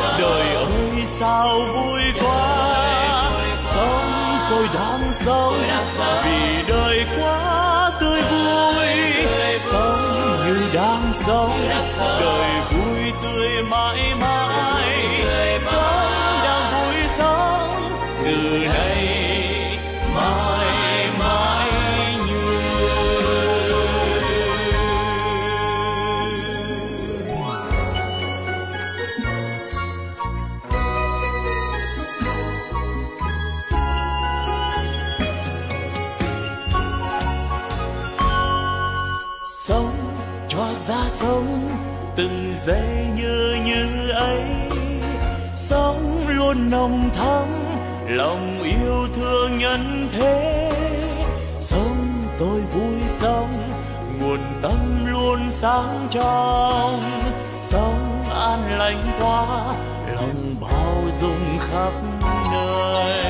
đời ơi sao vui? Luôn nồng thắm, lòng yêu thương nhân thế. Sống tôi vui sống, nguồn tâm luôn sáng trong. Sống an lành quá lòng bao dung khắp nơi.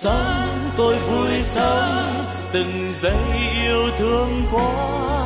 Sống tôi vui sống, từng giây yêu thương quá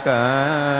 ca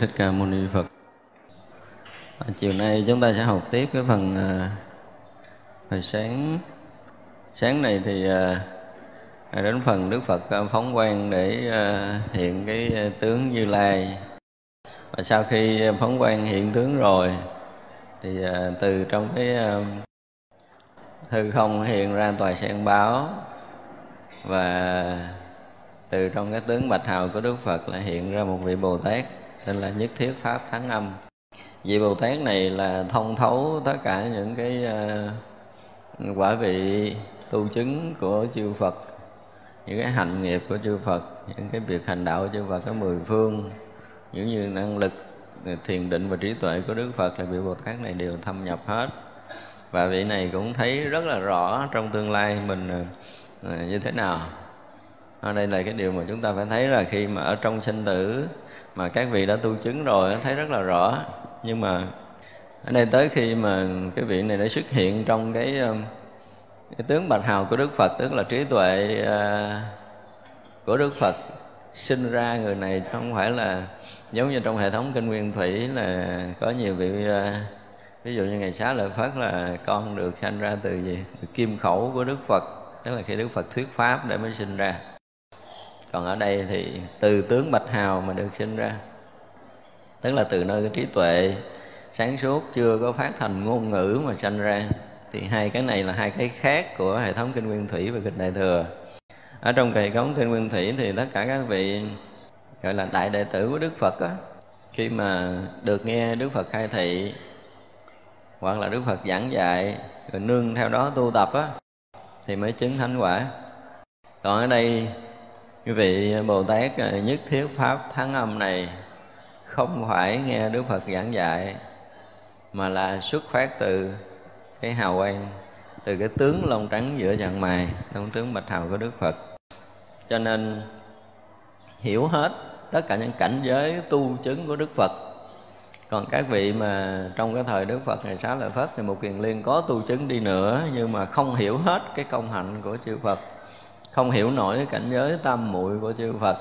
Thích Ca Mâu Ni Phật. À, chiều nay chúng ta sẽ học tiếp cái phần à, hồi sáng sáng này thì à, à đến phần Đức Phật à, phóng quang để à, hiện cái à, tướng Như Lai. Và sau khi à, phóng quang hiện tướng rồi thì à, từ trong cái à, hư không hiện ra tòa sen báo và từ trong cái tướng bạch hào của đức phật lại hiện ra một vị bồ tát nên là nhất thiết pháp thắng âm. Vị bồ tát này là thông thấu tất cả những cái uh, quả vị tu chứng của chư phật những cái hành nghiệp của chư phật những cái việc hành đạo của chư phật có mười phương. Những như năng lực ờ, thiền định và trí tuệ của đức phật là vị bồ tát này đều thâm nhập hết. Và vị này cũng thấy rất là rõ trong tương lai mình uh, như thế nào. Ở đây là cái điều mà chúng ta phải thấy là khi mà ở trong sinh tử mà các vị đã tu chứng rồi thấy rất là rõ. Nhưng mà ở đây tới khi mà cái vị này đã xuất hiện trong cái, um, cái tướng bạch hào của đức phật tức là trí tuệ à, của đức phật sinh ra người này không phải là giống như trong hệ thống kinh nguyên thủy là có nhiều vị à, ví dụ như ngày xá lợi phất là con được sanh ra từ gì? Từ kim khẩu của đức phật. Tức là khi đức phật thuyết pháp để mới sinh ra còn ở đây thì từ tướng bạch hào mà được sinh ra. Tức là từ nơi cái trí tuệ sáng suốt chưa có phát thành ngôn ngữ mà sanh ra. Thì hai cái này là hai cái khác của hệ thống kinh nguyên thủy và kinh đại thừa. Ở trong hệ thống kinh nguyên thủy thì tất cả các vị gọi là đại đệ tử của đức phật á, khi mà được nghe đức phật khai thị, hoặc là đức phật giảng dạy, rồi nương theo đó tu tập á, thì mới chứng thánh quả. Còn ở đây quý vị bồ tát à, nhất thiết pháp thắng âm này không phải nghe đức phật giảng dạy, mà là xuất phát từ cái hào quang, từ cái tướng lông trắng giữa chặng mày trong tướng bạch hào của đức phật. Cho nên hiểu hết tất cả những cảnh giới tu chứng của đức phật. Còn các vị mà trong cái thời đức phật ngày sáu lợi phất thì một kiền liên có tu chứng đi nữa, nhưng mà không hiểu hết cái công hạnh của chư phật không hiểu nổi cái cảnh giới tam muội của chư Phật.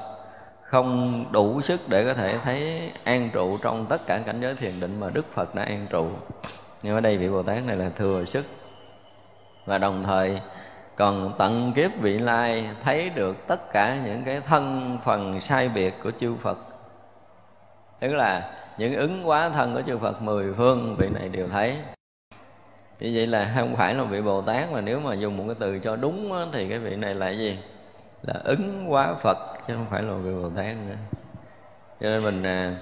Không đủ sức để có thể thấy an trụ trong tất cả cảnh giới thiền định mà Đức Phật đã an trụ. Nhưng ở đây vị Bồ Tát này là thừa sức. Và đồng thời còn tận kiếp vị lai thấy được tất cả những cái thân phần sai biệt của chư Phật. Tức là những ứng quá thân của chư Phật mười phương vị này đều thấy như vậy là không phải là vị bồ tát mà nếu mà dùng một cái từ cho đúng á, thì cái vị này là gì? Là ứng hóa phật chứ không phải là vị bồ tát nữa. Cho nên mình à,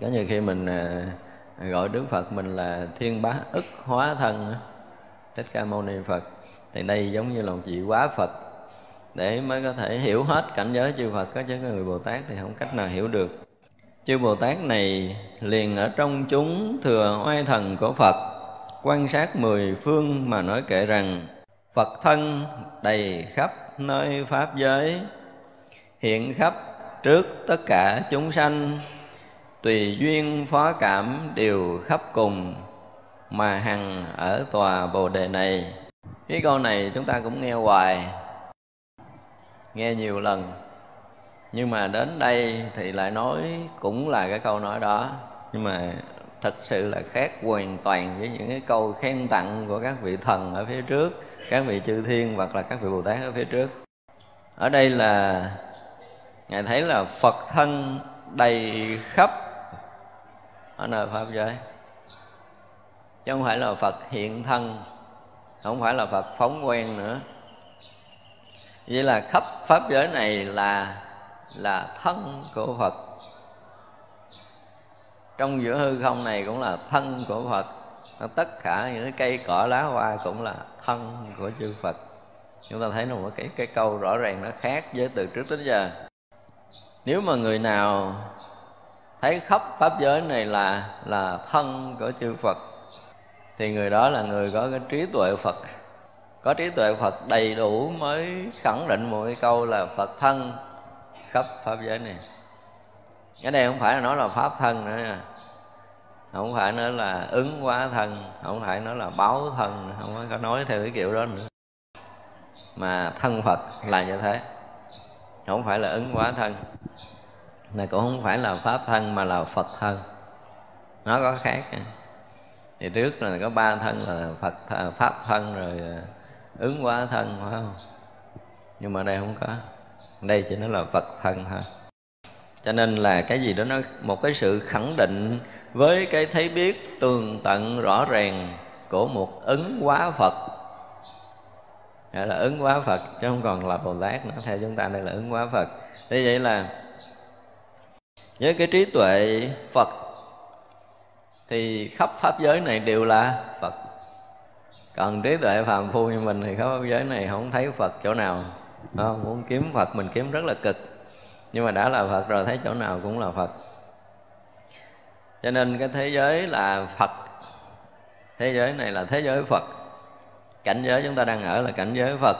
có nhiều khi mình à, gọi đức phật mình là thiên bá ức hóa thân thích ca mâu ni phật. Thì đây giống như là một vị quá phật. Để mới có thể hiểu hết cảnh giới chư phật có chứ người bồ tát thì không cách nào hiểu được. Chư bồ tát này liền ở trong chúng thừa oai thần của phật quan sát mười phương mà nói kệ rằng, Phật thân đầy khắp nơi Pháp giới, Hiện khắp trước tất cả chúng sanh, Tùy duyên phó cảm đều khắp cùng Mà hằng ở tòa Bồ Đề này. Cái câu này chúng ta cũng nghe hoài, Nghe nhiều lần. Nhưng mà đến đây thì lại nói cũng là cái câu nói đó. Nhưng mà thật sự là khác hoàn toàn với những cái câu khen tặng của các vị thần ở phía trước, các vị chư thiên hoặc là các vị bồ tát ở phía trước. Ở đây là, ngài thấy là phật thân đầy khắp. Ở nơi pháp giới. Chứ không phải là phật hiện thân, không phải là phật phóng quen nữa. Vậy là khắp pháp giới này là là thân của phật trong giữa hư không này cũng là thân của phật. Tất cả những cái cây cỏ lá hoa cũng là thân của chư phật. Chúng ta thấy một cái cái câu rõ ràng nó khác với từ trước đến giờ. Nếu mà người nào thấy khắp pháp giới này là là thân của chư phật, thì người đó là người có cái trí tuệ phật. Có trí tuệ phật đầy đủ mới khẳng định một cái câu là phật thân khắp pháp giới này cái đây không phải là nói là pháp thân nữa nha. Không phải nói là ứng hóa thân, không phải nói là báo thân, không có nói theo cái kiểu đó nữa. Mà thân phật là như thế. Không phải là ứng hóa thân, mà cũng không phải là pháp thân, mà là phật thân. Nó có khác thì trước là có ba thân là phật à, pháp thân rồi à, ứng hóa thân, phải không? Nhưng mà đây không có. Đây chỉ nói là phật thân thôi cho nên là cái gì đó nó, một cái sự khẳng định với cái thấy biết, tường tận, rõ ràng của một ứng hóa phật. Gọi là ứng hóa phật, chứ không còn là bồ tát nữa. Theo chúng ta đây là ứng hóa phật. Thế vậy là với cái trí tuệ phật, thì khắp pháp giới này đều là phật. Còn trí tuệ phàm phu như mình thì khắp pháp giới này không thấy phật chỗ nào. Không? muốn kiếm phật, mình kiếm rất là cực nhưng mà đã là phật rồi thấy chỗ nào cũng là phật. Cho nên cái thế giới là phật. Thế giới này là thế giới phật. Cảnh giới chúng ta đang ở là cảnh giới phật.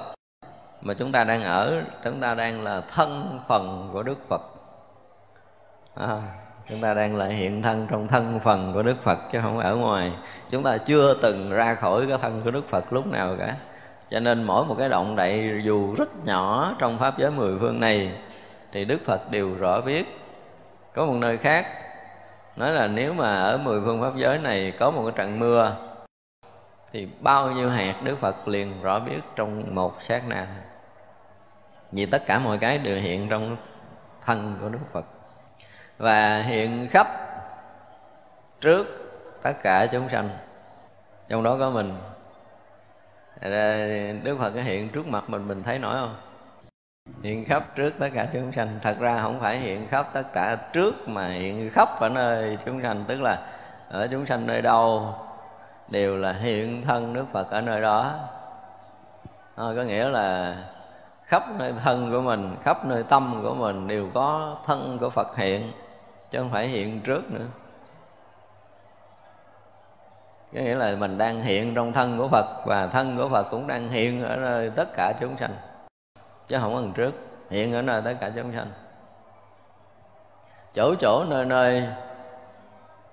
Mà chúng ta đang ở chúng ta đang là thân phần của đức phật. À, chúng ta đang là hiện thân trong thân phần của đức phật chứ không ở ngoài. Chúng ta chưa từng ra khỏi cái thân của đức phật lúc nào cả. Cho nên mỗi một cái động đậy dù rất nhỏ trong pháp giới mười phương này thì đức phật đều rõ biết. Có một nơi khác, nói là nếu mà ở mười phương pháp giới này có một cái trận mưa, thì bao nhiêu hạt đức phật liền rõ biết trong một sát na. Vì tất cả mọi cái đều hiện trong thân của đức phật. Và hiện khắp trước tất cả chúng sanh. Trong đó có mình. Đức phật hiện trước mặt mình mình thấy nổi không? Hiện khắp trước tất cả chúng sanh. Thật ra không phải hiện khắp tất cả trước mà hiện khắp ở nơi chúng sanh. Tức là ở chúng sanh nơi đâu đều là hiện thân đức phật ở nơi đó. À, có nghĩa là khắp nơi thân của mình khắp nơi tâm của mình đều có thân của phật hiện chứ không phải hiện trước nữa. Có nghĩa là mình đang hiện trong thân của phật và thân của phật cũng đang hiện ở nơi tất cả chúng sanh chứ không có lần trước. Hiện ở nơi tất cả chúng sanh. Chỗ chỗ nơi nơi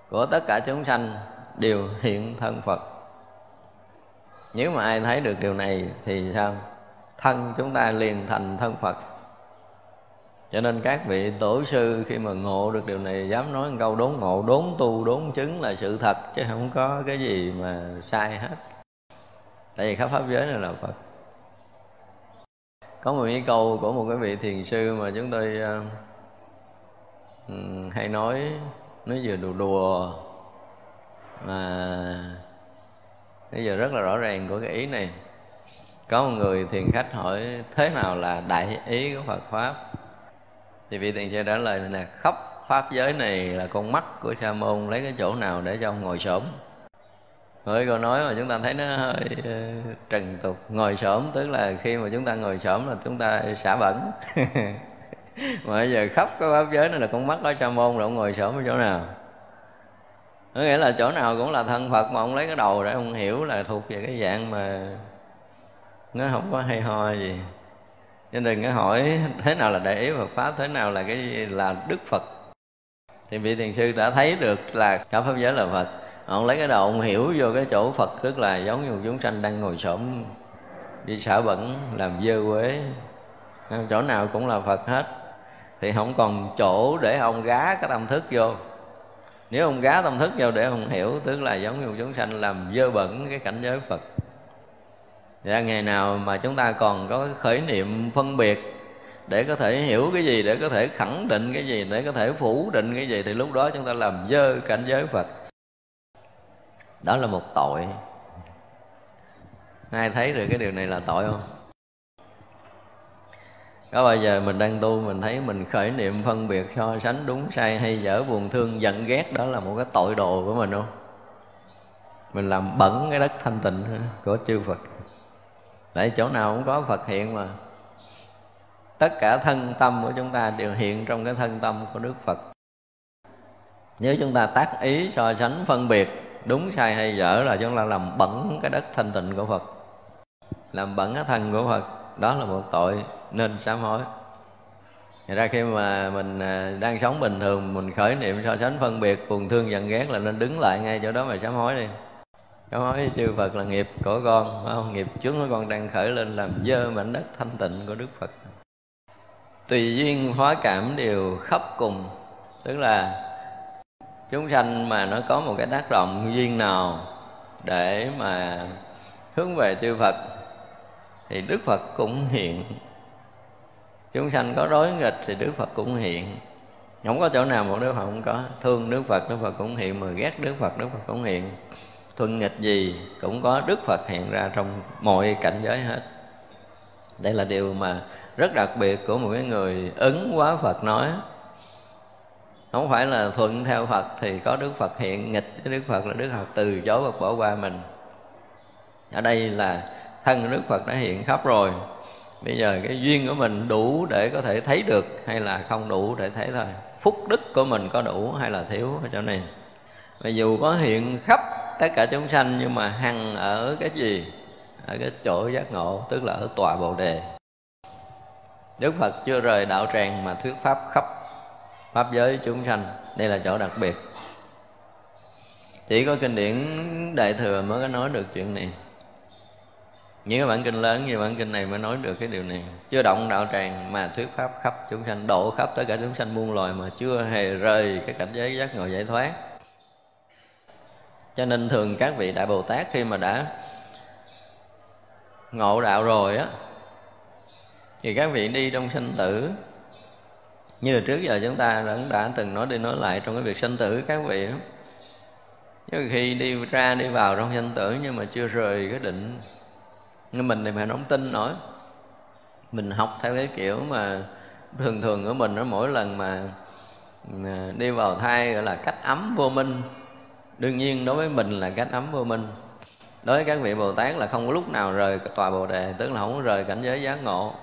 của tất cả chúng sanh đều hiện thân phật. Nếu mà ai thấy được điều này thì sao? Thân chúng ta liền thành thân phật. Cho nên các vị tổ sư khi mà ngộ được điều này, dám nói một câu đốn ngộ, đốn tu, đốn chứng là sự thật, chứ không có cái gì mà sai hết. Tại vì khắp pháp giới này là phật có một cái câu của một cái vị thiền sư mà chúng tôi uh, hay nói nói vừa đùa đùa mà bây giờ rất là rõ ràng của cái ý này. Có một người thiền khách hỏi thế nào là đại ý của Phật pháp? Thì vị thiền sư trả lời này khóc khắp pháp giới này là con mắt của sa môn lấy cái chỗ nào để cho ông ngồi sớm Hơi câu nói mà chúng ta thấy nó hơi ờ, trần tục, Ngồi xổm. Tức là khi mà chúng ta ngồi xổm là chúng ta xả bẩn. Mà bây giờ khóc cái pháp giới này là con mắt ở sa môn rồi ông ngồi xổm ở chỗ nào? Có nghĩa là chỗ nào cũng là thân phật mà ông lấy cái đầu để ông hiểu là thuộc về cái dạng mà nó không có hay ho gì. Nên đừng có hỏi thế nào là đại ý Phật pháp, thế nào là cái là Đức Phật. Thì vị thiền sư đã thấy được là cả pháp giới là Phật ông lấy cái đầu ông hiểu vô cái chỗ Phật, tức là giống như chúng sanh đang ngồi xổm đi xả bẩn, làm dơ quế. Ờ, chỗ nào cũng là Phật hết. Thì không còn chỗ để ông gá cái tâm thức vô. Nếu ông gá tâm thức vô để ông hiểu, tức là giống như chúng sanh làm dơ bẩn cái cảnh giới phật. Ra ngày nào mà chúng ta còn có khởi niệm phân biệt để có thể hiểu cái gì, để có thể khẳng định cái gì, để có thể phủ định cái gì, thì lúc đó chúng ta làm dơ cảnh giới phật đó là một tội. Ai thấy được cái điều này là tội không? Có bao giờ mình đang tu mình thấy mình khởi niệm phân biệt so sánh đúng sai hay dở buồn thương, giận ghét, đó là một cái tội đồ của mình không? Mình làm bẩn cái đất thanh tịnh của chư phật. Tại chỗ nào cũng có phật hiện mà. Tất cả thân tâm của chúng ta đều hiện trong cái thân tâm của đức phật. Nếu chúng ta tác ý so sánh phân biệt đúng sai hay dở là chúng ta làm bẩn cái đất thanh tịnh của phật. Làm bẩn cái thân của phật, đó là một tội nên sám hối. Thật ra khi mà mình à, đang sống bình thường, Mình khởi niệm so sánh phân biệt, Buồn thương giận ghét là nên đứng lại ngay chỗ đó mà sám hối đi. Sám hối với chư Phật là nghiệp của con, phải không? Nghiệp trước của con đang khởi lên làm dơ mảnh đất thanh tịnh của Đức Phật. Tùy duyên hóa cảm đều khắp cùng, tức là chúng sanh mà nó có một cái tác động duyên nào để mà hướng về chư Phật, thì Đức Phật cũng hiện. Chúng sanh có đối nghịch thì Đức Phật cũng hiện. Không có chỗ nào một Đức Phật không có. Thương Đức Phật Đức Phật cũng hiện. Mà ghét Đức Phật Đức Phật cũng hiện. Thuận nghịch gì cũng có Đức Phật hiện ra trong mọi cảnh giới hết. Đây là điều mà rất đặc biệt của một cái người ứng quá Phật nói không phải là thuận theo Phật thì có Đức Phật hiện nghịch với Đức Phật là Đức Phật từ chối và bỏ qua mình. Ở đây là thân Đức Phật đã hiện khắp rồi. Bây giờ cái duyên của mình đủ để có thể thấy được hay là không đủ để thấy thôi. Phúc đức của mình có đủ hay là thiếu ở chỗ này? Mà dù có hiện khắp tất cả chúng sanh nhưng mà hằng ở cái gì? Ở cái chỗ giác ngộ, tức là ở tòa bồ đề. Đức phật chưa rời đạo tràng mà thuyết pháp khắp pháp giới chúng sanh, đây là chỗ đặc biệt. Chỉ có kinh điển đại thừa mới có nói được chuyện này. Những cái bản kinh lớn như bản kinh này mới nói được cái điều này. Chưa động đạo tràng mà thuyết pháp khắp chúng sanh, độ khắp tất cả chúng sanh muôn loài mà chưa hề rời cái cảnh giới giác ngộ giải thoát. Cho nên thường các vị đại bồ tát khi mà đã ngộ đạo rồi á, thì các vị đi trong sanh tử như trước giờ chúng ta đã, đã từng nói đi nói lại trong cái việc sanh tử các vị đó nhưng khi đi ra đi vào trong sanh tử nhưng mà chưa rời cái định. Nhưng mình thì mình không tin nổi mình học theo cái kiểu mà thường thường của mình nó mỗi lần mà đi vào thai gọi là cách ấm vô minh. Đương nhiên đối với mình là cách ấm vô minh. Đối với các vị bồ tát là không có lúc nào rời tòa bồ đề tức là không có rời cảnh giới giác ngộ.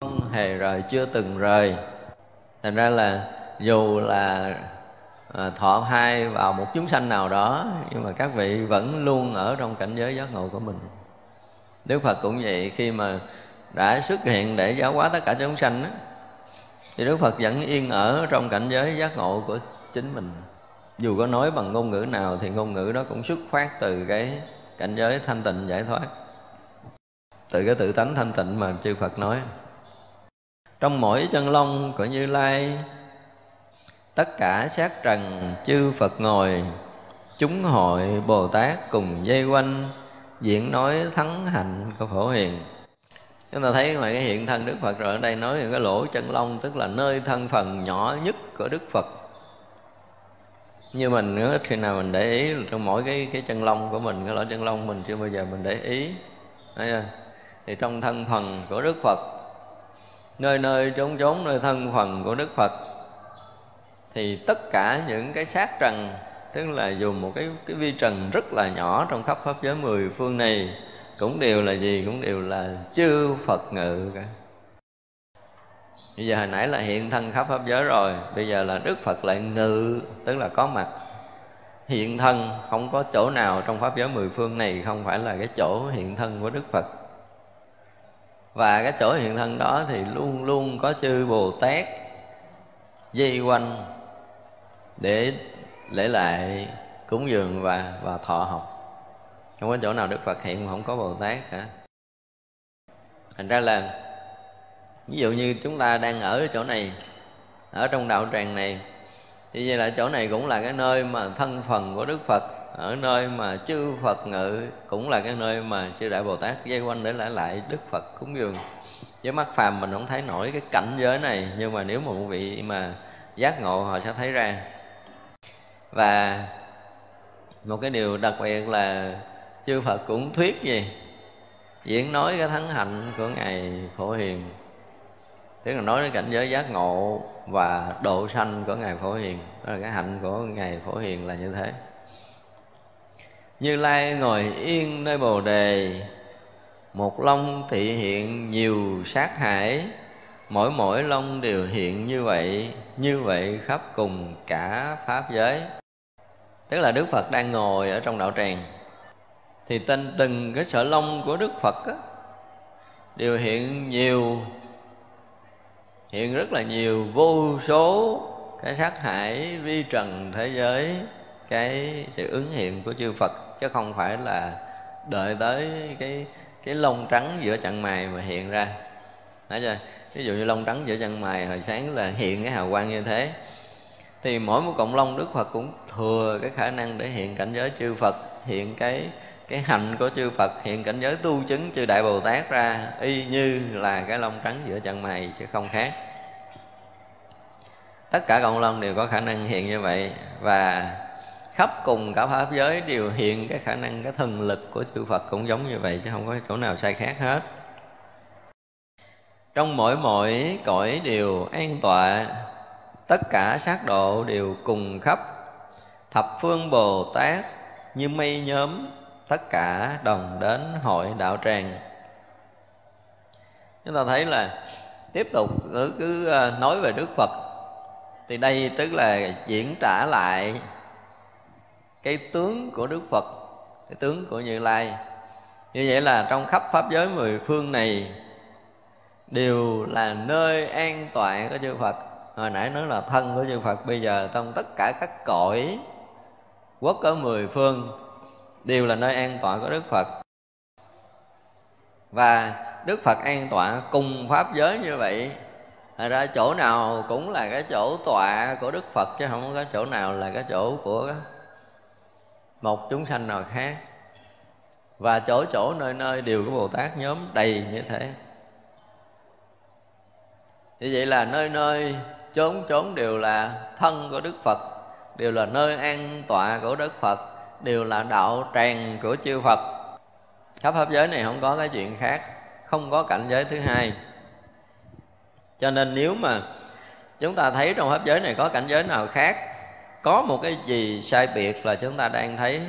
Không hề rời chưa từng rời thành ra là dù là à, thọ thai vào một chúng sanh nào đó nhưng mà các vị vẫn luôn ở trong cảnh giới giác ngộ của mình. Đức phật cũng vậy khi mà đã xuất hiện để giáo hóa tất cả chúng sanh đó, thì đức phật vẫn yên ở trong cảnh giới giác ngộ của chính mình. Dù có nói bằng ngôn ngữ nào thì ngôn ngữ đó cũng xuất phát từ cái cảnh giới thanh tịnh giải thoát từ cái tự tánh thanh tịnh mà chư Phật nói trong mỗi chân lông của Như Lai, tất cả sát trần chư Phật ngồi, chúng hội Bồ Tát cùng dây quanh, diễn nói thắng hạnh của phổ hiền. Chúng ta thấy ngoài cái hiện thân Đức Phật rồi, ở đây nói cái lỗ chân lông, tức là nơi thân phần nhỏ nhất của Đức Phật. Như mình ít khi nào mình để ý, trong mỗi cái cái chân lông của mình, cái lỗ chân lông mình chưa bao giờ mình để ý thì trong thân phần của Đức Phật nơi nơi trốn trốn, nơi thân phần của Đức Phật. Thì tất cả những cái sát trần, tức là dùng một cái cái vi trần rất là nhỏ trong khắp pháp giới mười phương này, cũng đều là gì? Cũng đều là chư Phật ngự cả. Bây giờ hồi nãy là hiện thân khắp pháp giới rồi, bây giờ là đức phật lại ngự, tức là có mặt. Hiện thân không có chỗ nào trong pháp giới mười phương này, không phải là cái chỗ hiện thân của đức phật và cái chỗ hiện thân đó thì luôn luôn có chư bồ tát dây quanh để lễ lại cúng dường và và thọ học. Không có chỗ nào đức phật hiện mà không có bồ tát cả. Thành ra là, ví dụ như chúng ta đang ở chỗ này, ở trong đạo tràng này, thì vậy là chỗ này cũng là cái nơi mà thân phần của đức phật ở nơi mà chư phật ngự, cũng là cái nơi mà chư đại bồ tát dây quanh để lại lại đức phật cúng dường. Với mắt phàm mình không thấy nổi cái cảnh giới này, nhưng mà nếu mà một vị mà giác ngộ, họ sẽ thấy ra. Và một cái điều đặc biệt là chư phật cũng thuyết gì? Diễn nói cái thắng hạnh của ngài phổ hiền. Tức là nói đến cảnh giới giác ngộ và độ sanh của ngài phổ hiền. Đó là cái hạnh của ngài phổ hiền là như thế như lai ngồi yên nơi bồ đề một long thị hiện nhiều sát hải. Mỗi mỗi long đều hiện như vậy như vậy khắp cùng cả pháp giới. Tức là đức phật đang ngồi ở trong đạo tràng. Thì tên từng cái sợ lông của đức phật á, đều hiện nhiều hiện rất là nhiều vô số cái sát hại vi trần thế giới cái sự ứng hiện của chư Phật chứ không phải là đợi tới cái cái lông trắng giữa chặng mày mà hiện ra. Đấy chưa? ví dụ như lông trắng giữa chân mày hồi sáng là hiện cái hào quang như thế. Thì mỗi một cộng lông đức phật cũng thừa cái khả năng để hiện cảnh giới chư phật, hiện cái cái hạnh của chư phật, hiện cảnh giới tu chứng chư đại bồ tát ra, y như là cái lông trắng giữa chân mày chứ không khác. Tất cả cộng lông đều có khả năng hiện như vậy và khắp cùng cả pháp giới đều hiện cái khả năng cái thần lực của chư Phật cũng giống như vậy chứ không có chỗ nào sai khác hết. Trong mỗi mỗi cõi đều an tọa tất cả sát độ đều cùng khắp. Thập phương bồ tát như mây nhóm tất cả đồng đến hội đạo tràng. Chúng ta thấy là tiếp tục cứ, cứ à, nói về đức phật. Thì đây tức là diễn trả lại cái tướng của đức phật, cái tướng của như lai. Như vậy là trong khắp pháp giới mười phương này đều là nơi an toàn của chư Phật. Hồi nãy nói là thân của chư Phật, bây giờ trong tất cả các cõi quốc ở mười phương đều là nơi an tọa của Đức Phật. Và Đức Phật an tọa cùng pháp giới như vậy Thật ra chỗ nào cũng là cái chỗ tọa của Đức Phật chứ không có chỗ nào là cái chỗ của một chúng sanh nào khác. Và chỗ chỗ nơi nơi đều có Bồ Tát nhóm đầy như thế. Như vậy là nơi nơi chốn chốn đều là thân của đức phật, đều là nơi an tọa của đức phật, đều là đạo tràng của chư phật. Khắp pháp giới này không có cái chuyện khác, không có cảnh giới thứ hai. Cho nên nếu mà chúng ta thấy trong pháp giới này có cảnh giới nào khác có một cái gì sai biệt là chúng ta đang thấy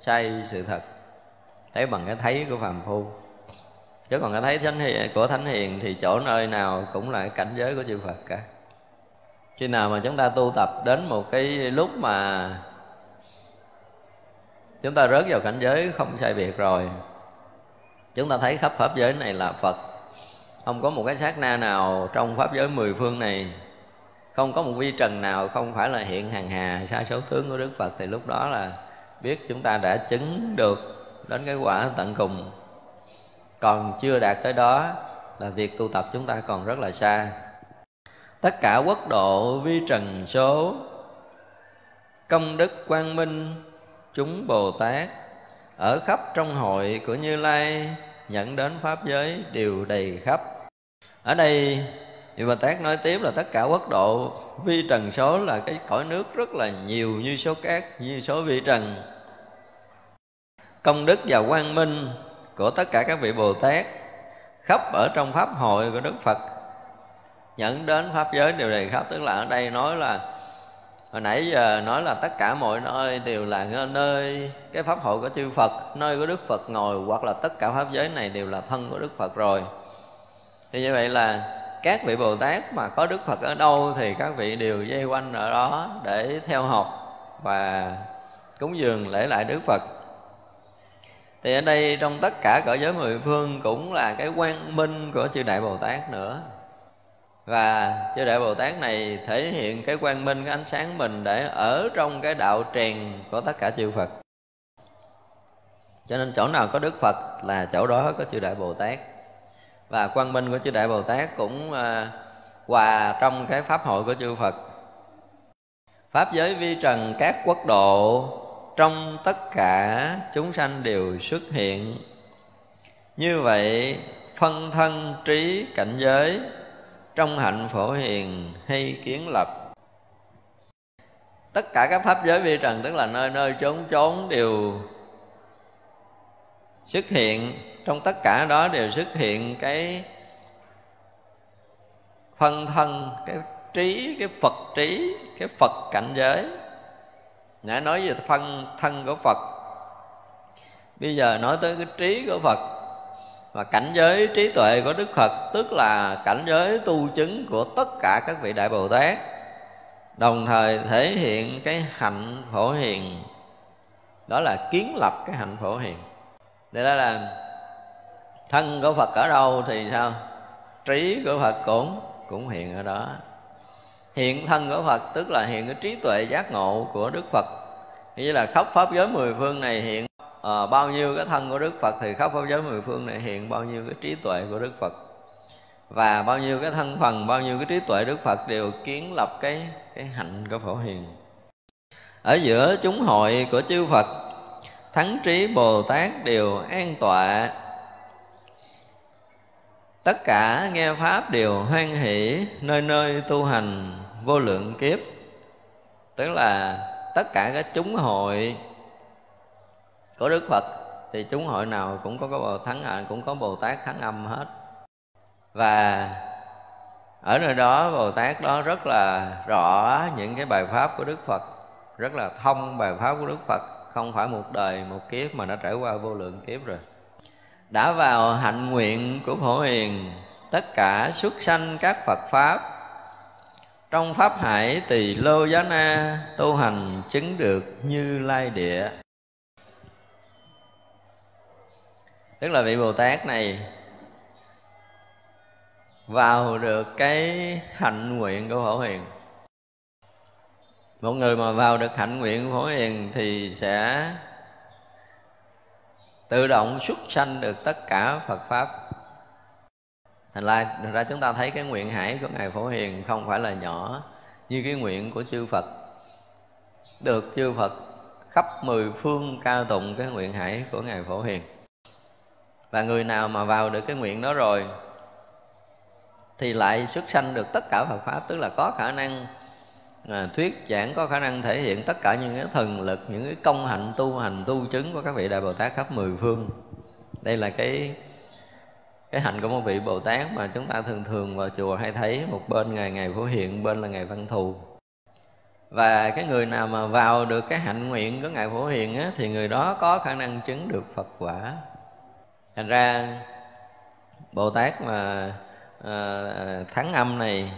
sai sự thật. Thấy bằng cái thấy của phàm phu. Chứ còn cái thấy thánh hiền của thánh hiền thì chỗ nơi nào cũng là cảnh giới của chư phật cả. Khi nào mà chúng ta tu tập đến một cái lúc mà chúng ta rớt vào cảnh giới không sai biệt rồi, chúng ta thấy khắp pháp giới này là phật. Không có một cái sát na nào trong pháp giới mười phương này không có một vi trần nào, không phải là hiện hàng hà, sa số tướng của đức phật. Thì lúc đó là biết chúng ta đã chứng được đến cái quả tận cùng. Còn chưa đạt tới đó là việc tu tập chúng ta còn rất là xa. Tất cả quốc độ vi trần số, công đức quang minh, chúng bồ tát ở khắp trong hội của như lai, nhận đến pháp giới đều đầy khắp. Ở đây vì bà Tát nói tiếp là tất cả quốc độ vi trần số là cái cõi nước rất là nhiều như số cát, như số vi trần. Công đức và quang minh của tất cả các vị Bồ Tát khắp ở trong pháp hội của Đức Phật. Nhận đến pháp giới đều đầy khắp, tức là ở đây nói là, hồi nãy giờ nói là tất cả mọi nơi đều là nơi cái pháp hội của chư Phật, nơi của Đức Phật ngồi, hoặc là tất cả pháp giới này đều là thân của Đức Phật rồi. Thì như vậy là các vị Bồ Tát mà có Đức Phật ở đâu thì các vị đều dây quanh ở đó để theo học và cúng dường lễ lại Đức Phật. Thì ở đây trong tất cả cõi giới mười phương cũng là cái quang minh của chư đại bồ tát nữa. Và chư đại bồ tát này thể hiện cái quang minh, cái ánh sáng mình để ở trong cái đạo tràng của tất cả chư phật. Cho nên chỗ nào có đức phật là chỗ đó có chư đại bồ tát và quang minh của chư đại bồ tát cũng à, hòa trong cái pháp hội của chư phật. Pháp giới vi trần các quốc độ trong tất cả chúng sanh đều xuất hiện. Như vậy phân thân trí cảnh giới trong hạnh phổ hiền hay kiến lập. Tất cả các pháp giới vi trần tức là nơi nơi chốn chốn đều xuất hiện trong tất cả đó đều xuất hiện cái phân thân, cái trí, cái phật trí, cái phật cảnh giới. Đã nói về phân thân của phật. Bây giờ nói tới cái trí của phật. Và cảnh giới trí tuệ của đức phật, tức là cảnh giới tu chứng của tất cả các vị đại bồ tát, đồng thời thể hiện cái hạnh phổ hiền. Đó là kiến lập cái hạnh phổ hiền. Để đó là thân của phật ở đâu thì sao? Trí của phật cũng cũng hiện ở đó. Hiện thân của phật tức là hiện cái trí tuệ giác ngộ của đức phật. Như là khắp pháp giới mười phương này hiện à, bao nhiêu cái thân của đức phật thì khắp pháp giới mười phương này hiện bao nhiêu cái trí tuệ của đức phật. Và bao nhiêu cái thân phần bao nhiêu cái trí tuệ đức phật đều kiến lập cái cái hạnh của phổ hiền. Ở giữa chúng hội của chư phật thắng trí bồ tát đều an tọa tất cả nghe pháp đều hoan hỷ nơi nơi tu hành vô lượng kiếp. Tức là tất cả các chúng hội của đức phật thì chúng hội nào cũng có cái bồ thắng à, cũng có bồ tát thắng âm hết. Và ở nơi đó bồ tát đó rất là rõ những cái bài pháp của đức phật rất là thông bài pháp của đức phật. Không phải một đời một kiếp mà đã trải qua vô lượng kiếp rồi đã vào hạnh nguyện của phổ hiền, tất cả xuất sanh các phật pháp. Trong pháp hải tỳ lô giá na, tu hành chứng được như lai địa. Tức là vị bồ tát này vào được cái hạnh nguyện của phổ hiền. Một người mà vào được hạnh nguyện của phổ hiền thì sẽ tự động xuất sanh được tất cả phật pháp. Thành ra, thành ra chúng ta thấy cái nguyện hải của ngài phổ hiền không phải là nhỏ như cái nguyện của chư phật. Được chư phật khắp mười phương ca tụng cái nguyện hải của ngài phổ hiền. Và người nào mà vào được cái nguyện đó rồi thì lại xuất sanh được tất cả Phật pháp tức là có khả năng à, thuyết giảng có khả năng thể hiện tất cả những cái thần lực những cái công hạnh tu hành tu chứng của các vị đại bồ tát khắp mười phương. Đây là cái cái hạnh của một vị bồ tát mà chúng ta thường thường vào chùa hay thấy một bên ngày ngày phổ hiện bên là ngày văn thù. Và cái người nào mà vào được cái hạnh nguyện của ngài phổ hiền á, thì người đó có khả năng chứng được phật quả. Thành ra bồ tát mà à, thắng âm này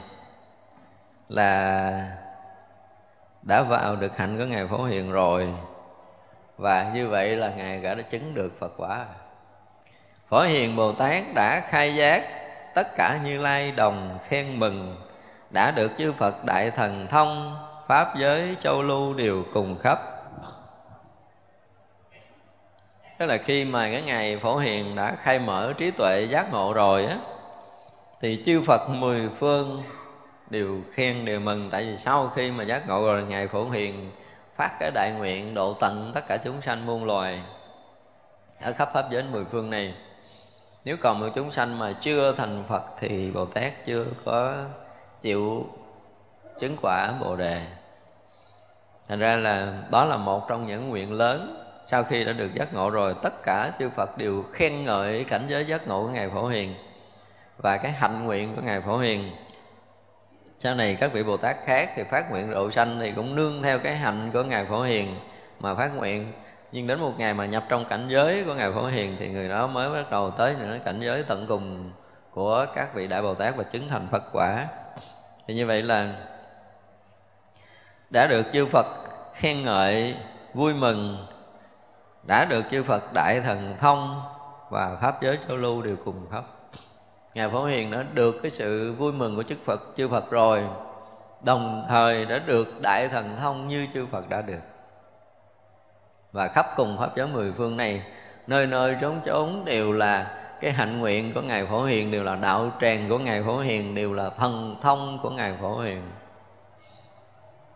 là đã vào được hạnh của ngài phổ hiền rồi. Và như vậy là ngài đã chứng được phật quả. Phổ hiền bồ tát đã khai giác tất cả như lai đồng khen mừng, đã được chư phật đại thần thông, pháp giới, châu lưu đều cùng khắp. Tức là khi mà cái ngày phổ hiền đã khai mở trí tuệ giác ngộ rồi á, thì chư phật mười phương đều khen, đều mừng. Tại vì sau khi mà giác ngộ rồi ngày phổ hiền phát cái đại nguyện độ tận tất cả chúng sanh muôn loài ở khắp pháp giới mười phương này. Nếu còn một chúng sanh mà chưa thành phật thì bồ tát chưa có chịu chứng quả bồ đề. Thành ra là đó là một trong những nguyện lớn. Sau khi đã được giác ngộ rồi, tất cả chư phật đều khen ngợi cảnh giới giác ngộ của ngài phổ hiền và cái hạnh nguyện của ngài phổ hiền sau này các vị bồ tát khác thì phát nguyện độ sanh thì cũng nương theo cái hạnh của ngài phổ hiền mà phát nguyện. Nhưng đến một ngày mà nhập trong cảnh giới của ngài phổ hiền thì người đó mới bắt đầu tới những cảnh giới tận cùng của các vị đại bồ tát và chứng thành phật quả. Thì như vậy là đã được chư phật khen ngợi, vui mừng, đã được chư phật đại thần thông và pháp giới châu lưu đều cùng pháp ngài phổ hiền đã được cái sự vui mừng của chư phật chư phật rồi. Đồng thời đã được đại thần thông như chư phật đã được. Và khắp cùng pháp giới mười phương này, nơi nơi trốn trốn đều là cái hạnh nguyện của ngài phổ hiền, đều là đạo tràng của ngài phổ hiền, đều là thần thông của ngài phổ hiền.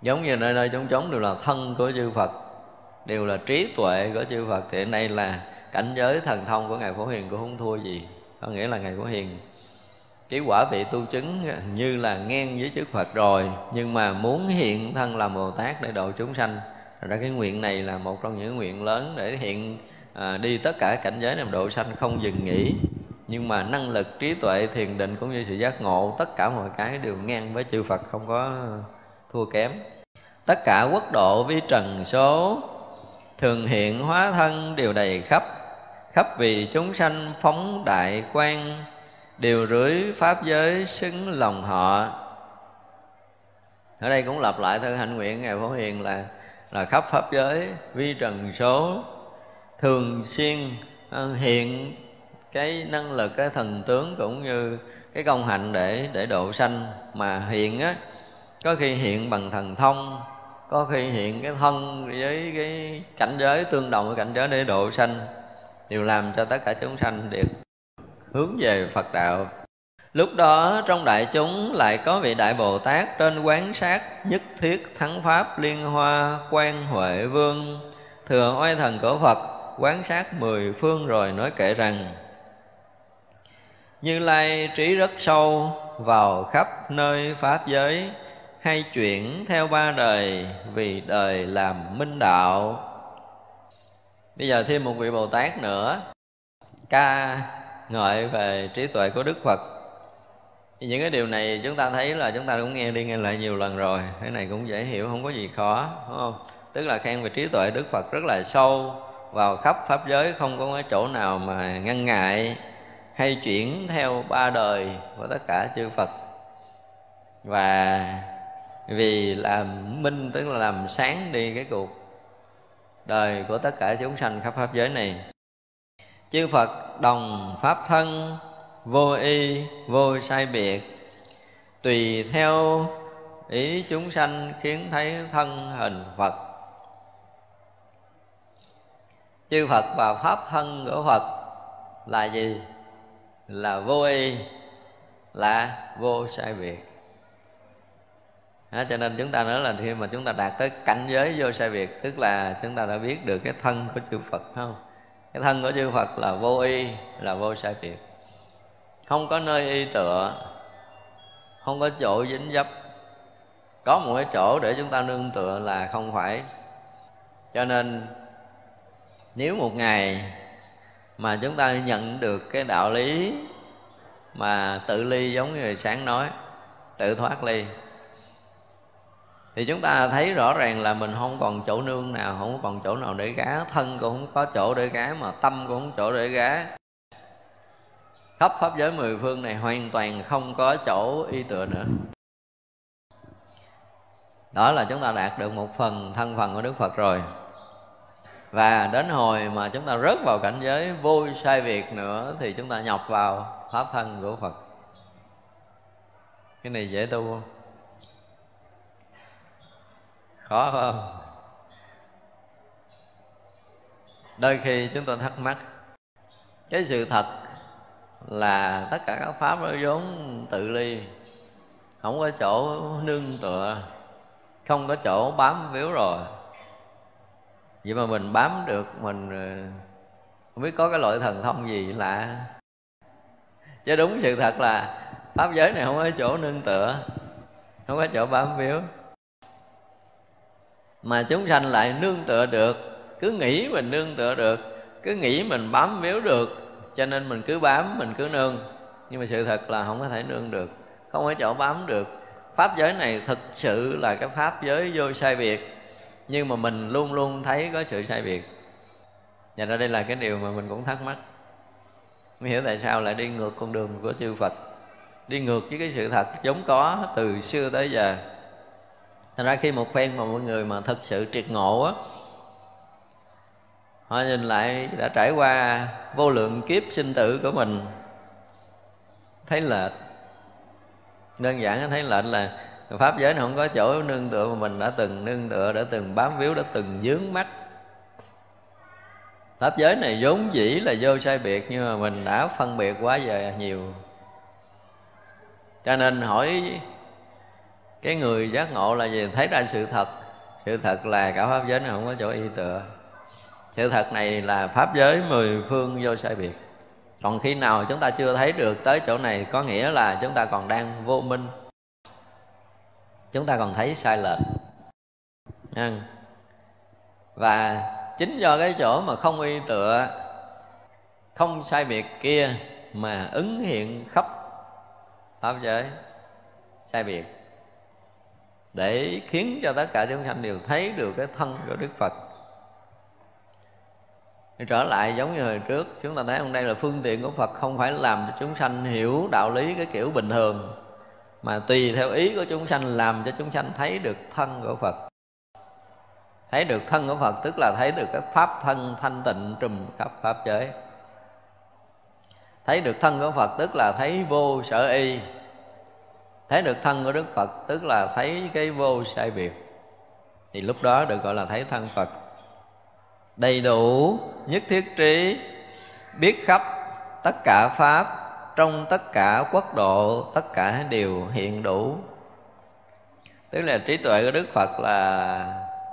Giống như nơi nơi trốn trốn đều là thân của chư phật, đều là trí tuệ của chư phật. Thì ở đây là cảnh giới thần thông của ngài phổ hiền, cũng không thua gì. Có nghĩa là ngài phổ hiền cái quả vị tu chứng như là ngang với trước Phật rồi nhưng mà muốn hiện thân làm Bồ Tát để độ chúng sanh. Ra cái nguyện này là một trong những nguyện lớn để hiện à, đi tất cả cảnh giới làm độ sanh không dừng nghỉ. Nhưng mà năng lực trí tuệ thiền định cũng như sự giác ngộ tất cả mọi cái đều ngang với chư Phật không có thua kém. Tất cả quốc độ vi trần số thường hiện hóa thân đều đầy khắp. Khắp vì chúng sanh phóng đại quan đều rưới pháp giới xứng lòng họ. Ở đây cũng lặp lại thân hạnh nguyện ngài phổ hiền là là khắp pháp giới, vi trần số, thường xuyên ờ, hiện cái năng lực, cái thần tướng cũng như cái công hạnh để để độ sanh mà hiện á, có khi hiện bằng thần thông, có khi hiện cái thân với cái cảnh giới, tương đồng với cảnh giới để độ sanh, đều làm cho tất cả chúng sanh được hướng về Phật đạo. Lúc đó, trong đại chúng lại có vị đại bồ tát trên quán sát nhất thiết thắng pháp liên hoa quan huệ vương. Thừa oai thần của phật, quán sát mười phương rồi nói kệ rằng, như lai trí rất sâu vào khắp nơi pháp giới, hay chuyển theo ba đời vì đời làm minh đạo. Bây giờ thêm một vị bồ tát nữa. Ca ngợi về trí tuệ của đức phật. Thì những cái điều này chúng ta thấy là chúng ta cũng nghe đi nghe lại nhiều lần rồi. Cái này cũng dễ hiểu, không có gì khó, đúng không? Tức là khen về trí tuệ đức phật rất là sâu vào khắp pháp giới, không có cái chỗ nào mà ngăn ngại hay chuyển theo ba đời của tất cả chư phật. Và vì làm minh, tức là làm sáng đi cái cuộc đời của tất cả chúng sanh khắp pháp giới này. Chư phật đồng pháp thân vô y vô sai biệt. Tùy theo ý chúng sanh khiến thấy thân hình phật. Chư phật và pháp thân của phật là gì? Là vô y là vô sai biệt. Đó, cho nên chúng ta nói là khi mà chúng ta đạt tới cảnh giới vô sai biệt tức là chúng ta đã biết được cái thân của chư Phật không? Cái thân của chư Phật là vô y, là vô sai biệt không có nơi y tựa, không có chỗ dính dấp. Có một cái chỗ để chúng ta nương tựa là không phải. Cho nên, nếu một ngày mà chúng ta nhận được cái đạo lý mà tự ly giống như người sáng nói, tự thoát ly thì chúng ta thấy rõ ràng là mình không còn chỗ nương nào, không còn chỗ nào để gá, thân cũng không có chỗ để gá mà tâm cũng không chỗ để gá. Khắp pháp giới mười phương này hoàn toàn không có chỗ y tựa nữa. Đó là chúng ta đạt được một phần thân phần của đức phật rồi. Và đến hồi mà chúng ta rớt vào cảnh giới vô sai việc nữa thì chúng ta nhập vào pháp thân của phật. Cái này dễ tu không? Khó không? Đôi khi chúng tôi thắc mắc, cái sự thật là tất cả các pháp nó vốn tự ly, không có chỗ nương tựa, không có chỗ bám víu rồi. Vậy mà mình bám được, mình ờ, không biết có cái loại thần thông gì lạ. Chứ đúng sự thật là pháp giới này không có chỗ nương tựa, không có chỗ bám víu mà chúng sanh lại nương tựa được. Cứ nghĩ mình nương tựa được, cứ nghĩ mình bám víu được, cho nên mình cứ bám, mình cứ nương. Nhưng mà sự thật là không có thể nương được, không có chỗ bám được. Pháp giới này thực sự là cái pháp giới vô sai biệt, nhưng mà mình luôn luôn thấy có sự sai biệt. Và ra đây là cái điều mà mình cũng thắc mắc. Mới hiểu tại sao lại đi ngược con đường của chư Phật, đi ngược với cái sự thật giống có từ xưa tới giờ. Thành ra khi một phen mà mọi người mà thật sự triệt ngộ á Họ nhìn lại đã trải qua vô lượng kiếp sinh tử của mình Thấy lệch. Đơn giản thấy lệch là Pháp giới này không có chỗ nương tựa mà mình đã từng nương tựa, đã từng bám víu, đã từng dướng mắt. Pháp giới này vốn dĩ là vô sai biệt Nhưng mà mình đã phân biệt quá giờ nhiều. Cho nên hỏi cái người giác ngộ là gì? Thấy ra sự thật. Sự thật là cả pháp giới này không có chỗ y tựa. Sự thật này là pháp giới mười phương vô sai biệt. Còn khi nào chúng ta chưa thấy được tới chỗ này, có nghĩa là chúng ta còn đang vô minh. Chúng ta còn thấy sai lệch. Và chính do cái chỗ mà không y tựa, không sai biệt kia mà ứng hiện khắp pháp giới, sai biệt để khiến cho tất cả chúng sanh đều thấy được cái thân của Đức Phật. Trở lại giống như hồi trước, chúng ta thấy hôm đây là phương tiện của Phật không phải làm cho chúng sanh hiểu đạo lý cái kiểu bình thường, mà tùy theo ý của chúng sanh làm cho chúng sanh thấy được thân của Phật. Thấy được thân của Phật tức là thấy được cái pháp thân thanh tịnh trùm khắp pháp giới. Thấy được thân của Phật tức là thấy vô sở y thấy được thân của đức phật, tức là thấy cái vô sai biệt. Thì lúc đó được gọi là thấy thân phật. Đầy đủ nhất thiết trí, biết khắp tất cả pháp, trong tất cả quốc độ, tất cả đều hiện đủ. Tức là trí tuệ của đức phật là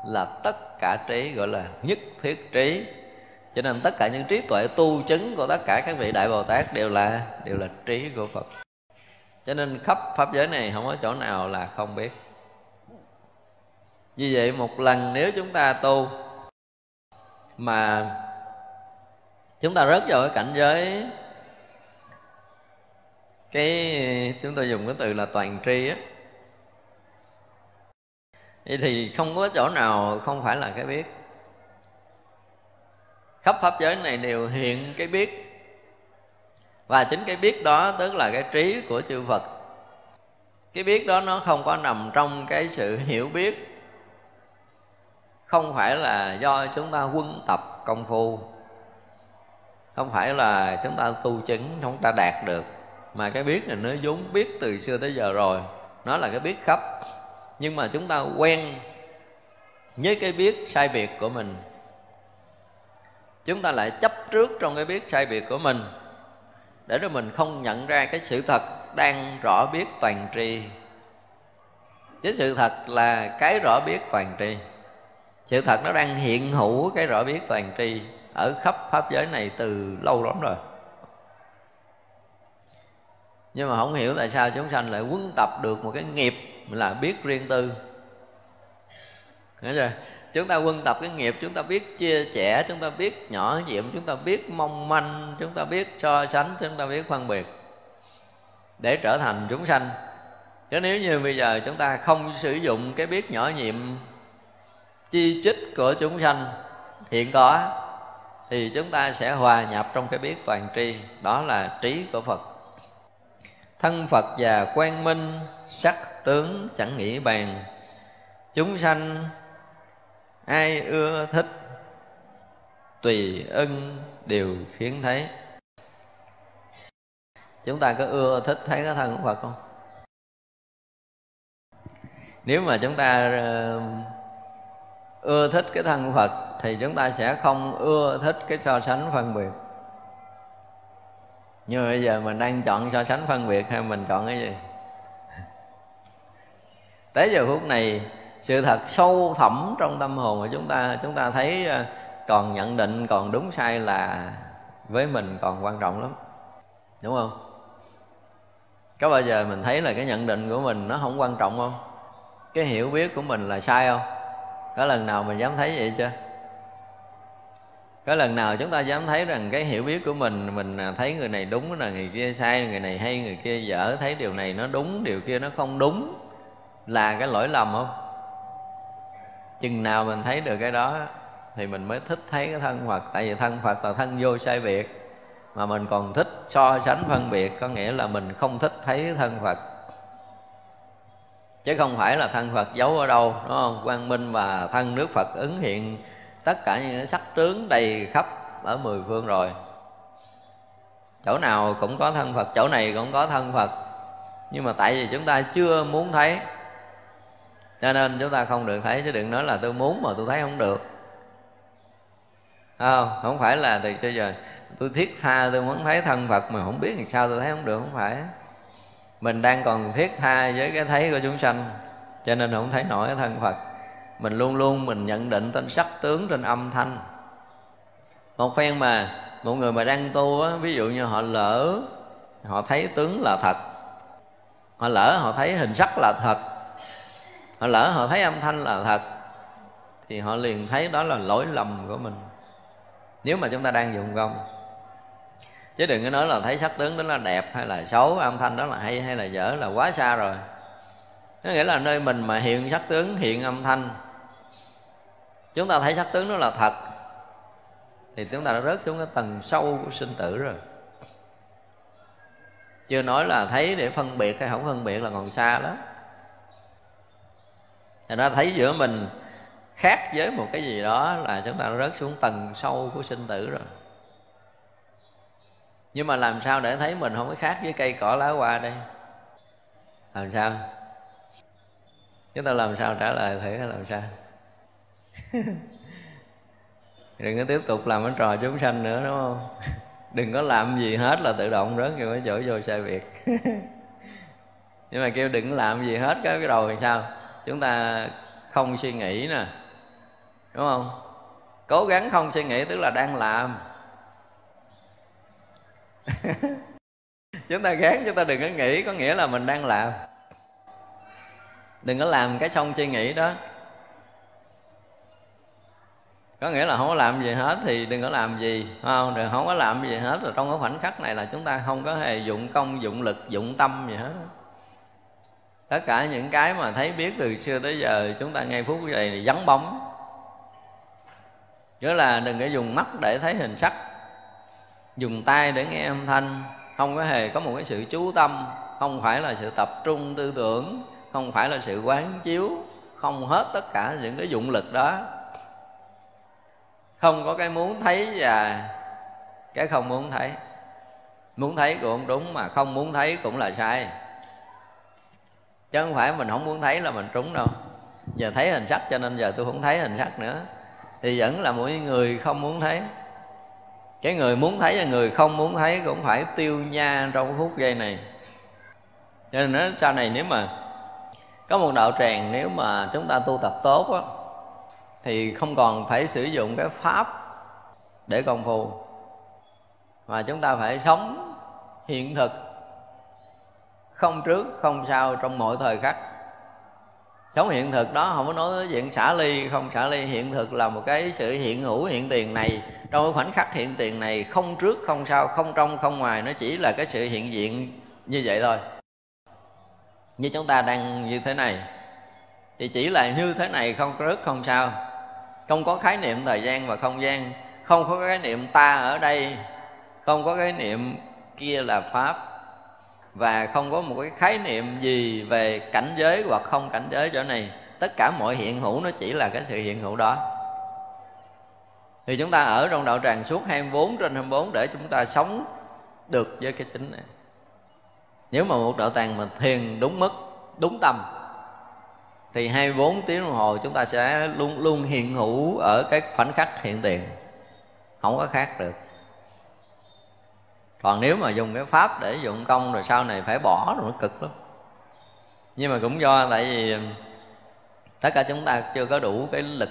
là tất cả trí, gọi là nhất thiết trí. Cho nên tất cả những trí tuệ tu chứng của tất cả các vị đại bồ tát đều là đều là trí của phật cho nên khắp pháp giới này không có chỗ nào là không biết. Như vậy một lần nếu chúng ta tu mà chúng ta rớt vào cái cảnh giới, cái chúng tôi dùng cái từ là toàn tri á vậy thì không có chỗ nào không phải là cái biết. Khắp pháp giới này đều hiện cái biết và chính cái biết đó tức là cái trí của chư phật. Cái biết đó nó không có nằm trong cái sự hiểu biết. Không phải là do chúng ta quân tập công phu. Không phải là chúng ta tu chứng chúng ta đạt được. Mà cái biết này nó vốn biết từ xưa tới giờ rồi. Nó là cái biết khắp. Nhưng mà chúng ta quen với cái biết sai biệt của mình. Chúng ta lại chấp trước trong cái biết sai biệt của mình để rồi mình không nhận ra cái sự thật đang rõ biết toàn tri. Chứ sự thật là cái rõ biết toàn tri. Sự thật nó đang hiện hữu cái rõ biết toàn tri ở khắp pháp giới này từ lâu lắm rồi. Nhưng mà không hiểu tại sao chúng sanh lại quân tập được một cái nghiệp là biết riêng tư. Nghe chưa? Chúng ta quân tập cái nghiệp, chúng ta biết chia sẻ, chúng ta biết nhỏ nhiệm, chúng ta biết mong manh, chúng ta biết so sánh, chúng ta biết phân biệt. Để trở thành chúng sanh. Chứ nếu như bây giờ chúng ta không sử dụng cái biết nhỏ nhiệm, chi chích của chúng sanh hiện có, thì chúng ta sẽ hòa nhập trong cái biết toàn tri. Đó là trí của phật. Thân phật và quang minh, sắc tướng chẳng nghĩ bàn. Chúng sanh ai ưa thích, tùy ưng đều khiến thấy. Chúng ta có ưa thích thấy cái thân của phật không? Nếu mà chúng ta ờ, ưa thích cái thân của phật thì chúng ta sẽ không ưa thích cái so sánh phân biệt. Nhưng bây giờ mình đang chọn so sánh phân biệt hay mình chọn cái gì? Tới giờ phút này sự thật sâu thẳm trong tâm hồn của chúng ta chúng ta thấy ờ, còn nhận định còn đúng sai là với mình còn quan trọng lắm. Đúng không? Có bao giờ mình thấy là cái nhận định của mình nó không quan trọng không? Cái hiểu biết của mình là sai không? Có lần nào mình dám thấy vậy chưa? Có lần nào chúng ta dám thấy rằng cái hiểu biết của mình mình à, thấy người này đúng là người kia sai, người này hay, người kia dở, thấy điều này nó đúng, điều kia nó không đúng là cái lỗi lầm không? Chừng nào mình thấy được cái đó, thì mình mới thích thấy cái thân phật. Tại vì thân phật là thân vô sai biệt, mà mình còn thích so sánh phân biệt, có nghĩa là mình không thích thấy thân phật. Chứ không phải là thân phật giấu ở đâu, đúng không? Quang minh và thân nước phật ứng hiện tất cả những sắc tướng đầy khắp ở mười phương rồi. Chỗ nào cũng có thân phật, chỗ này cũng có thân phật. Nhưng mà tại vì chúng ta chưa muốn thấy cho nên chúng ta không được thấy, chứ đừng nói là tôi muốn mà tôi thấy không được. Không? Không phải là từ bây giờ tôi thiết tha, tôi muốn thấy thân phật mà không biết làm sao tôi thấy không được, không phải. Mình đang còn thiết tha với cái thấy của chúng sanh, cho nên không thấy nổi cái thân phật. Mình luôn luôn mình nhận định trên sắc tướng trên âm thanh. Một phen mà một người mà đang tu á, ví dụ như họ lỡ, họ thấy tướng là thật, họ lỡ họ thấy hình sắc là thật họ lỡ họ thấy âm thanh là thật, thì họ liền thấy đó là lỗi lầm của mình. Nếu mà chúng ta đang dùng công, chứ đừng có nói là thấy sắc tướng đó là đẹp hay là xấu, âm thanh đó là hay hay là dở là quá xa rồi. Có nghĩa là nơi mình mà hiện sắc tướng, hiện âm thanh, chúng ta thấy sắc tướng đó là thật, thì chúng ta đã rớt xuống cái tầng sâu của sinh tử rồi. Chưa nói là thấy để phân biệt hay không phân biệt là còn xa lắm. Thành ra thấy giữa mình khác với một cái gì đó là chúng ta rớt xuống tầng sâu của sinh tử rồi. Nhưng mà làm sao để thấy mình không có khác với cây cỏ lá hoa đây? Làm sao? Chúng ta làm sao trả lời thử, làm sao? Đừng có tiếp tục làm cái trò chúng sanh nữa, đúng không? Đừng có làm gì hết là tự động rớt vô cái chỗ vô sai việc nhưng mà kêu đừng làm gì hết cái cái đầu thì sao? Chúng ta không suy nghĩ nè. Đúng không? Cố gắng không suy nghĩ tức là đang làm. Chúng ta gán chúng ta đừng có nghĩ, có nghĩa là mình đang làm. Đừng có làm cái xong suy nghĩ đó. Có nghĩa là không có làm gì hết thì đừng có làm gì không? Đừng, không có làm gì hết rồi trong cái khoảnh khắc này là chúng ta không có hề dụng công, dụng lực, dụng tâm gì hết tất cả những cái mà thấy biết từ xưa tới giờ, chúng ta ngay phút này vắng bóng. Nghĩa là đừng có dùng mắt để thấy hình sắc. Dùng tay để nghe âm thanh. Không có hề có một cái sự chú tâm. Không phải là sự tập trung tư tưởng. Không phải là sự quán chiếu. Không hết tất cả những cái dụng lực đó. Không có cái muốn thấy và cái không muốn thấy. Muốn thấy cũng đúng mà không muốn thấy cũng là sai chứ không phải mình không muốn thấy là mình trúng đâu. Giờ thấy hình sắc cho nên giờ tôi không thấy hình sắc nữa. Thì vẫn là mỗi người không muốn thấy. Cái người muốn thấy và người không muốn thấy cũng phải tiêu nha trong phút giây này. Cho nên nói sau này nếu mà có một đạo tràng nếu mà chúng ta tu tập tốt á, thì không còn phải sử dụng cái pháp để công phu. Mà chúng ta phải sống hiện thực không trước, không sau trong mọi thời khắc. Sống hiện thực đó, không có nói tới chuyện xả ly, không xả ly. Hiện thực là một cái sự hiện hữu, hiện tiền này. Trong cái khoảnh khắc hiện tiền này, không trước, không sau, không trong, không ngoài, nó chỉ là cái sự hiện diện như vậy thôi. Như chúng ta đang như thế này, thì chỉ là như thế này, không trước, không sau. Không có khái niệm thời gian và không gian. Không có khái niệm ta ở đây. Không có khái niệm kia là pháp và không có một cái khái niệm gì về cảnh giới hoặc không cảnh giới chỗ này. Tất cả mọi hiện hữu nó chỉ là cái sự hiện hữu đó. Thì chúng ta ở trong đạo tràng suốt 24 trên 24 để chúng ta sống được với cái chính này. Nếu mà một đạo tràng mà thiền đúng mức, đúng tâm thì 24 tiếng đồng hồ chúng ta sẽ luôn luôn hiện hữu ở cái khoảnh khắc hiện tiền. Không có khác được còn nếu mà dùng cái pháp để dụng công rồi sau này phải bỏ rồi nó cực lắm. Nhưng mà cũng do tại vì, tất cả chúng ta chưa có đủ cái lực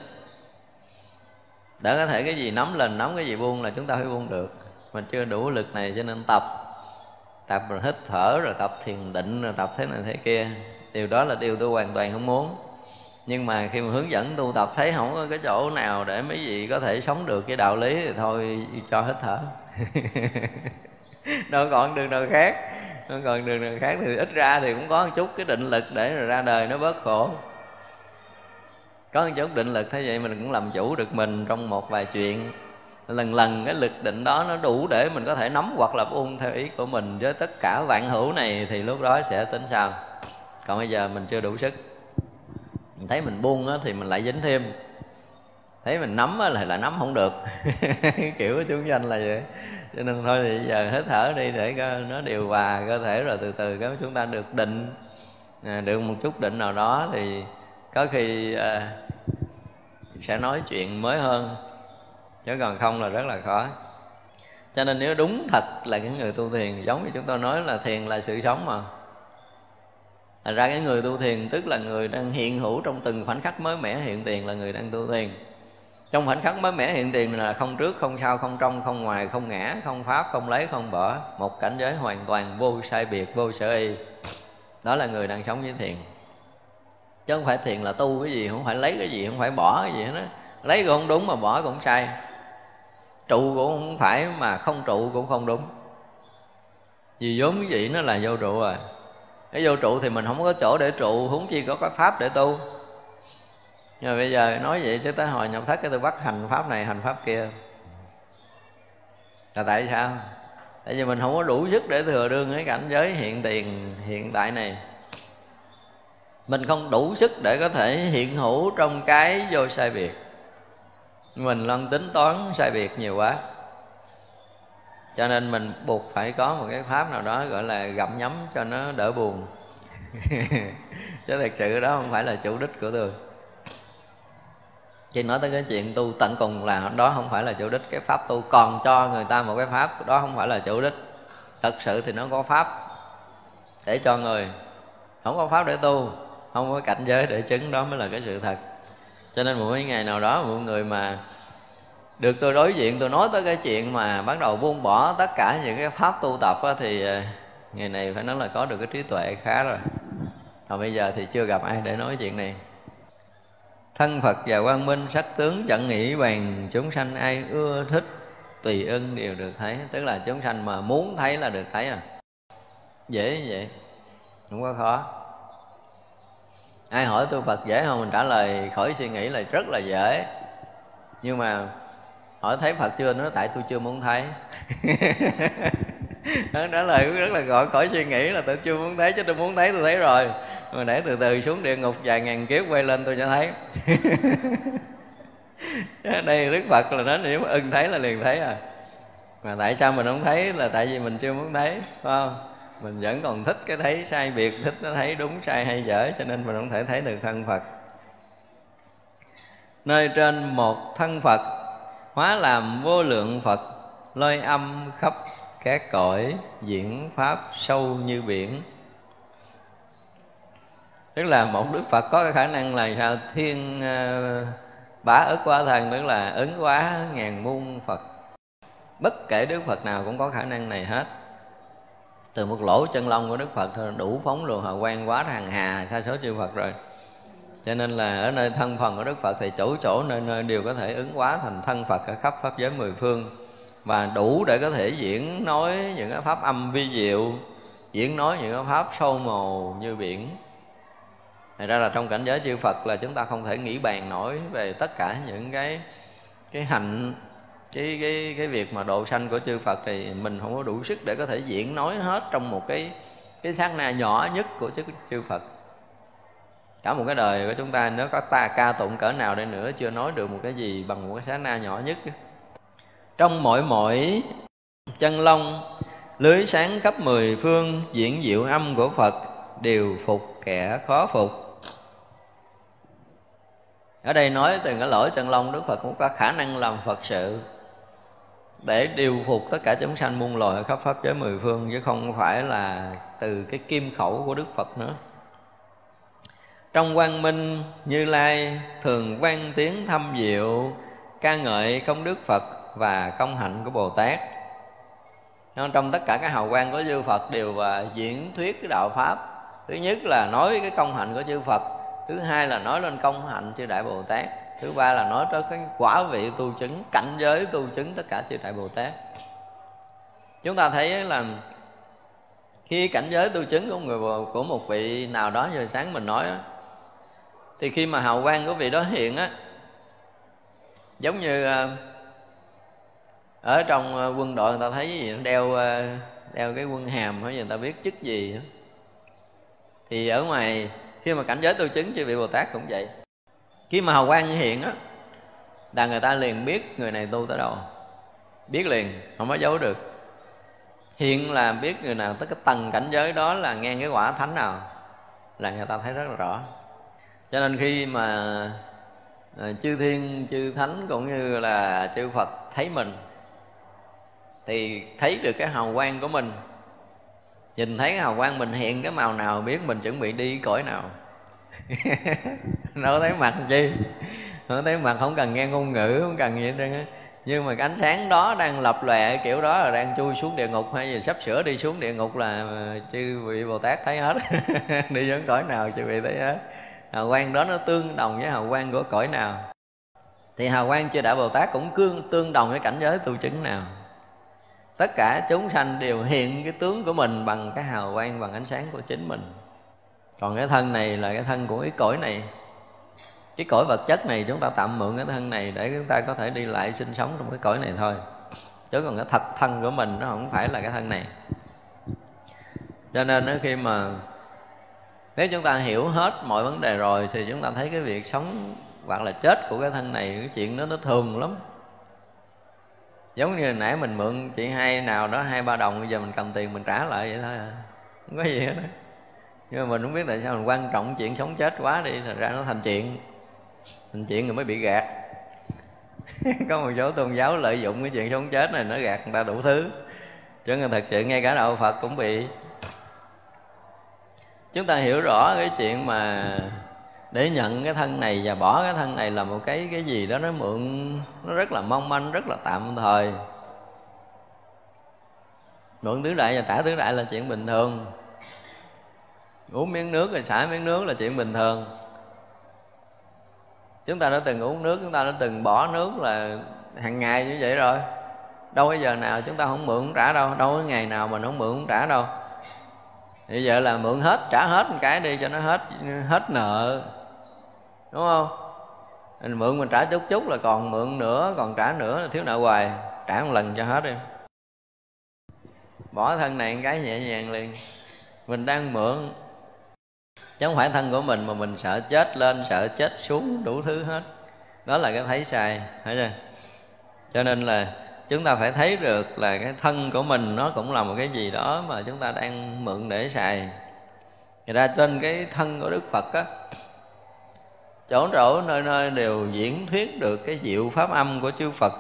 để có thể cái gì nắm lên, nắm cái gì buông là chúng ta phải buông được. Mình chưa đủ lực này cho nên tập tập rồi hít thở rồi tập thiền định rồi tập thế này thế kia. Điều đó là điều tôi hoàn toàn không muốn. Nhưng mà khi mà hướng dẫn tu tập thấy không có cái chỗ nào để mấy vị có thể sống được cái đạo lý thì thôi cho hít thở. đâu còn đường nào khác. Không còn đường nào khác thì ít ra thì cũng có một chút cái định lực để rồi ra đời nó bớt khổ. Có một chút định lực thế vậy mình cũng làm chủ được mình trong một vài chuyện. Lần lần cái lực định đó nó đủ để mình có thể nắm hoặc là buông theo ý của mình với tất cả vạn hữu này thì lúc đó sẽ tính sao? Còn bây giờ mình chưa đủ sức. Mình thấy mình buông á, thì mình lại dính thêm thấy mình nắm á, là nắm không được. Kiểu chúng danh là vậy. Cho nên thôi thì giờ hít thở đi để nó điều hòa cơ thể rồi từ từ cái chúng ta được định. À, được một chút định nào đó thì có khi à, sẽ nói chuyện mới hơn. Chứ còn không là rất là khó. Cho nên nếu đúng thật là cái người tu thiền giống như chúng tôi nói là thiền là sự sống mà. Thành ra cái người tu thiền tức là người đang hiện hữu trong từng khoảnh khắc mới mẻ hiện tiền là người đang tu thiền trong khoảnh khắc mới mẻ hiện tiền là không trước, không sau, không trong, không ngoài, không ngã, không pháp, không lấy, không bỏ. Một cảnh giới hoàn toàn vô sai biệt, vô sở y. Đó là người đang sống với thiền. Chứ không phải thiền là tu cái gì, không phải lấy cái gì, không phải bỏ cái gì hết đó lấy cũng không đúng mà bỏ cũng sai. Trụ cũng không phải mà không trụ cũng không đúng. Vì vốn cái gì nó là vô trụ rồi cái vô trụ thì mình không có chỗ để trụ, huống chi có cái pháp để tu nhưng mà bây giờ nói vậy chứ tới hồi nhập thất cái tôi bắt hành pháp này, hành pháp kia. Là tại sao? Tại vì mình không có đủ sức để thừa đương cái cảnh giới hiện tiền, hiện tại này. Mình không đủ sức để có thể hiện hữu trong cái vô sai biệt. Mình lân tính toán sai biệt nhiều quá. Cho nên mình buộc phải có một cái pháp nào đó gọi là gặm nhấm cho nó đỡ buồn. Chứ thật sự đó không phải là chủ đích của tôi khi nói tới cái chuyện tu tận cùng là đó không phải là chủ đích. Cái pháp tu còn cho người ta một cái pháp đó không phải là chủ đích. Thật sự thì nó có pháp để cho người. Không có pháp để tu không có cảnh giới để chứng đó mới là cái sự thật. Cho nên mỗi ngày nào đó một người mà được tôi đối diện tôi nói tới cái chuyện mà bắt đầu buông bỏ tất cả những cái pháp tu tập á, thì ờ, ngày này phải nói là có được cái trí tuệ khá rồi. Còn bây giờ thì chưa gặp ai để nói chuyện này thân phật và quang minh sắc tướng, chẳng nghĩ bàn chúng sanh ai ưa thích, tùy ưng đều được thấy. Tức là chúng sanh mà muốn thấy là được thấy à. Dễ như vậy, không có khó. Ai hỏi tôi phật dễ không, mình trả lời khỏi suy nghĩ là rất là dễ. Nhưng mà hỏi thấy phật chưa nó tại tôi chưa muốn thấy. đó trả lời rất là gọi khỏi suy nghĩ là tôi chưa muốn thấy, chứ tôi muốn thấy tôi thấy rồi. Mà để từ từ xuống địa ngục vài ngàn kiếp quay lên tôi cho thấy. Đây, đức phật là nói nếu mà ưng thấy là liền thấy à. Mà tại sao mình không thấy là tại vì mình chưa muốn thấy, phải không? Mình vẫn còn thích cái thấy sai biệt, thích nó thấy đúng, sai hay dở, cho nên mình không thể thấy được thân phật. Nơi trên một thân phật, hóa làm vô lượng phật, lôi âm khắp các cõi diễn pháp sâu như biển. Tức là một đức phật có cái khả năng là sao? Thiên uh, bá ức quá thần tức là ứng quá ngàn muôn phật. Bất kể đức phật nào cũng có khả năng này hết. Từ một lỗ chân lông của đức phật thôi đủ phóng luồng hào quang quá hàng hà sa số chư phật rồi. Cho nên là ở nơi thân phần của đức phật thì chỗ chỗ nơi nơi đều có thể ứng hóa thành thân phật ở khắp pháp giới mười phương và đủ để có thể diễn nói những cái pháp âm vi diệu diễn nói những cái pháp sâu màu như biển. Thật ra là trong cảnh giới chư Phật là chúng ta không thể nghĩ bàn nổi về tất cả những cái cái hạnh cái cái cái việc mà độ sanh của chư Phật thì mình không có đủ sức để có thể diễn nói hết trong một cái cái sát na nhỏ nhất của chư, chư Phật. Cả một cái đời của chúng ta nếu có ta ca tụng cỡ nào đây nữa chưa nói được một cái gì bằng một cái sát na nhỏ nhất trong mỗi mỗi chân long, lưới sáng khắp mười phương, diễn diệu âm của phật, đều phục kẻ khó phục. Ở đây nói từ cái lỗi chân long, đức phật cũng có khả năng làm phật sự để điều phục tất cả chúng sanh muôn loài khắp pháp giới mười phương, chứ không phải là từ cái kim khẩu của đức phật nữa. Trong quang minh như lai thường quan tiếng thâm diệu, ca ngợi công đức phật và công hạnh của bồ tát. Trong tất cả các hào quang của chư phật đều à, diễn thuyết cái đạo pháp. Thứ nhất là nói cái công hạnh của chư phật thứ hai là nói lên công hạnh chư đại bồ tát thứ ba là nói tới cái quả vị tu chứng cảnh giới tu chứng tất cả chư đại bồ tát. Chúng ta thấy là khi cảnh giới tu chứng của người của một vị nào đó giờ sáng mình nói đó, thì khi mà hào quang của vị đó hiện á giống như à, ở trong ờ, quân đội người ta thấy gì? Nó đeo ờ, đeo cái quân hàm hay người ta biết chức gì đó. thì ở ngoài, khi mà cảnh giới tu chứng chư vị bồ tát cũng vậy. Khi mà hào quang hiện á, là người ta liền biết người này tu tới đâu. Biết liền, không có giấu được. Hiện là biết người nào tới cái tầng cảnh giới đó là ngang cái quả thánh nào, là người ta thấy rất là rõ. Cho nên khi mà ờ, chư thiên, chư thánh cũng như là chư phật thấy mình thì thấy được cái hào quang của mình. Nhìn thấy cái hào quang mình, hiện cái màu nào biết mình chuẩn bị đi cõi nào. Nó thấy mặt chi? Nó thấy mặt không cần nghe ngôn ngữ, không cần gì hết trơn á. Nhưng mà cái ánh sáng đó đang lập lòe kiểu đó là đang chui xuống địa ngục. Hay gì sắp sửa đi xuống địa ngục là ờ, chư vị bồ tát thấy hết. Đi đến cõi nào chư vị thấy hết. Hào quang đó nó tương đồng với hào quang của cõi nào. Thì hào quang chư đại bồ tát cũng cương, tương đồng với cảnh giới tu chứng nào tất cả chúng sanh đều hiện cái tướng của mình bằng cái hào quang, bằng ánh sáng của chính mình. Còn cái thân này là cái thân của cái cõi này. Cái cõi vật chất này chúng ta tạm mượn cái thân này để chúng ta có thể đi lại sinh sống trong cái cõi này thôi. Chứ còn cái thật thân của mình nó không phải là cái thân này. Cho nên khi mà nếu chúng ta hiểu hết mọi vấn đề rồi thì chúng ta thấy cái việc sống hoặc là chết của cái thân này, cái chuyện đó nó thường lắm giống như nãy mình mượn chị hai nào đó hai, ba đồng, bây giờ mình cầm tiền mình trả lại vậy thôi à. Không có gì hết đó nhưng mà mình không biết tại sao mình quan trọng chuyện sống chết quá đi thành ra nó thành chuyện. Thành chuyện rồi mới bị gạt. Có một số tôn giáo lợi dụng cái chuyện sống chết này, nó gạt người ta đủ thứ. Chứ thật sự ngay cả đạo phật cũng bị. Chúng ta hiểu rõ cái chuyện mà để nhận cái thân này và bỏ cái thân này là một cái cái gì đó nó mượn, nó rất là mong manh, rất là tạm thời. Mượn tứ đại và trả tứ đại là chuyện bình thường. Uống miếng nước rồi xả miếng nước là chuyện bình thường. Chúng ta đã từng uống nước, chúng ta đã từng bỏ nước là hàng ngày như vậy rồi. Đâu có giờ nào chúng ta không mượn không trả đâu đâu có ngày nào mà nó không mượn không trả đâu bây giờ là mượn hết, trả hết một cái đi cho nó hết hết nợ. Đúng không? Mình mượn mình trả chút chút là còn mượn nữa, còn trả nữa là thiếu nợ hoài. Trả một lần cho hết đi. Bỏ thân này một cái nhẹ nhàng liền. Mình đang mượn. Chứ không phải thân của mình mà mình sợ chết lên, sợ chết xuống đủ thứ hết. Đó là cái thấy sai, thấy chưa? Cho nên là chúng ta phải thấy được là cái thân của mình nó cũng là một cái gì đó mà chúng ta đang mượn để xài. Thì ra trên cái thân của Đức Phật á, Chỗ chỗ nơi nơi đều diễn thuyết được cái diệu pháp âm của chư Phật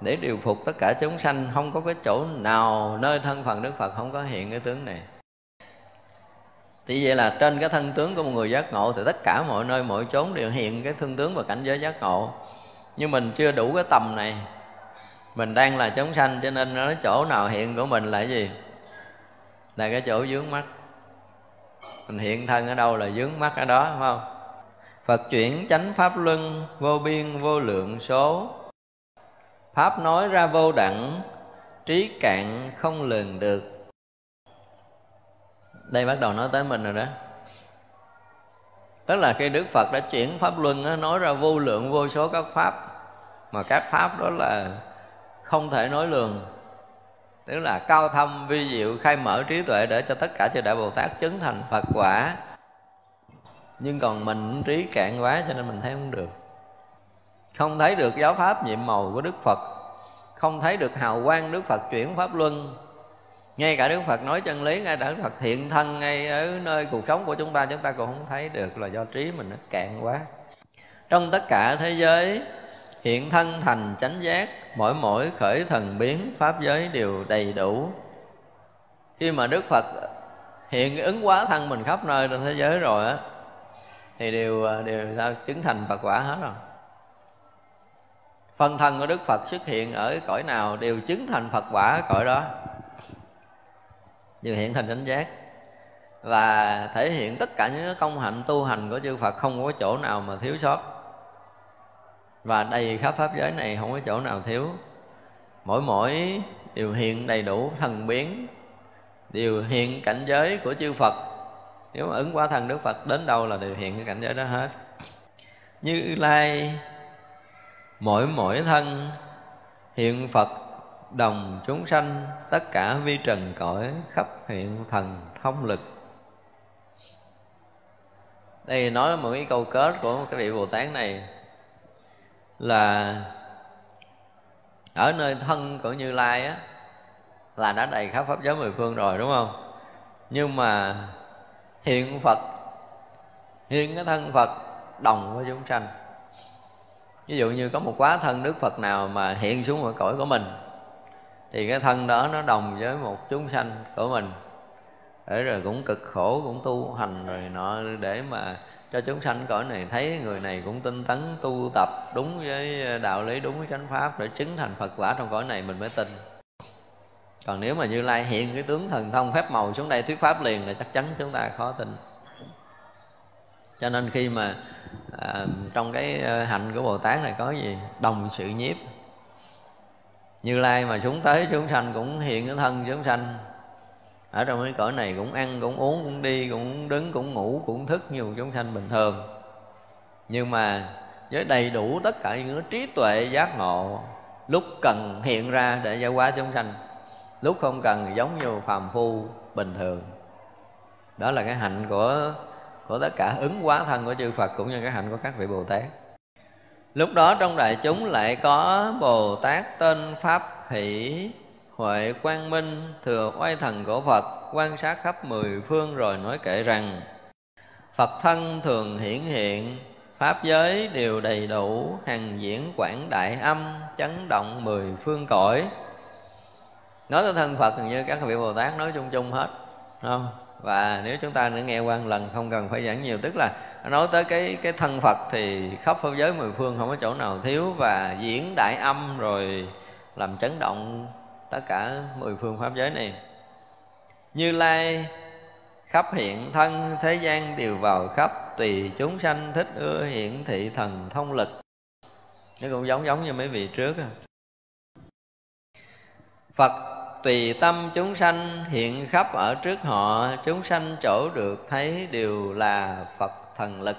Để điều phục tất cả chúng sanh. Không có cái chỗ nào nơi thân phần Đức Phật không có hiện cái tướng này. Thì vậy là trên cái thân tướng của một người giác ngộ thì tất cả mọi nơi mọi chốn đều hiện cái thân tướng và cảnh giới giác ngộ. Nhưng mình chưa đủ cái tầm này mình đang là chống sanh cho nên nó chỗ nào hiện của mình là cái gì? Là cái chỗ dướng mắt mình hiện thân ở đâu là dướng mắt ở đó phải không? Phật chuyển chánh pháp luân vô biên vô lượng số. Pháp nói ra vô đẳng trí cạn không lường được. Đây bắt đầu nói tới mình rồi đó. Tức là khi đức phật đã chuyển pháp luân đó, nói ra vô lượng vô số các pháp mà các pháp đó là không thể nói lường. Tức là cao thâm, vi diệu, khai mở trí tuệ để cho tất cả chư đại bồ tát chứng thành phật quả. Nhưng còn mình trí cạn quá cho nên mình thấy không được. Không thấy được giáo pháp nhiệm màu của đức phật. Không thấy được hào quang đức phật chuyển pháp luân. Ngay cả đức phật nói chân lý, ngay cả đức phật thiện thân ngay ở nơi cuộc sống của chúng ta chúng ta cũng không thấy được là do trí mình nó cạn quá. Trong tất cả thế giới hiện thân thành chánh giác, mỗi mỗi khởi thần biến pháp giới đều đầy đủ. Khi mà đức phật hiện ứng hóa thân mình khắp nơi trên thế giới rồi á, thì đều đều sao chứng thành phật quả hết rồi. Phần thân của đức phật xuất hiện ở cõi nào đều chứng thành phật quả ở cõi đó. Đều hiện thành chánh giác. Và thể hiện tất cả những công hạnh tu hành của chư Phật không có chỗ nào mà thiếu sót và đầy khắp pháp giới này không có chỗ nào thiếu. Mỗi mỗi đều hiện đầy đủ thần biến, đều hiện cảnh giới của chư Phật. Nếu mà ứng quả thần Đức Phật, đến đâu là đều hiện cái cảnh giới đó hết. Như lai, mỗi mỗi thân hiện Phật, đồng chúng sanh, tất cả vi trần cõi khắp hiện thần thông lực. Đây nói một cái câu kết của cái vị bồ tát này là ở nơi thân của như lai á, là đã đầy khắp pháp giới mười phương rồi, đúng không? Nhưng mà hiện phật, hiện cái thân phật đồng với chúng sanh. Ví dụ như có một quá thân đức phật nào mà hiện xuống ở cõi của mình, thì cái thân đó nó đồng với một chúng sanh của mình. Để rồi cũng cực khổ, cũng tu hành rồi nọ, để mà cho chúng sanh cõi này thấy người này cũng tinh tấn tu tập đúng với đạo lý đúng với chánh pháp để chứng thành phật quả trong cõi này mình mới tin. Còn nếu mà như lai hiện cái tướng thần thông phép màu xuống đây thuyết pháp liền là chắc chắn chúng ta khó tin. Cho nên khi mà à, trong cái à, hạnh của bồ tát này có gì? Đồng sự nhiếp. Như lai mà xuống tới chúng sanh cũng hiện cái thân chúng sanh ở trong cái cõi này cũng ăn, cũng uống, cũng đi, cũng đứng, cũng ngủ, cũng thức như một chúng sanh bình thường. Nhưng mà với đầy đủ tất cả những trí tuệ giác ngộ, lúc cần hiện ra để giải hóa chúng sanh, lúc không cần giống như phàm phu bình thường. Đó là cái hạnh của của tất cả ứng hóa thân của chư Phật cũng như cái hạnh của các vị Bồ Tát. Lúc đó trong đại chúng lại có bồ tát tên pháp hỷ huệ quang minh thừa oai thần của phật, quan sát khắp mười phương rồi nói kể rằng, phật thân thường hiển hiện, pháp giới đều đầy đủ, hằng diễn quảng đại âm, chấn động mười phương cõi. Nói tới thân phật như các vị bồ tát nói chung chung hết không? Và nếu chúng ta nữa nghe qua một lần, không cần phải giảng nhiều, tức là nói tới cái cái thân phật thì khắp pháp giới mười phương không có chỗ nào thiếu và diễn đại âm rồi làm chấn động tất cả mười phương pháp giới này. Như lai khắp hiện thân thế gian đều vào khắp tùy chúng sanh thích ưa hiện thị thần thông lực. Nó cũng giống giống như mấy vị trước à. Phật tùy tâm chúng sanh hiện khắp ở trước họ chúng sanh chỗ được thấy đều là Phật thần lực.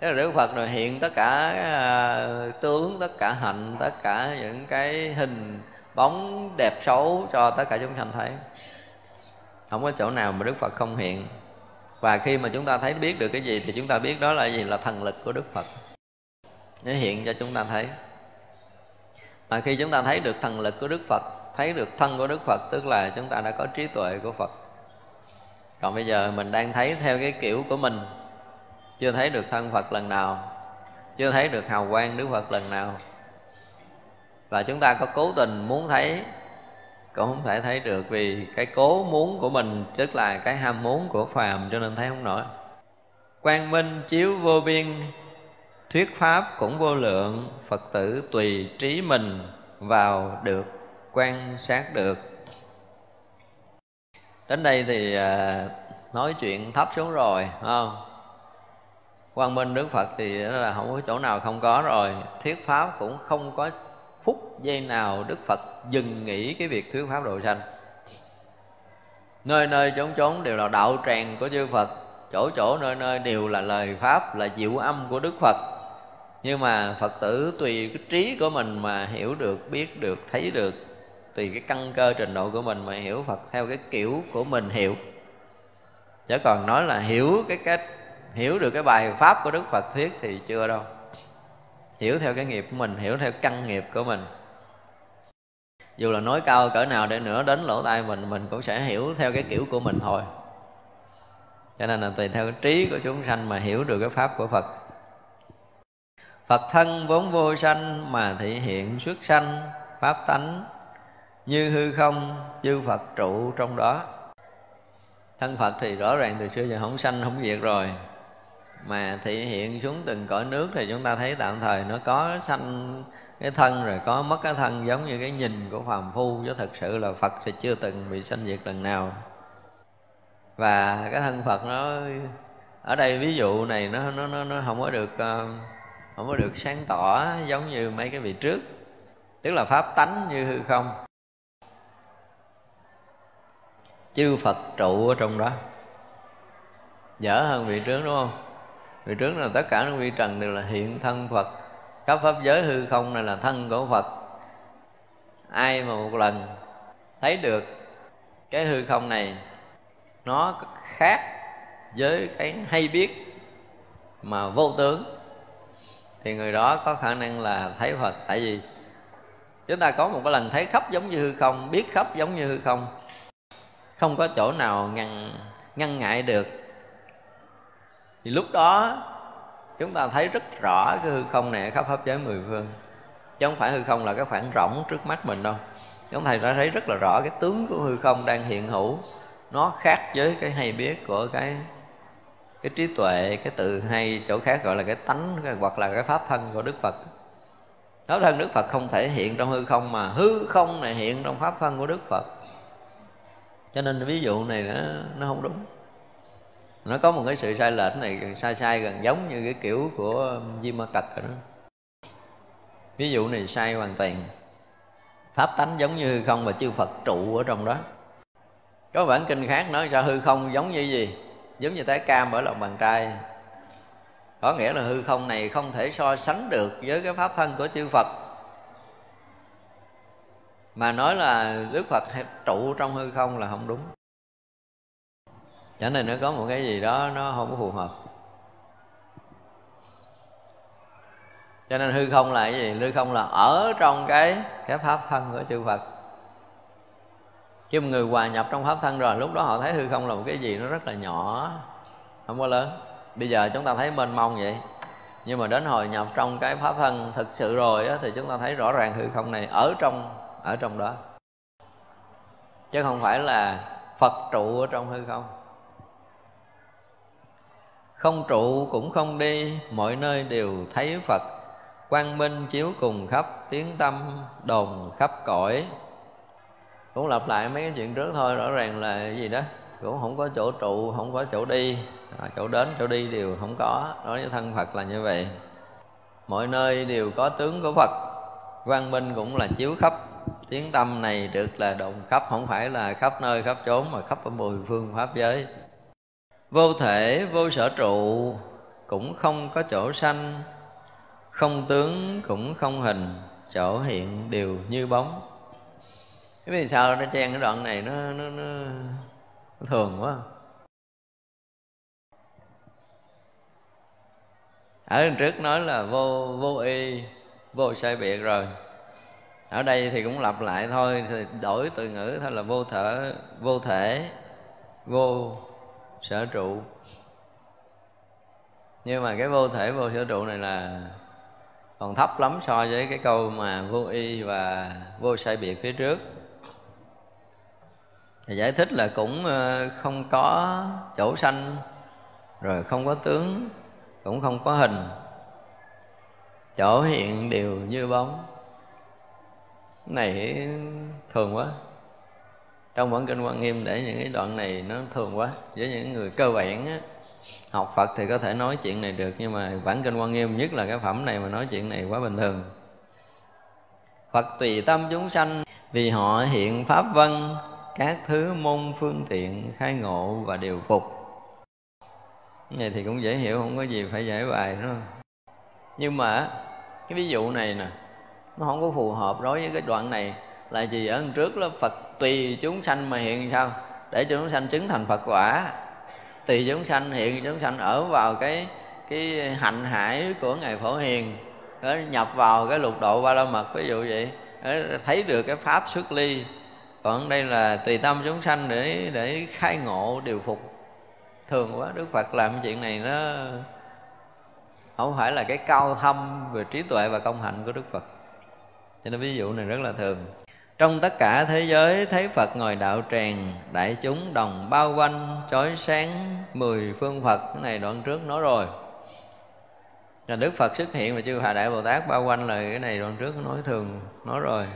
Thế là Đức Phật rồi hiện tất cả à, uh, tướng, tất cả hạnh, tất cả những cái hình bóng đẹp xấu cho tất cả chúng sanh thấy. Không có chỗ nào mà đức phật không hiện. Và khi mà chúng ta thấy biết được cái gì thì chúng ta biết đó là gì? Là thần lực của đức phật. Nó hiện cho chúng ta thấy. Mà khi chúng ta thấy được thần lực của đức phật, thấy được thân của đức phật, tức là chúng ta đã có trí tuệ của phật. Còn bây giờ mình đang thấy theo cái kiểu của mình. Chưa thấy được thân phật lần nào. Chưa thấy được hào quang đức phật lần nào và chúng ta có cố tình muốn thấy, cũng không thể thấy được vì cái cố muốn của mình, tức là cái ham muốn của phàm, cho nên thấy không nổi. Quang minh chiếu vô biên, thuyết pháp cũng vô lượng, phật tử tùy trí mình vào được, quan sát được. Đến đây thì à, nói chuyện thấp xuống rồi không? Quang minh đức phật thì là không có chỗ nào không có rồi, thuyết pháp cũng không có phút giây nào đức phật dừng nghỉ cái việc thuyết pháp độ sanh. Nơi nơi chốn chốn đều là đạo tràng của chư phật, chỗ chỗ nơi nơi đều là lời pháp, là diệu âm của đức phật. Nhưng mà phật tử tùy cái trí của mình mà hiểu được, biết được, thấy được, tùy cái căn cơ trình độ của mình mà hiểu phật theo cái kiểu của mình hiểu. Chứ còn nói là hiểu cái cách, hiểu được cái bài pháp của đức phật thuyết thì chưa đâu hiểu theo cái nghiệp của mình, hiểu theo căn nghiệp của mình. Dù là nói cao cỡ nào để nữa, đến lỗ tai mình mình cũng sẽ hiểu theo cái kiểu của mình thôi. Cho nên là tùy theo cái trí của chúng sanh mà hiểu được cái pháp của phật. Phật thân vốn vô sanh mà thị hiện xuất sanh, pháp tánh, như hư không chư phật trụ trong đó. Thân phật thì rõ ràng từ xưa giờ không sanh, không diệt rồi mà thị hiện xuống từng cõi nước thì chúng ta thấy tạm thời nó có sanh cái thân rồi có mất cái thân giống như cái nhìn của phàm phu chứ thật sự là phật thì chưa từng bị sanh diệt lần nào. Và cái thân phật nó ở đây ví dụ này nó nó nó, nó không có được ờ, không có được sáng tỏ giống như mấy cái vị trước. Tức là pháp tánh như hư không. Chư phật trụ ở trong đó. Dở hơn vị trước đúng không? Vì trước là tất cả những vi trần đều là hiện thân phật. Khắp pháp giới hư không này là thân của phật. Ai mà một lần thấy được cái hư không này, nó khác với cái hay biết mà vô tướng, thì người đó có khả năng là thấy phật. Tại vì chúng ta có một cái lần thấy khắp giống như hư không, biết khắp giống như hư không không có chỗ nào ngăn ngăn ngại được thì lúc đó, chúng ta thấy rất rõ cái hư không này khắp pháp giới mười phương. Chứ không phải hư không là cái khoảng rỗng trước mắt mình đâu. Chúng thầy đã thấy rất là rõ cái tướng của hư không đang hiện hữu. Nó khác với cái hay biết của cái cái trí tuệ, cái tự hay, chỗ khác gọi là cái tánh hoặc là cái pháp thân của đức phật. Pháp thân đức phật không thể hiện trong hư không mà hư không này hiện trong pháp thân của đức phật. Cho nên ví dụ này nó nó không đúng nó có một cái sự sai lệch này, sai sai gần giống như cái kiểu của di ma cật rồi đó. Ví dụ này, sai hoàn toàn. Pháp tánh giống như hư không và chư phật trụ ở trong đó. Có bản kinh khác nói sao hư không giống như gì? Giống như trái cam ở lòng bàn tay. Có nghĩa là hư không này không thể so sánh được với cái pháp thân của chư phật. Mà nói là đức phật trụ trong hư không là không đúng cho nên nó có một cái gì đó nó không có phù hợp. Cho nên hư không là cái gì? Hư không là ở trong cái cái pháp thân của chư phật. Khi một người hòa nhập trong pháp thân rồi lúc đó họ thấy hư không là một cái gì nó rất là nhỏ không có lớn. Bây giờ chúng ta thấy mênh mông vậy. Nhưng mà đến hồi nhập trong cái pháp thân thực sự rồi đó, thì chúng ta thấy rõ ràng hư không này ở trong ở trong đó. Chứ không phải là phật trụ ở trong hư không không trụ cũng không đi mọi nơi đều thấy phật. Quang minh chiếu cùng khắp tiếng tâm đồn khắp cõi. Cũng lặp lại mấy cái chuyện trước thôi rõ ràng là cái gì đó. Cũng không có chỗ trụ không có chỗ đi. À, chỗ đến chỗ đi đều không có. Đối với thân phật là như vậy. Mọi nơi đều có tướng của phật. Quang minh cũng là chiếu khắp. Tiếng tâm này được là đồng khắp không phải là khắp nơi khắp chốn mà khắp ở mười phương pháp giới vô thể vô sở trụ cũng không có chỗ sanh. Không tướng cũng không hình chỗ hiện đều như bóng. Cái vì sao nó chen cái đoạn này nó nó, nó, nó thường quá. Ở lần trước nói là vô vô y vô sai biệt rồi. Ở đây thì cũng lặp lại thôi thì đổi từ ngữ thôi là vô thể vô thể vô sở trụ. Nhưng mà cái vô thể vô sở trụ này là còn thấp lắm so với cái câu mà vô y và vô sai biệt phía trước. Thì giải thích là cũng ờ, không có chỗ sanh, rồi không có tướng, cũng không có hình. Chỗ hiện đều như bóng. Cái này thường quá trong bản kinh quan nghiêm để những cái đoạn này nó thường quá với những người cơ bản á, học phật thì có thể nói chuyện này được nhưng mà bản kinh quan nghiêm nhất là cái phẩm này mà nói chuyện này quá bình thường. Phật tùy tâm chúng sanh vì họ hiện pháp văn các thứ môn phương tiện khai ngộ và điều phục. Cái này thì cũng dễ hiểu không có gì phải giải bài nữa nhưng mà cái ví dụ này nè nó không có phù hợp đối với cái đoạn này. Là gì? Ở trước đó phật tùy chúng sanh mà hiện sao? Để cho chúng sanh chứng thành phật quả. Tùy chúng sanh hiện chúng sanh ở vào cái cái hạnh hải của ngài phổ hiền đó, nhập vào cái lục độ ba la mật ví dụ vậy. Đó, thấy được cái pháp xuất ly. Còn đây là tùy tâm chúng sanh để để khai ngộ điều phục. Thường quá đức phật làm chuyện này nó không phải là cái cao thâm về trí tuệ và công hạnh của đức phật. Cho nên ví dụ này rất là thường trong tất cả thế giới thấy phật ngồi đạo tràng, đại chúng đồng bao quanh, chói sáng mười phương phật. Cái này đoạn trước nói rồi. Là đức phật xuất hiện và chư hòa đại bồ tát bao quanh là cái này đoạn trước nói thường, nói rồi.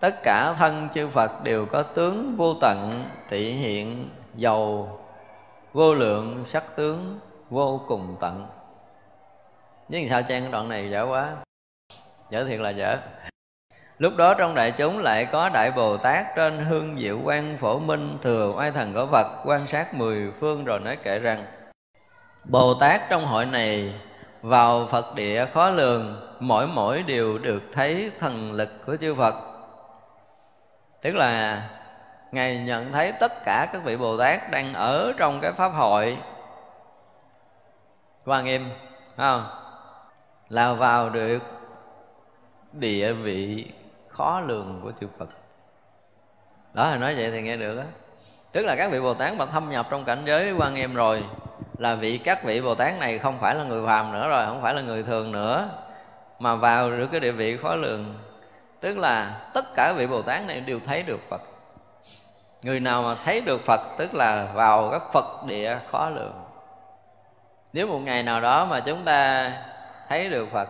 Tất cả thân chư phật đều có tướng vô tận thị hiện, giàu, vô lượng, sắc tướng, vô cùng tận. Nhưng sao trang đoạn này dở quá? Dở thiệt là dở lúc đó trong đại chúng lại có đại bồ tát trên hương diệu quan phổ minh, thừa oai thần của phật, quan sát mười phương rồi nói kể rằng, bồ tát trong hội này vào phật địa khó lường, mỗi mỗi đều được thấy thần lực của chư phật. Tức là ngài nhận thấy tất cả các vị bồ tát đang ở trong cái pháp hội. Hoa nghiêm không? Là vào được địa vị khó lường của chư Phật. Đó là nói vậy thì nghe được á. Tức là các vị Bồ Tát mà thâm nhập trong cảnh giới quan em rồi, là vị, các vị Bồ Tát này không phải là người phàm nữa rồi, không phải là người thường nữa, mà vào được cái địa vị khó lường. Tức là tất cả vị Bồ Tát này đều thấy được Phật. Người nào mà thấy được Phật, tức là vào cái Phật địa khó lường. Nếu một ngày nào đó mà chúng ta thấy được Phật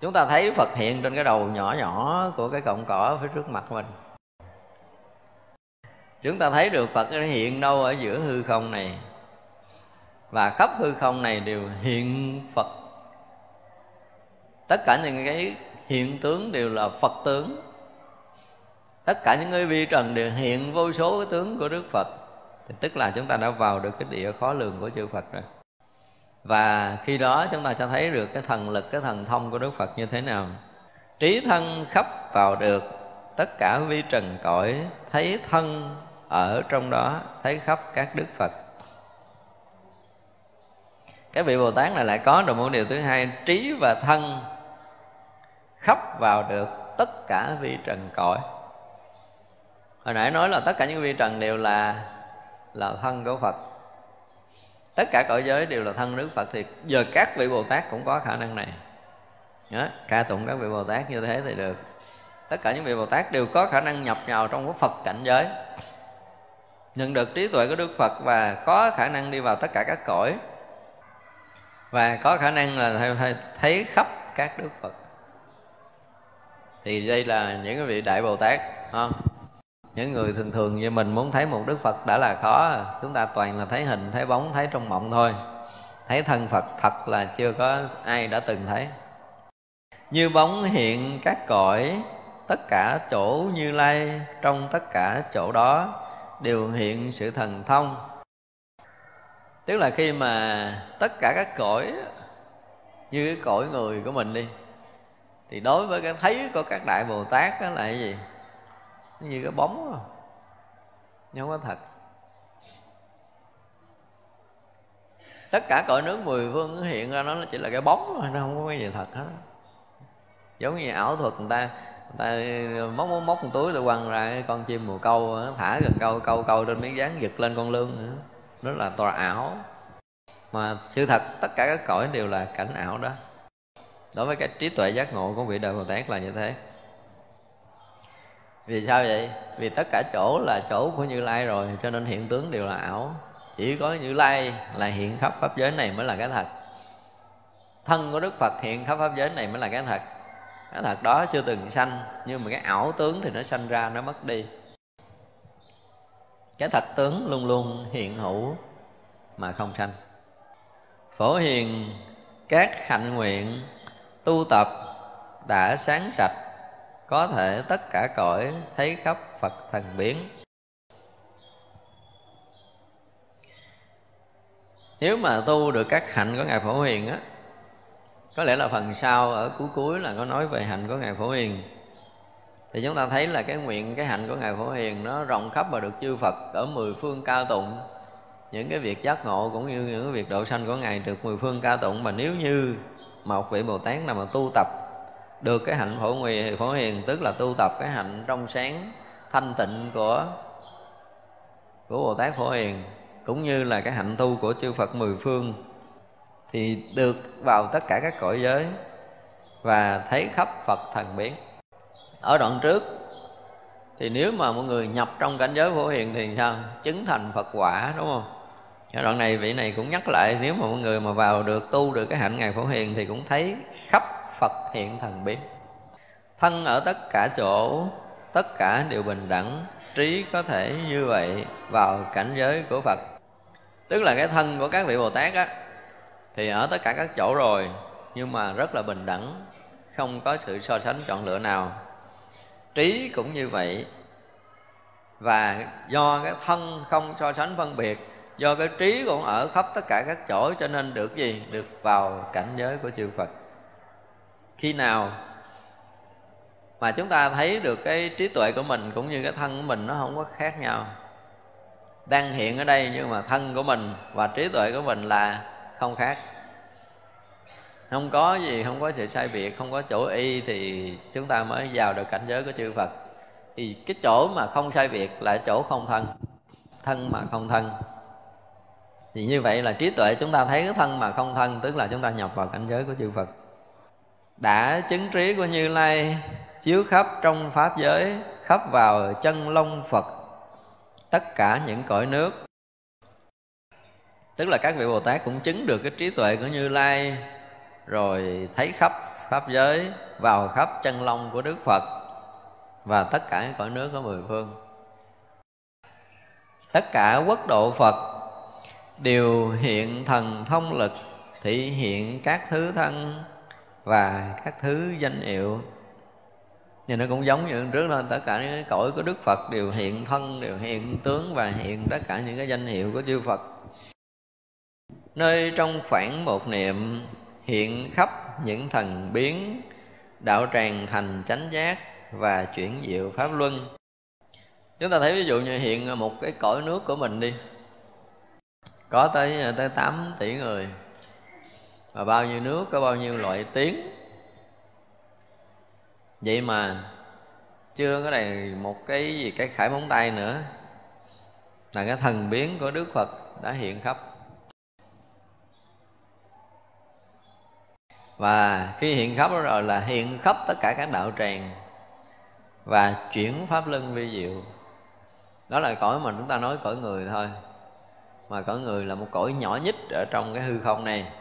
chúng ta thấy phật hiện trên cái đầu nhỏ nhỏ của cái cọng cỏ phía trước mặt mình. Chúng ta thấy được phật hiện đâu ở giữa hư không này. Và khắp hư không này đều hiện phật. Tất cả những cái hiện tướng đều là phật tướng. Tất cả những người vi trần đều hiện vô số cái tướng của đức phật. Thì tức là chúng ta đã vào được cái địa khó lường của chư phật rồi và khi đó chúng ta sẽ thấy được cái thần lực, cái thần thông của đức phật như thế nào. Trí thân khắp vào được, tất cả vi trần cõi thấy thân ở trong đó, thấy khắp các đức phật. Cái vị bồ tát này lại có được một điều thứ hai, trí và thân khắp vào được tất cả vi trần cõi. Hồi nãy nói là tất cả những vi trần đều là là thân của phật tất cả cõi giới đều là thân đức phật thì giờ các vị bồ tát cũng có khả năng này. Đó, ca tụng các vị bồ tát như thế thì được. Tất cả những vị bồ tát đều có khả năng nhập vào trong cái phật cảnh giới. Nhận được trí tuệ của đức phật và có khả năng đi vào tất cả các cõi và có khả năng là thấy khắp các đức phật. Thì đây là những cái vị đại bồ tát không? Những người thường thường như mình muốn thấy một đức phật đã là khó, chúng ta toàn là thấy hình, thấy bóng, thấy trong mộng thôi. Thấy thân phật thật là chưa có ai đã từng thấy. Như bóng hiện các cõi, tất cả chỗ như lai, trong tất cả chỗ đó đều hiện sự thần thông. Tức là khi mà tất cả các cõi, như cái cõi người của mình đi, thì đối với cái thấy của các đại bồ tát đó là cái gì? Nó như cái bóng đó. không có thật. Tất cả cõi nước mười phương nó hiện ra nó chỉ là cái bóng thôi, nó không có cái gì thật hết. Giống như ảo thuật người ta người ta móc móc móc một túi rồi quăng ra cái con chim mùa câu thả gần câu câu câu trên miếng dán giật lên con lương nữa. Đó là tòa ảo. Mà sự thật, tất cả các cõi đều là cảnh ảo đó. Đối với cái trí tuệ giác ngộ của vị đời bồ tát là như thế vì sao vậy? Vì tất cả chỗ là chỗ của như lai rồi, cho nên hiện tướng đều là ảo. Chỉ có như lai là hiện khắp pháp giới này mới là cái thật. Thân của đức phật hiện khắp pháp giới này mới là cái thật. Cái thật đó chưa từng sanh, nhưng mà cái ảo tướng thì nó sanh ra, nó mất đi. Cái thật tướng luôn luôn hiện hữu mà không sanh. Phổ hiền, các hạnh nguyện, tu tập, đã sáng sạch có thể tất cả cõi thấy khắp phật thần biến. Nếu mà tu được các hạnh của ngài phổ hiền á, có lẽ là phần sau ở cuối cuối là có nói về hạnh của ngài phổ hiền. Thì chúng ta thấy là cái nguyện, cái hạnh của ngài phổ hiền nó rộng khắp và được chư phật ở mười phương cao tụng. Những cái việc giác ngộ cũng như những cái việc độ sanh của ngài được mười phương cao tụng. Mà nếu như một vị bồ tát nào mà tu tập được cái hạnh phổ nguy phổ hiền, tức là tu tập cái hạnh trong sáng, thanh tịnh của của bồ tát phổ hiền, cũng như là cái hạnh tu của chư phật mười phương, thì được vào tất cả các cõi giới và thấy khắp phật thần biến. Ở đoạn trước, thì nếu mà mọi người nhập trong cảnh giới phổ hiền thì sao? Chứng thành phật quả, đúng không? Ở đoạn này, vị này cũng nhắc lại, nếu mà mọi người mà vào được, tu được cái hạnh ngài phổ hiền thì cũng thấy khắp phật hiện thần biến. Thân ở tất cả chỗ, tất cả đều bình đẳng, trí có thể như vậy vào cảnh giới của phật. Tức là cái thân của các vị bồ tát á, thì ở tất cả các chỗ rồi, nhưng mà rất là bình đẳng, không có sự so sánh chọn lựa nào. Trí cũng như vậy. Và do cái thân không so sánh phân biệt, do cái trí cũng ở khắp tất cả các chỗ, cho nên được gì? Được vào cảnh giới của chư phật khi nào mà chúng ta thấy được cái trí tuệ của mình cũng như cái thân của mình nó không có khác nhau. Đang hiện ở đây nhưng mà thân của mình và trí tuệ của mình là không khác. Không có gì, không có sự sai biệt, không có chỗ y thì chúng ta mới vào được cảnh giới của chư phật. Thì cái chỗ mà không sai biệt là chỗ không thân thân mà không thân. Thì như vậy là trí tuệ chúng ta thấy cái thân mà không thân, tức là chúng ta nhập vào cảnh giới của chư phật đã chứng trí của như lai, chiếu khắp trong pháp giới, khắp vào chân long phật, tất cả những cõi nước. Tức là các vị bồ tát cũng chứng được cái trí tuệ của như lai, rồi thấy khắp pháp giới, vào khắp chân long của đức phật, và tất cả những cõi nước có mười phương. Tất cả quốc độ phật đều hiện thần thông lực, thị hiện các thứ thân và các thứ danh hiệu. Thì nó cũng giống như trước đó, tất cả những cái cõi của đức phật đều hiện thân, đều hiện tướng và hiện tất cả những cái danh hiệu của chư phật. Nơi trong khoảng một niệm hiện khắp những thần biến, đạo tràng thành chánh giác và chuyển diệu pháp luân. Chúng ta thấy ví dụ như hiện một cái cõi nước của mình đi. Có tới tới 8 tỷ người và bao nhiêu nước, có bao nhiêu loại tiếng. Vậy mà chưa có đầy một cái gì, cái khải móng tay nữa. Là cái thần biến của đức phật đã hiện khắp. Và khi hiện khắp rồi là hiện khắp tất cả các đạo tràng và chuyển pháp luân vi diệu. Đó là cõi mà chúng ta nói cõi người thôi. Mà cõi người là một cõi nhỏ nhất ở trong cái hư không này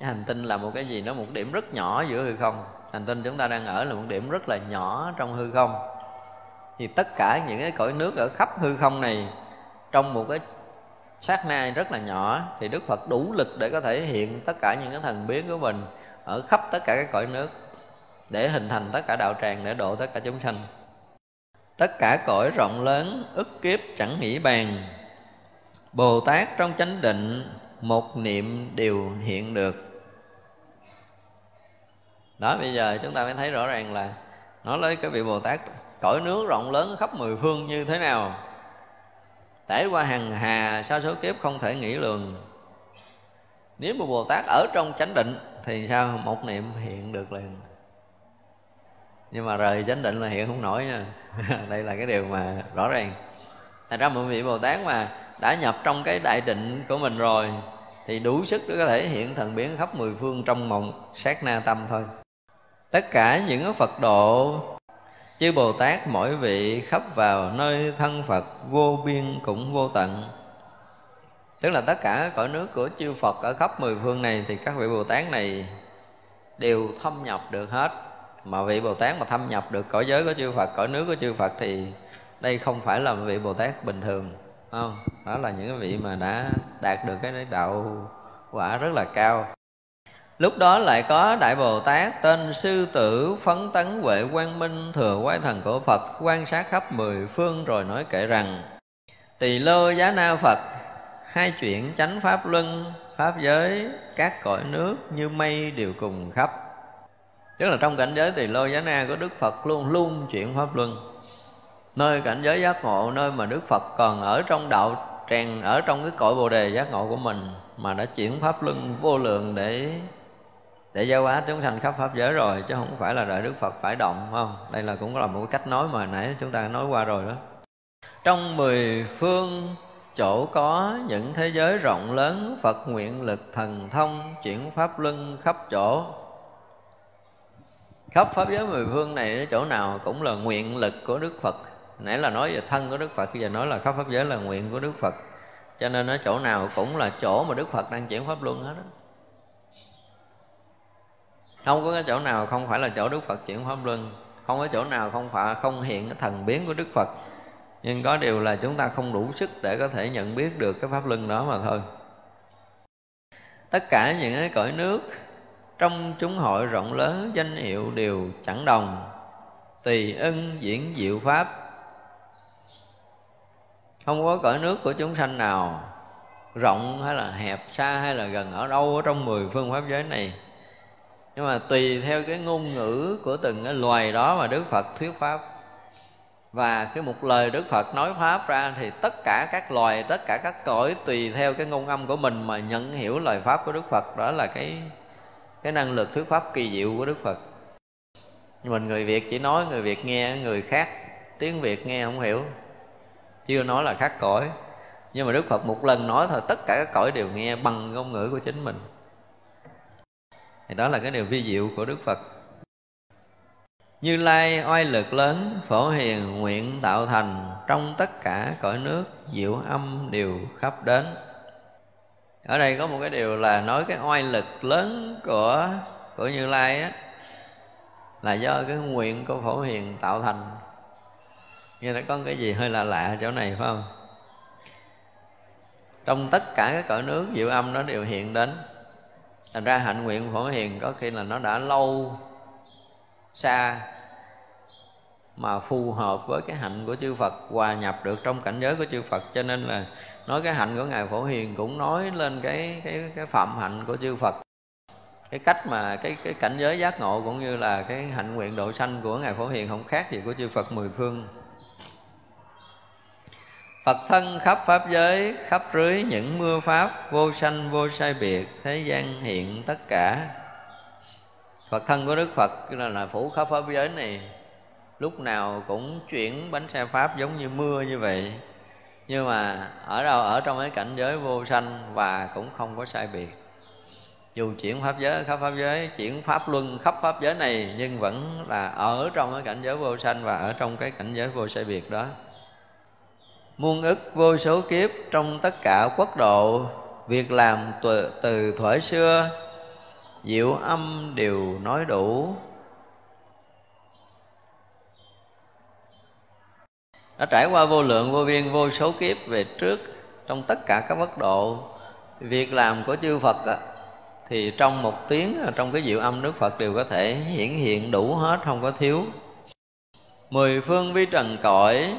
hành tinh là một cái gì? Nó một điểm rất nhỏ giữa hư không. Hành tinh chúng ta đang ở là một điểm rất là nhỏ trong hư không. Thì tất cả những cái cõi nước ở khắp hư không này, trong một cái sát na rất là nhỏ, thì đức phật đủ lực để có thể hiện tất cả những cái thần biến của mình ở khắp tất cả các cõi nước, để hình thành tất cả đạo tràng, để độ tất cả chúng sanh. Tất cả cõi rộng lớn, ức kiếp, chẳng nghĩ bàn. Bồ tát trong chánh định một niệm đều hiện được. Đó, bây giờ chúng ta mới thấy rõ ràng là nói lấy cái vị bồ tát cõi nước rộng lớn khắp mười phương như thế nào. Trải qua hàng hà, sa số kiếp không thể nghĩ lường. Nếu mà bồ tát ở trong chánh định thì sao một niệm hiện được liền? Nhưng mà rời chánh định là hiện không nổi nha. Đây là cái điều mà rõ ràng. Thành ra một vị bồ tát mà đã nhập trong cái đại định của mình rồi thì đủ sức để có thể hiện thần biến khắp mười phương trong mộng, sát na tâm thôi. Tất cả những phật độ, chư bồ tát mỗi vị khắp vào nơi thân phật vô biên cũng vô tận. Tức là tất cả cõi nước của chư phật ở khắp mười phương này thì các vị bồ tát này đều thâm nhập được hết. Mà vị bồ tát mà thâm nhập được cõi giới của chư phật, cõi nước của chư phật thì đây không phải là vị bồ tát bình thường không, đó là những cái vị mà đã đạt được cái đạo quả rất là cao. Lúc đó lại có đại bồ tát tên sư tử phấn tấn huệ quang minh thừa quái thần của phật quan sát khắp mười phương rồi nói kể rằng, tỳ lô giá na phật, hai chuyện chánh pháp luân, pháp giới, các cõi nước như mây đều cùng khắp. Tức là trong cảnh giới tỳ lô giá na của đức phật luôn luôn chuyển pháp luân nơi cảnh giới giác ngộ, nơi mà đức phật còn ở trong đạo tràn ở trong cái cõi bồ đề giác ngộ của mình, mà đã chuyển pháp luân vô lượng để để giáo hóa chúng sanh khắp pháp giới rồi, chứ không phải là đợi đức phật phải động không? Đây là cũng là một cái cách nói mà nãy chúng ta nói qua rồi đó. Trong mười phương chỗ có những thế giới rộng lớn, phật nguyện lực thần thông chuyển pháp luân khắp chỗ. Khắp pháp giới mười phương này chỗ nào cũng là nguyện lực của đức phật nãy là nói về thân của đức phật, bây giờ nói là khắp pháp giới là nguyện của đức phật. Cho nên ở chỗ nào cũng là chỗ mà đức phật đang chuyển pháp luân hết đó không có cái chỗ nào không phải là chỗ đức phật chuyển pháp luân. Không có chỗ nào không phải, không hiện cái thần biến của đức phật. Nhưng có điều là chúng ta không đủ sức để có thể nhận biết được cái pháp luân đó mà thôi. Tất cả những cái cõi nước trong chúng hội rộng lớn, danh hiệu đều chẳng đồng. Tùy ân diễn diệu pháp không có cõi nước của chúng sanh nào rộng hay là hẹp xa hay là gần ở đâu ở trong mười phương pháp giới này. Nhưng mà tùy theo cái ngôn ngữ của từng cái loài đó mà đức phật thuyết pháp. Và cái một lời đức phật nói pháp ra thì tất cả các loài, tất cả các cõi tùy theo cái ngôn âm của mình mà nhận hiểu lời pháp của đức phật. Đó là cái cái năng lực thuyết pháp kỳ diệu của đức phật. Mình người việt chỉ nói, người việt nghe, người khác tiếng việt nghe không hiểu chưa nói là khác cõi. Nhưng mà đức phật một lần nói thôi, tất cả các cõi đều nghe bằng ngôn ngữ của chính mình. Thì đó là cái điều vi diệu của đức phật. Như lai oai lực lớn, phổ hiền, nguyện tạo thành, trong tất cả cõi nước, diệu âm đều khắp đến. Ở đây có một cái điều là nói cái oai lực lớn của của như lai á, là do cái nguyện của phổ hiền tạo thành nghe nó có cái gì hơi lạ lạ chỗ này phải không? Trong tất cả các cõi nước, diệu âm nó đều hiện đến. Thành ra hạnh nguyện phổ hiền có khi là nó đã lâu xa mà phù hợp với cái hạnh của chư Phật, hòa nhập được trong cảnh giới của chư Phật. Cho nên là nói cái hạnh của ngài phổ hiền cũng nói lên cái cái cái phạm hạnh của chư Phật. Cái cách mà cái cái cảnh giới giác ngộ cũng như là cái hạnh nguyện độ sanh của ngài phổ hiền không khác gì của chư Phật mười phương. Phật thân khắp pháp giới khắp rưới những mưa pháp vô sanh vô sai biệt thế gian hiện tất cả. Phật thân của Đức Phật là, là phủ khắp pháp giới này. Lúc nào cũng chuyển bánh xe pháp giống như mưa như vậy. Nhưng mà ở đâu ở trong cái cảnh giới vô sanh và cũng không có sai biệt. Dù chuyển pháp giới khắp pháp giới chuyển pháp luân khắp pháp giới này nhưng vẫn là ở trong cái cảnh giới vô sanh và ở trong cái cảnh giới vô sai biệt đó muôn ức vô số kiếp trong tất cả quốc độ việc làm từ, từ thuở xưa diệu âm đều nói đủ. Đã trải qua vô lượng vô biên vô số kiếp về trước trong tất cả các quốc độ việc làm của chư Phật đó, thì trong một tiếng trong cái diệu âm Đức Phật đều có thể hiển hiện đủ hết không có thiếu. Mười phương vi trần cõi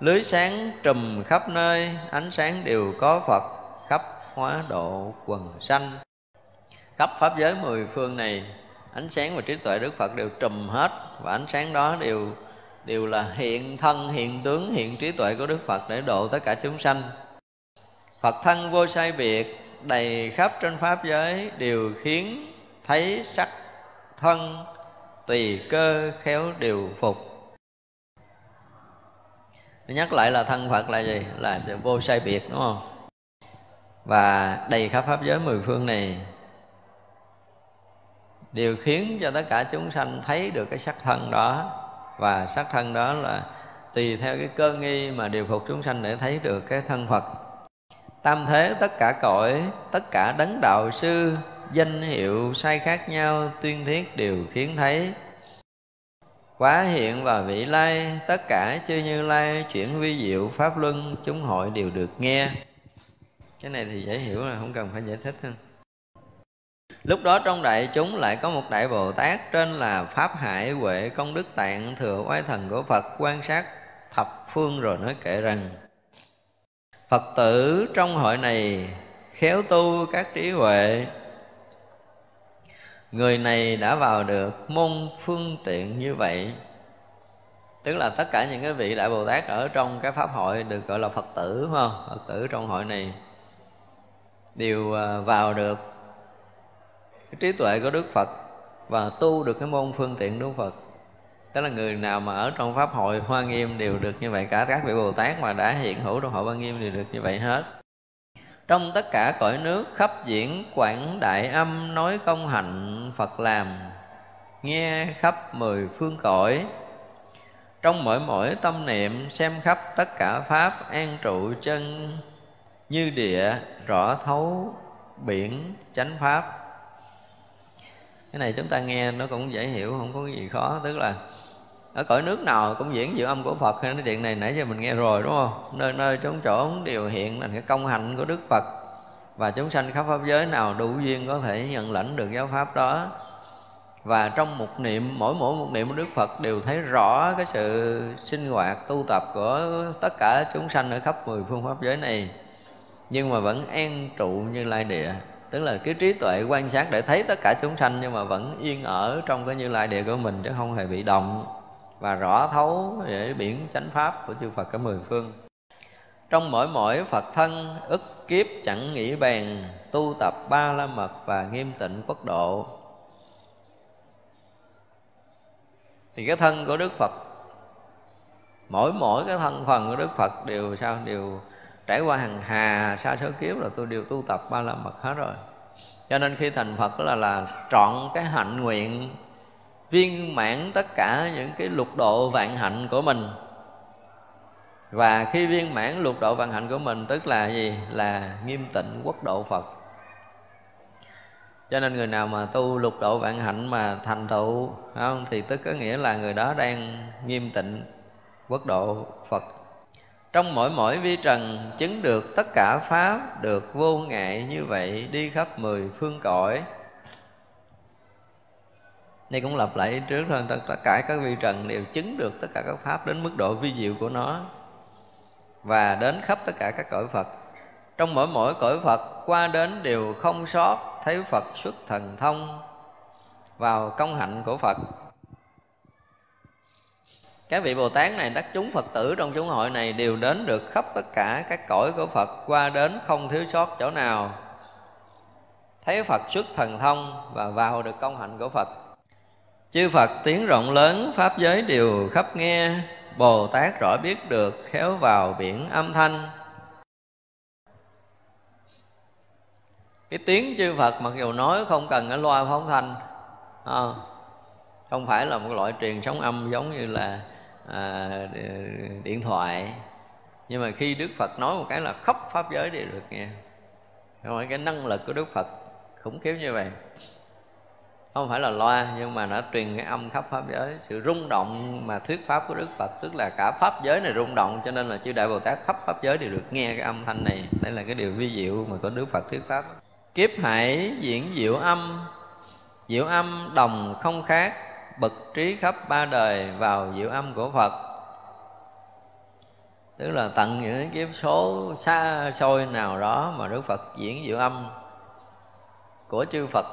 lưới sáng trùm khắp nơi, ánh sáng đều có Phật, khắp hóa độ quần sanh. Khắp pháp giới mười phương này, ánh sáng và trí tuệ Đức Phật đều trùm hết, và ánh sáng đó đều đều là hiện thân, hiện tướng, hiện trí tuệ của Đức Phật để độ tất cả chúng sanh. Phật thân vô sai biệt, đầy khắp trên pháp giới đều khiến thấy sắc thân, tùy cơ khéo đều phục nhắc lại là thân phật là gì? Là sự vô sai biệt, đúng không? Và đầy khắp pháp giới mười phương này đều khiến cho tất cả chúng sanh thấy được cái sắc thân đó. Và sắc thân đó là tùy theo cái cơ nghi mà điều phục chúng sanh để thấy được cái thân phật. Tam thế tất cả cõi, tất cả đấng đạo sư, danh hiệu sai khác nhau, tuyên thiết đều khiến thấy quá hiện và vị lai, tất cả chư như lai chuyển vi diệu pháp luân, chúng hội đều được nghe. Cái này thì dễ hiểu là không cần phải giải thích hơn lúc đó trong đại chúng lại có một đại bồ tát trên là pháp hải huệ công đức tạng, thừa oai thần của phật, quan sát thập phương rồi nói kệ rằng, phật tử trong hội này khéo tu các trí huệ người này đã vào được môn phương tiện như vậy. Tức là tất cả những cái vị đại bồ tát ở trong cái pháp hội được gọi là phật tử, phải không? Phật tử trong hội này đều à, vào được cái trí tuệ của đức phật và tu được cái môn phương tiện đức phật. Tức là người nào mà ở trong pháp hội hoa nghiêm đều được như vậy, cả các vị bồ tát mà đã hiện hữu trong hội hoa nghiêm đều được như vậy hết trong tất cả cõi nước khắp diễn quảng đại âm nói công hạnh phật làm, nghe khắp mười phương cõi. Trong mỗi mỗi tâm niệm xem khắp tất cả pháp an trụ chân, như địa, rõ thấu, biển, chánh pháp. Cái này chúng ta nghe nó cũng dễ hiểu, không có gì khó, tức là ở cõi nước nào cũng diễn diệu âm của Phật. Hay nói chuyện này nãy giờ mình nghe rồi, đúng không? Nơi nơi chốn chỗ đều hiện là cái công hạnh của Đức Phật. Và chúng sanh khắp pháp giới nào đủ duyên có thể nhận lãnh được giáo pháp đó. Và trong một niệm, mỗi mỗi một niệm của Đức Phật đều thấy rõ cái sự sinh hoạt, tu tập của tất cả chúng sanh ở khắp mười phương pháp giới này. Nhưng mà vẫn an trụ như lai địa. Tức là cái trí tuệ quan sát để thấy tất cả chúng sanh nhưng mà vẫn yên ở trong cái như lai địa của mình chứ không hề bị động và rõ thấu để biển chánh pháp của chư Phật cả mười phương. Trong mỗi mỗi Phật thân, ức kiếp chẳng nghĩ bèn, tu tập ba la mật và nghiêm tịnh quốc độ. Thì cái thân của Đức Phật, mỗi mỗi cái thân phần của Đức Phật đều sao, đều trải qua hàng hà, sa số kiếp là tôi đều tu tập ba la mật hết rồi. Cho nên khi thành phật đó là là trọn cái hạnh nguyện viên mãn tất cả những cái lục độ vạn hạnh của mình. Và khi viên mãn lục độ vạn hạnh của mình, tức là gì? Là nghiêm tịnh quốc độ phật. Cho nên người nào mà tu lục độ vạn hạnh mà thành tựu không? Thì tức có nghĩa là người đó đang nghiêm tịnh quốc độ phật. Trong mỗi mỗi vi trần chứng được tất cả pháp được vô ngại như vậy, đi khắp mười phương cõi đây cũng lặp lại trước thôi, tất cả các vi trần đều chứng được tất cả các pháp đến mức độ vi diệu của nó. Và đến khắp tất cả các cõi phật. Trong mỗi mỗi cõi phật, qua đến đều không sót thấy phật xuất thần thông vào công hạnh của phật. Các vị bồ tát này đắc chúng phật tử trong chúng hội này đều đến được khắp tất cả các cõi của phật, qua đến không thiếu sót chỗ nào. Thấy phật xuất thần thông và vào được công hạnh của phật chư phật tiếng rộng lớn pháp giới đều khắp nghe bồ tát rõ biết được khéo vào biển âm thanh. Cái tiếng chư phật mặc dù nói không cần cái loa phóng thanh à, không phải là một loại truyền sóng âm giống như là à, điện thoại. Nhưng mà khi đức phật nói một cái là khắp pháp giới đều được nghe. Không phải cái năng lực của đức phật khủng khiếp như vậy không phải là loa, nhưng mà nó truyền cái âm khắp pháp giới, sự rung động mà thuyết pháp của đức phật, tức là cả pháp giới này rung động, cho nên là chư đại bồ tát khắp pháp giới đều được nghe cái âm thanh này. Đây là cái điều vi diệu mà có đức phật thuyết pháp. Kiếp hải diễn diệu âm. Diệu âm đồng không khác, bậc trí khắp ba đời vào diệu âm của phật. Tức là tận những kiếp số xa xôi nào đó mà đức phật diễn diệu âm của chư phật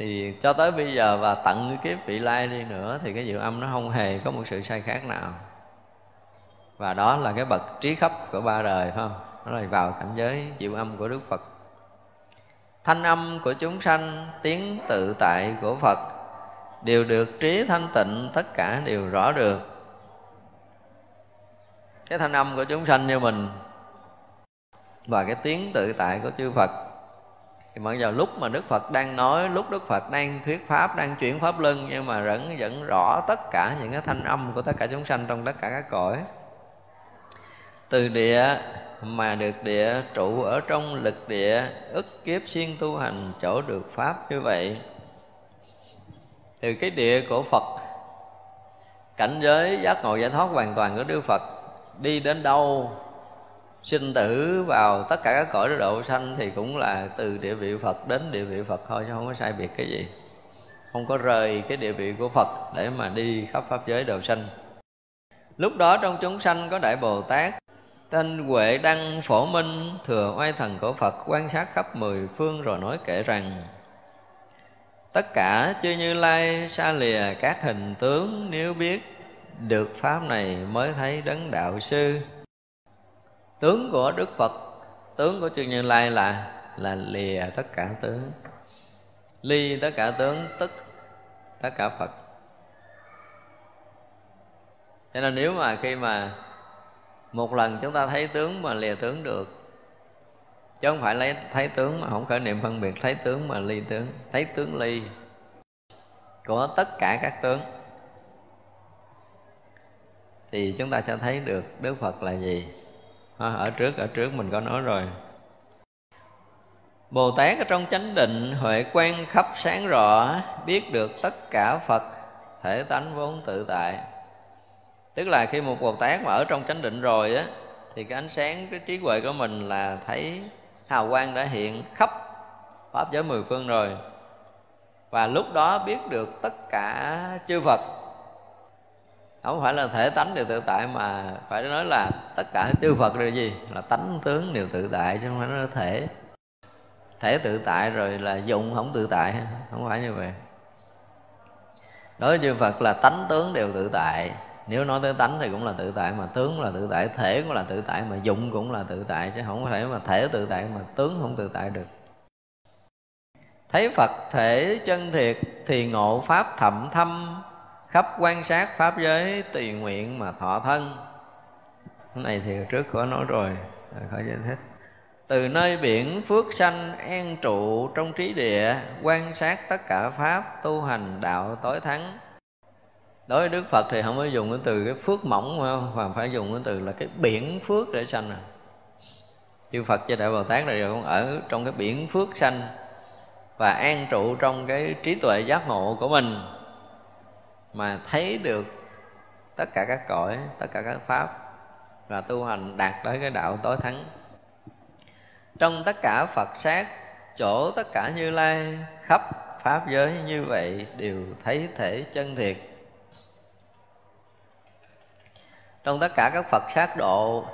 thì cho tới bây giờ và tận cái kiếp vị lai đi nữa thì cái diệu âm nó không hề có một sự sai khác nào. Và đó là cái bậc trí khắp của ba đời, phải không? Nó là vào cảnh giới diệu âm của đức phật. Thanh âm của chúng sanh, tiếng tự tại của phật, đều được trí thanh tịnh, tất cả đều rõ được. Cái thanh âm của chúng sanh như mình và cái tiếng tự tại của chư phật thì mặc dù lúc mà đức phật đang nói, lúc đức phật đang thuyết pháp, đang chuyển pháp luân, nhưng mà vẫn vẫn rõ tất cả những cái thanh âm của tất cả chúng sanh trong tất cả các cõi. Từ địa mà được địa trụ ở trong lực địa, ức kiếp xuyên tu hành, chỗ được pháp như vậy. Từ cái địa của phật, cảnh giới giác ngộ giải thoát hoàn toàn của đức phật, đi đến đâu sinh tử vào tất cả các cõi độ sanh thì cũng là từ địa vị Phật đến địa vị Phật thôi, chứ không có sai biệt cái gì. Không có rời cái địa vị của Phật để mà đi khắp pháp giới độ sanh. Lúc đó trong chúng sanh có đại Bồ Tát tên Huệ Đăng Phổ Minh, thừa oai thần của Phật quan sát khắp mười phương rồi nói kể rằng, tất cả chư Như Lai xa lìa, các hình tướng, nếu biết được pháp này mới thấy đấng đạo sư tướng của đức phật. Tướng của chư như lai là là lìa tất cả tướng. Ly tất cả tướng, tức tất cả phật. Cho nên nếu mà khi mà một lần chúng ta thấy tướng mà lìa tướng được, chứ không phải lấy, thấy tướng mà không khởi niệm phân biệt, thấy tướng mà ly tướng, thấy tướng ly của tất cả các tướng, thì chúng ta sẽ thấy được đức phật là gì? À, ở trước ở trước mình có nói rồi. Bồ Tát ở trong chánh định huệ quan khắp sáng rõ Biết được tất cả Phật thể tánh vốn tự tại. Tức là khi một Bồ Tát mà ở trong chánh định rồi á Thì cái ánh sáng, cái trí huệ của mình là thấy hào quang đã hiện khắp Pháp giới mười phương rồi. Và lúc đó biết được tất cả chư Phật không phải là thể tánh đều tự tại mà phải nói là tất cả chư phật là gì? Là tánh tướng đều tự tại, chứ không phải nói là thể. Thể tự tại rồi là dụng không tự tại, không phải như vậy. Đối với chư phật là tánh tướng đều tự tại. Nếu nói tới tánh thì cũng là tự tại, mà tướng là tự tại, thể cũng là tự tại, mà dụng cũng là tự tại, chứ không thể mà thể tự tại, mà tướng không tự tại được. Thấy phật thể chân thiệt thì ngộ pháp thậm thâm khắp quan sát pháp giới, tùy nguyện mà thọ thân. Cái này thì trước có nói rồi khỏi giải thích. Từ nơi biển phước sanh, an trụ trong trí địa, quan sát tất cả pháp, tu hành đạo tối thắng. Đối với đức phật thì không có dùng cái từ cái phước mỏng không, mà phải dùng cái từ là cái biển phước để sanh à. Chư phật cho đại bồ tát này cũng ở trong cái biển phước sanh và an trụ trong cái trí tuệ giác ngộ của mình mà thấy được tất cả các cõi, tất cả các pháp và tu hành đạt tới cái đạo tối thắng. Trong tất cả phật sát, chỗ tất cả như lai, khắp pháp giới như vậy đều thấy thể chân thiệt. Trong tất cả các phật sát độ,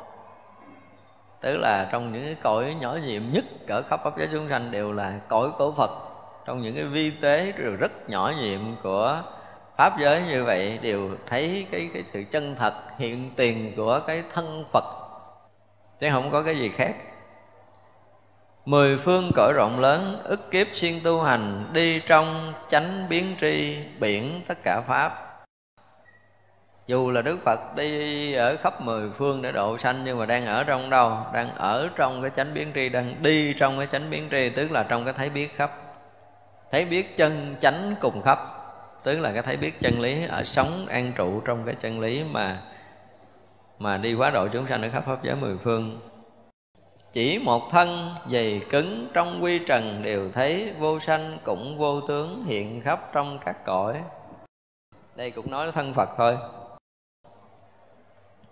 tức là trong những cái cõi nhỏ nhiệm nhất cỡ khắp pháp giới chúng sanh đều là cõi của phật. Trong những cái vi tế rồi rất nhỏ nhiệm của pháp giới như vậy đều thấy cái cái sự chân thật, hiện tiền của cái thân phật. Chứ không có cái gì khác. Mười phương cõi rộng lớn, ức kiếp xuyên tu hành, đi trong chánh biến tri, biển tất cả pháp. Dù là đức phật đi ở khắp mười phương để độ sanh, nhưng mà đang ở trong đâu? Đang ở trong cái chánh biến tri, đang đi trong cái chánh biến tri, tức là trong cái thấy biết khắp. Thấy biết chân chánh cùng khắp tức là cái thấy biết chân lý ở sống an trụ trong cái chân lý mà mà đi quá độ chúng sanh ở khắp pháp giới mười phương. Chỉ một thân dày cứng trong quy trần đều thấy, vô sanh cũng vô tướng hiện khắp trong các cõi. Đây cũng nói thân phật thôi.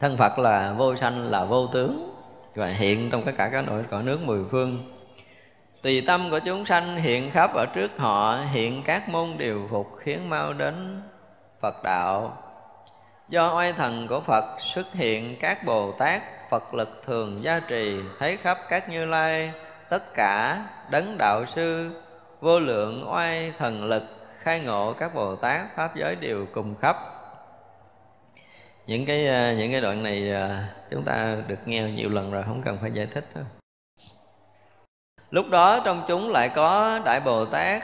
Thân phật là vô sanh là vô tướng, và hiện trong tất cả các nội cõi nước mười phương tùy tâm của chúng sanh hiện khắp ở trước họ, hiện các môn điều phục khiến mau đến phật đạo. Do oai thần của phật xuất hiện, các bồ tát, phật lực thường gia trì, thấy khắp các như lai, tất cả đấng đạo sư, vô lượng oai thần lực khai ngộ các bồ tát pháp giới đều cùng khắp. Những cái ờ, những cái đoạn này ờ, chúng ta được nghe nhiều lần rồi, không cần phải giải thích thôi lúc đó trong chúng lại có đại bồ tát,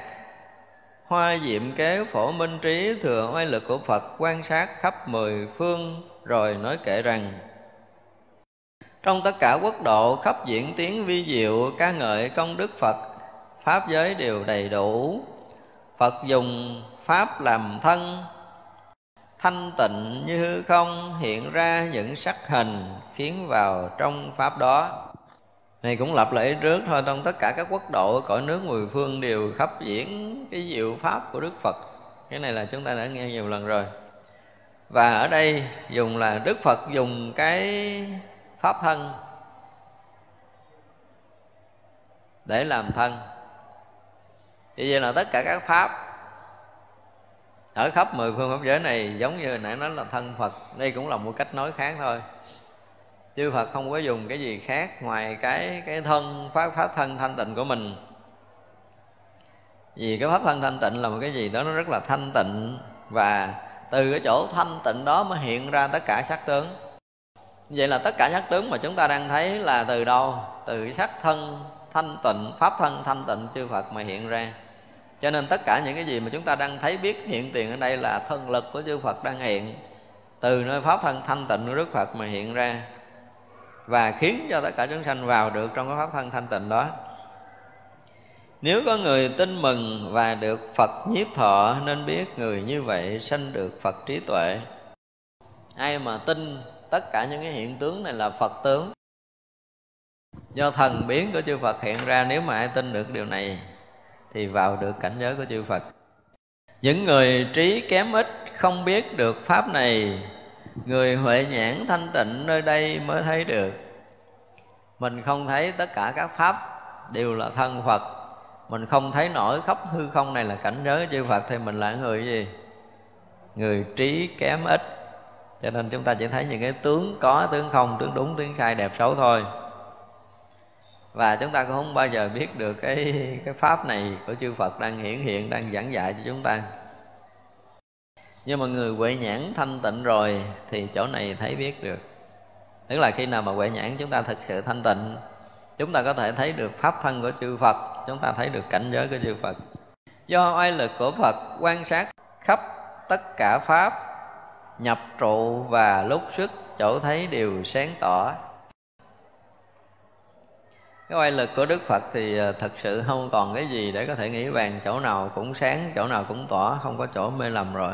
hoa diệm kế phổ minh trí, thừa oai lực của phật quan sát khắp mười phương, rồi nói kể rằng, trong tất cả quốc độ khắp diễn tiếng vi diệu, ca ngợi công đức phật, pháp giới đều đầy đủ. Phật dùng pháp làm thân, thanh tịnh như hư không, hiện ra những sắc hình khiến vào trong pháp đó này cũng lặp lại trước thôi, trong tất cả các quốc độ, cõi nước, mười phương đều khắp diễn cái diệu pháp của đức phật. Cái này là chúng ta đã nghe nhiều lần rồi. Và ở đây dùng là đức phật dùng cái pháp thân để làm thân. Như vậy là tất cả các pháp ở khắp mười phương pháp giới này giống như nãy nói là thân phật. Đây cũng là một cách nói khác thôi chư phật không có dùng cái gì khác ngoài cái cái thân, pháp pháp thân thanh tịnh của mình. Vì cái pháp thân thanh tịnh là một cái gì đó nó rất là thanh tịnh, và từ cái chỗ thanh tịnh đó mới hiện ra tất cả sắc tướng. Vậy là tất cả sắc tướng mà chúng ta đang thấy là từ đâu? Từ cái sắc thân thanh tịnh, pháp thân thanh tịnh chư phật mà hiện ra. Cho nên tất cả những cái gì mà chúng ta đang thấy biết hiện tiền ở đây là thân lực của chư phật đang hiện. Từ nơi pháp thân thanh tịnh của đức phật mà hiện ra và khiến cho tất cả chúng sanh vào được trong cái pháp thân thanh tịnh đó. Nếu có người tin mừng và được Phật nhiếp thọ, nên biết người như vậy sanh được Phật trí tuệ. Ai mà tin tất cả những cái hiện tướng này là Phật tướng? Do thần biến của chư Phật hiện ra, Nếu mà ai tin được điều này, Thì vào được cảnh giới của chư Phật. Những người trí kém ít Không biết được Pháp này Người huệ nhãn thanh tịnh nơi đây mới thấy được. Mình không thấy tất cả các Pháp đều là thân Phật. Mình không thấy nổi khắp hư không này là cảnh giới chư Phật Thì mình là người gì? Người trí kém ít. Cho nên chúng ta chỉ thấy những cái tướng có, tướng không, tướng đúng, tướng sai, đẹp xấu thôi. Và chúng ta cũng không bao giờ biết được cái cái pháp này của chư Phật đang hiển hiện đang giảng dạy cho chúng ta nhưng mà người huệ nhãn thanh tịnh rồi thì chỗ này thấy biết được. Tức là khi nào mà huệ nhãn chúng ta thực sự thanh tịnh, chúng ta có thể thấy được pháp thân của chư Phật, chúng ta thấy được cảnh giới của chư Phật. Do oai lực của Phật quan sát khắp tất cả pháp, nhập trụ và lúc sức chỗ thấy đều sáng tỏ. Cái oai lực của đức phật thì ờ, thật sự không còn cái gì để có thể nghĩ bàn, chỗ nào cũng sáng, chỗ nào cũng tỏ, không có chỗ mê lầm rồi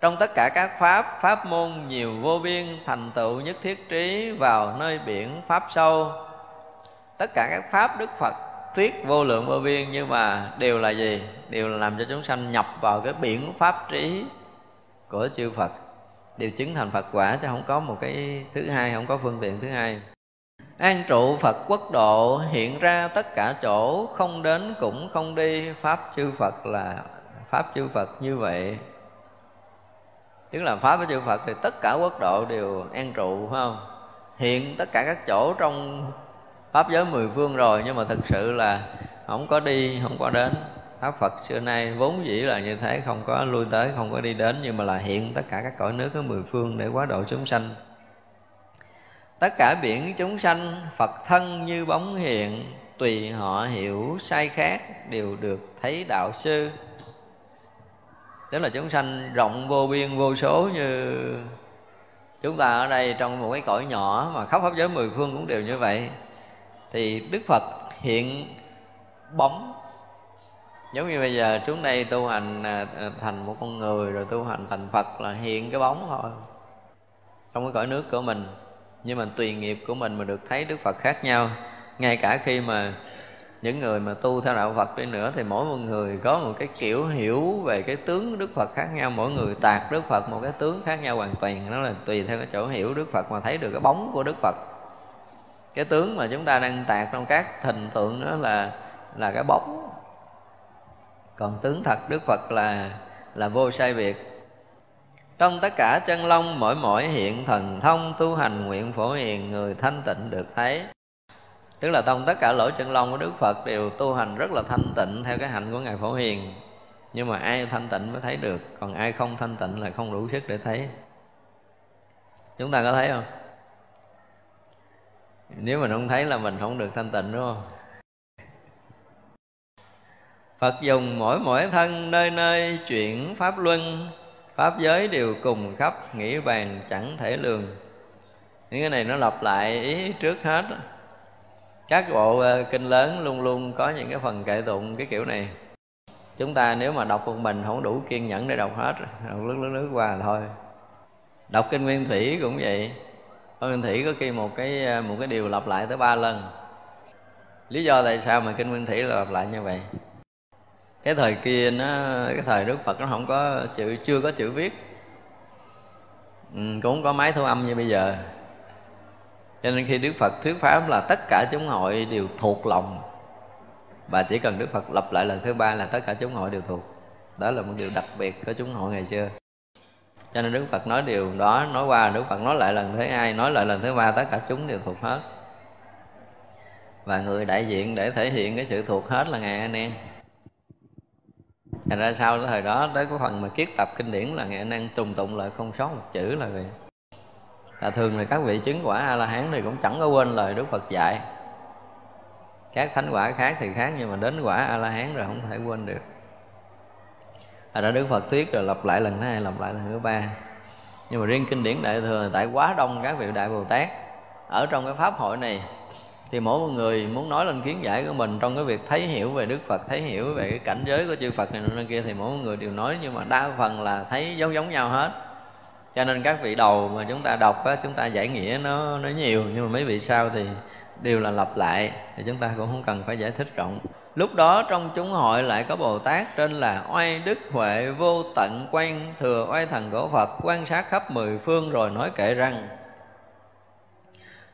trong tất cả các pháp pháp môn nhiều vô biên, thành tựu nhất thiết trí vào nơi biển, pháp sâu. Tất cả các pháp đức phật thuyết vô lượng vô biên, nhưng mà đều là gì? Đều là làm cho chúng sanh nhập vào cái biển pháp trí của chư phật. Đều chứng thành phật quả, chứ không có một cái thứ hai, không có phương tiện thứ hai. An trụ phật quốc độ hiện ra tất cả chỗ, không đến cũng không đi. Pháp chư phật là, pháp chư phật như vậy tức là pháp của chư phật thì tất cả quốc độ đều an trụ, phải không? Hiện tất cả các chỗ trong pháp giới mười phương rồi, nhưng mà thực sự là không có đi, không có đến. Pháp phật xưa nay vốn dĩ là như thế, không có lui tới, không có đi đến, nhưng mà là hiện tất cả các cõi nước ở mười phương để quá độ chúng sanh. Tất cả biển chúng sanh, phật thân như bóng hiện tùy họ hiểu sai khác, đều được thấy đạo sư tức là chúng sanh rộng vô biên, vô số như chúng ta ở đây trong một cái cõi nhỏ mà khắp pháp giới mười phương cũng đều như vậy, thì đức phật hiện bóng. Giống như bây giờ xuống đây tu hành à, à, thành một con người, rồi tu hành thành phật là hiện cái bóng thôi, trong cái cõi nước của mình. Nhưng mà tùy nghiệp của mình mà được thấy đức phật khác nhau, ngay cả khi mà những người mà tu theo đạo Phật đi nữa thì mỗi một người có một cái kiểu hiểu về cái tướng Đức Phật khác nhau. Mỗi người tạc Đức Phật một cái tướng khác nhau hoàn toàn. Nó là tùy theo cái chỗ hiểu Đức Phật mà thấy được cái bóng của Đức Phật. Cái tướng mà chúng ta đang tạc trong các hình tượng đó là là cái bóng. Còn tướng thật Đức Phật là là vô sai biệt. Trong tất cả chân long mỗi mỗi hiện thần thông tu hành nguyện phổ hiền, người thanh tịnh được thấy tức là tông tất cả lỗ chân lông của đức phật đều tu hành rất là thanh tịnh theo cái hạnh của ngài phổ hiền. Nhưng mà ai thanh tịnh mới thấy được, còn ai không thanh tịnh là không đủ sức để thấy. Chúng ta có thấy không? Nếu mình không thấy là mình không được thanh tịnh, đúng không? Phật dùng mỗi mỗi thân nơi nơi chuyển pháp luân, Pháp giới đều cùng khắp nghĩ bàn chẳng thể lường. Những cái này nó lặp lại ý trước hết các bộ ờ, kinh lớn luôn luôn có những cái phần kệ tụng cái kiểu này. Chúng ta nếu mà đọc một mình không đủ kiên nhẫn để đọc hết đọc lướt lướt lướt qua thôi. Đọc kinh nguyên thủy cũng vậy. Kinh nguyên thủy có khi một cái ờ, một cái điều lặp lại tới ba lần. Lý do tại sao mà kinh nguyên thủy là lặp lại như vậy? Cái thời kia nó cái thời đức phật nó không có chữ chưa có chữ viết. Ừ, cũng không có máy thu âm như bây giờ cho nên khi đức phật thuyết pháp là tất cả chúng hội đều thuộc lòng. Và chỉ cần đức phật lập lại lần thứ ba là tất cả chúng hội đều thuộc. Đó là một điều đặc biệt của chúng hội ngày xưa. Cho nên đức phật nói điều đó, nói qua, đức phật nói lại lần thứ hai, nói lại lần thứ ba, tất cả chúng đều thuộc hết. Và người đại diện để thể hiện cái sự thuộc hết là ngài anh em thành ra sau cái thời đó, tới cái phần mà kiết tập kinh điển là ngài anh em trùng tụng lại không sót một chữ là vậy là thường là các vị chứng quả a la hán thì cũng chẳng có quên lời đức phật dạy. Các thánh quả khác thì khác, nhưng mà đến quả a la hán rồi không thể quên được. À đã đức phật thuyết rồi lặp lại lần thứ hai, lặp lại lần thứ ba. Nhưng mà riêng kinh điển đại thừa tại quá đông các vị đại bồ tát. Ở trong cái pháp hội này thì mỗi một người muốn nói lên kiến giải của mình trong cái việc thấy hiểu về đức phật, thấy hiểu về cái cảnh giới của chư phật này nơi kia thì mỗi một người đều nói, nhưng mà đa phần là thấy giống giống nhau hết cho nên các vị đầu mà chúng ta đọc á, chúng ta giải nghĩa nó nó nhiều nhưng mà mấy vị sau thì đều là lặp lại thì chúng ta cũng không cần phải giải thích rộng. Lúc đó trong chúng hội lại có bồ tát tên là oai đức huệ vô tận quan thừa oai thần của phật quan sát khắp mười phương rồi nói kệ rằng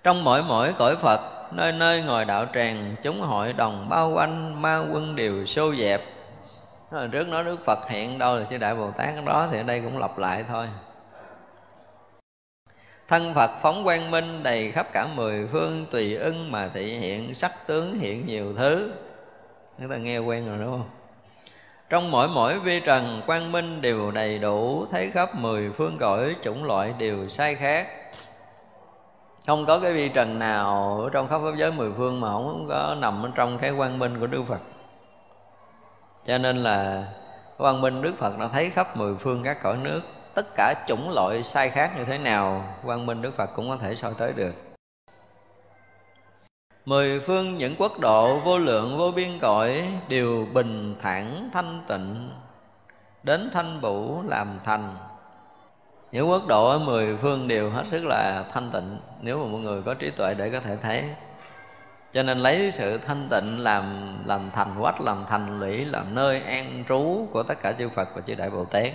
trong mỗi mỗi cõi phật nơi nơi ngồi đạo tràng chúng hội đồng bao quanh ma quân đều xô dẹp. Hồi trước nói Đức Phật hiện đâu là chư Đại Bồ Tát đó Thì ở đây cũng lặp lại thôi thân phật phóng quang minh đầy khắp cả mười phương, tùy ưng mà thị hiện, sắc tướng hiện nhiều thứ. Chúng ta nghe quen rồi đúng không? Trong mỗi mỗi vi trần, quang minh đều đầy đủ, thấy khắp mười phương cõi, chủng loại đều sai khác. Không có cái vi trần nào ở trong khắp pháp giới mười phương mà không có nằm ở trong cái quang minh của đức phật. Cho nên là quang minh đức phật đã thấy khắp mười phương các cõi nước tất cả chủng loại sai khác như thế nào, quang minh đức phật cũng có thể soi tới được. Mười phương những quốc độ vô lượng vô biên cõi đều bình thản thanh tịnh, đến thanh vũ làm thành. Những quốc độ ở mười phương đều hết sức là thanh tịnh, nếu mà mọi người có trí tuệ để có thể thấy. Cho nên lấy sự thanh tịnh làm làm thành, quách làm thành, lũy làm nơi an trú của tất cả chư phật và chư đại bồ tát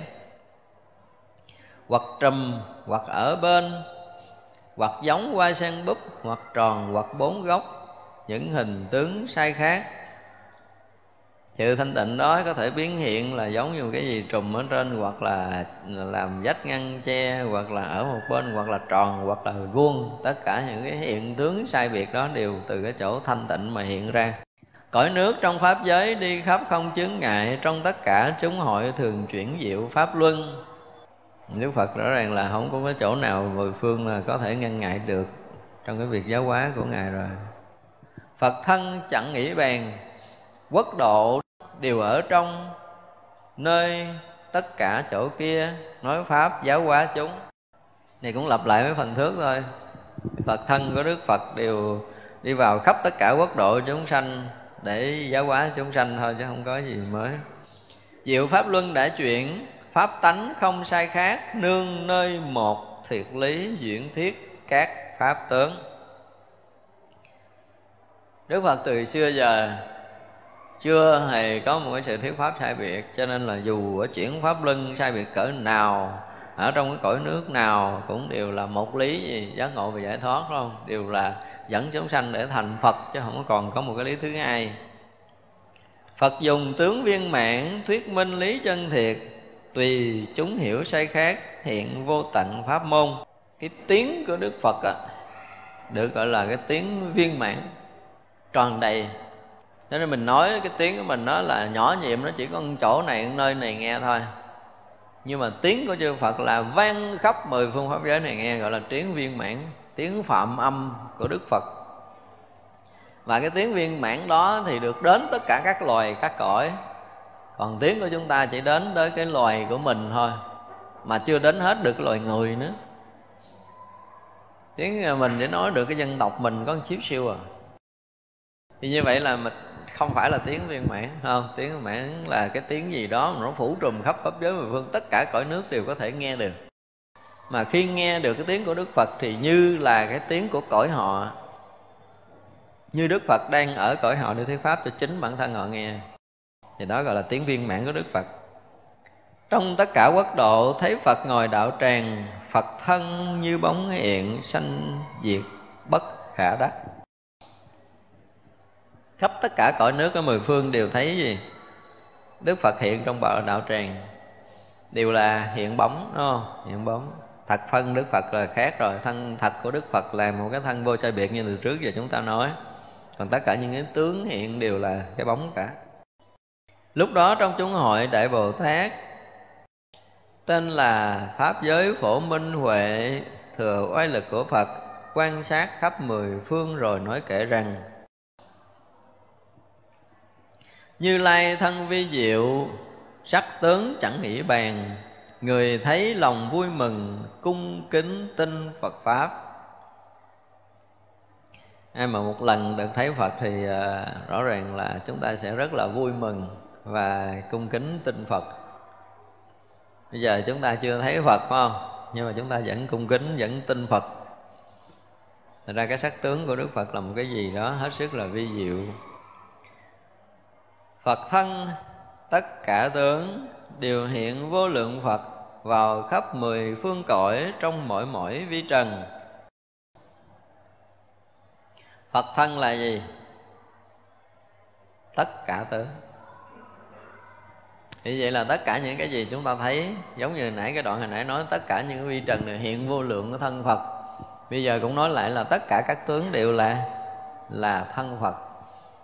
hoặc trùm, hoặc ở bên, hoặc giống hoa sen búp, hoặc tròn, hoặc bốn góc, những hình tướng sai khác. Sự thanh tịnh đó có thể biến hiện là giống như cái gì trùm ở trên, hoặc là làm vách ngăn che, hoặc là ở một bên, hoặc là tròn, hoặc là vuông. Tất cả những cái hiện tướng sai biệt đó đều từ cái chỗ thanh tịnh mà hiện ra. Cõi nước trong pháp giới đi khắp không chướng ngại, trong tất cả chúng hội thường chuyển diệu pháp luân. Đức Phật rõ ràng là không có cái chỗ nào mười phương là có thể ngăn ngại được trong cái việc giáo hóa của ngài rồi. Phật thân chẳng nghĩ bàn, quốc độ đều ở trong nơi tất cả chỗ kia nói pháp giáo hóa chúng. Này cũng lặp lại mấy phần thước thôi. Phật thân của đức phật đều đi vào khắp tất cả quốc độ chúng sanh để giáo hóa chúng sanh thôi chứ không có gì mới. Diệu pháp luân đã chuyển pháp tánh không sai khác, nương nơi một thiệt lý diễn thiết các pháp tướng. Đức phật từ xưa giờ chưa hề có một cái sự thuyết pháp sai biệt, cho nên là dù ở chuyển pháp luân sai biệt cỡ nào, ở trong cái cõi nước nào cũng đều là một lý gì, giác ngộ và giải thoát đúng không? Đều là dẫn chúng sanh để thành phật, chứ không còn có một cái lý thứ hai. Phật dùng tướng viên mãn, thuyết minh lý chân thiệt tùy chúng hiểu sai khác hiện vô tận pháp môn. Cái tiếng của đức phật á, được gọi là cái tiếng viên mãn tròn đầy. Cho nên mình nói cái tiếng của mình nó là nhỏ nhiệm nó chỉ có chỗ này nơi này nghe thôi. Nhưng mà tiếng của chư Phật là vang khắp mười phương pháp giới này nghe gọi là tiếng viên mãn tiếng phạm âm của Đức Phật. Và cái tiếng viên mãn đó thì được đến tất cả các loài các cõi còn tiếng của chúng ta chỉ đến tới cái loài của mình thôi, mà chưa đến hết được cái loài người nữa. Tiếng mình để nói được cái dân tộc mình có một chiếc siêu à. Thì như vậy là mình không phải là tiếng viên mãn không? Tiếng viên mãn là cái tiếng gì đó mà nó phủ trùm khắp pháp giới mười phương, tất cả cõi nước đều có thể nghe được. Mà khi nghe được cái tiếng của đức phật thì như là cái tiếng của cõi họ. Như đức phật đang ở cõi họ để thuyết pháp cho chính bản thân họ nghe thì đó gọi là tiếng viên mãn của đức phật. Trong tất cả quốc độ, thấy phật ngồi đạo tràng, phật thân như bóng hiện sanh diệt bất khả đắc. Khắp tất cả cõi nước ở mười phương đều thấy gì? Đức phật hiện trong bờ đạo tràng. Đều là hiện bóng, đúng không? Hiện bóng. Thật phân đức phật là khác rồi. Thân thật của đức phật là một cái thân vô sai biệt như từ trước giờ chúng ta nói. Còn tất cả những cái tướng hiện đều là cái bóng cả lúc đó trong chúng hội đại bồ tát, tên là pháp giới phổ minh huệ, thừa oai lực của phật, quan sát khắp mười phương rồi nói kể rằng, như lai thân vi diệu, sắc tướng chẳng nghĩ bàn, người thấy lòng vui mừng, cung kính tin phật pháp. Ai mà một lần được thấy phật thì ờ, rõ ràng là chúng ta sẽ rất là vui mừng và cung kính tin phật. Bây giờ chúng ta chưa thấy phật, phải không? Nhưng mà chúng ta vẫn cung kính, vẫn tin phật. Thật ra cái sắc tướng của Đức Phật là một cái gì đó hết sức là vi diệu. Phật thân, tất cả tướng đều hiện vô lượng Phật vào khắp mười phương cõi trong mỗi mỗi vi trần. Phật thân là gì? Tất cả tướng. Thì vậy là tất cả những cái gì chúng ta thấy, Giống như nãy cái đoạn hồi nãy nói, Tất cả những vi trần này hiện vô lượng của thân Phật. Bây giờ cũng nói lại là tất cả các tướng đều là Là thân Phật.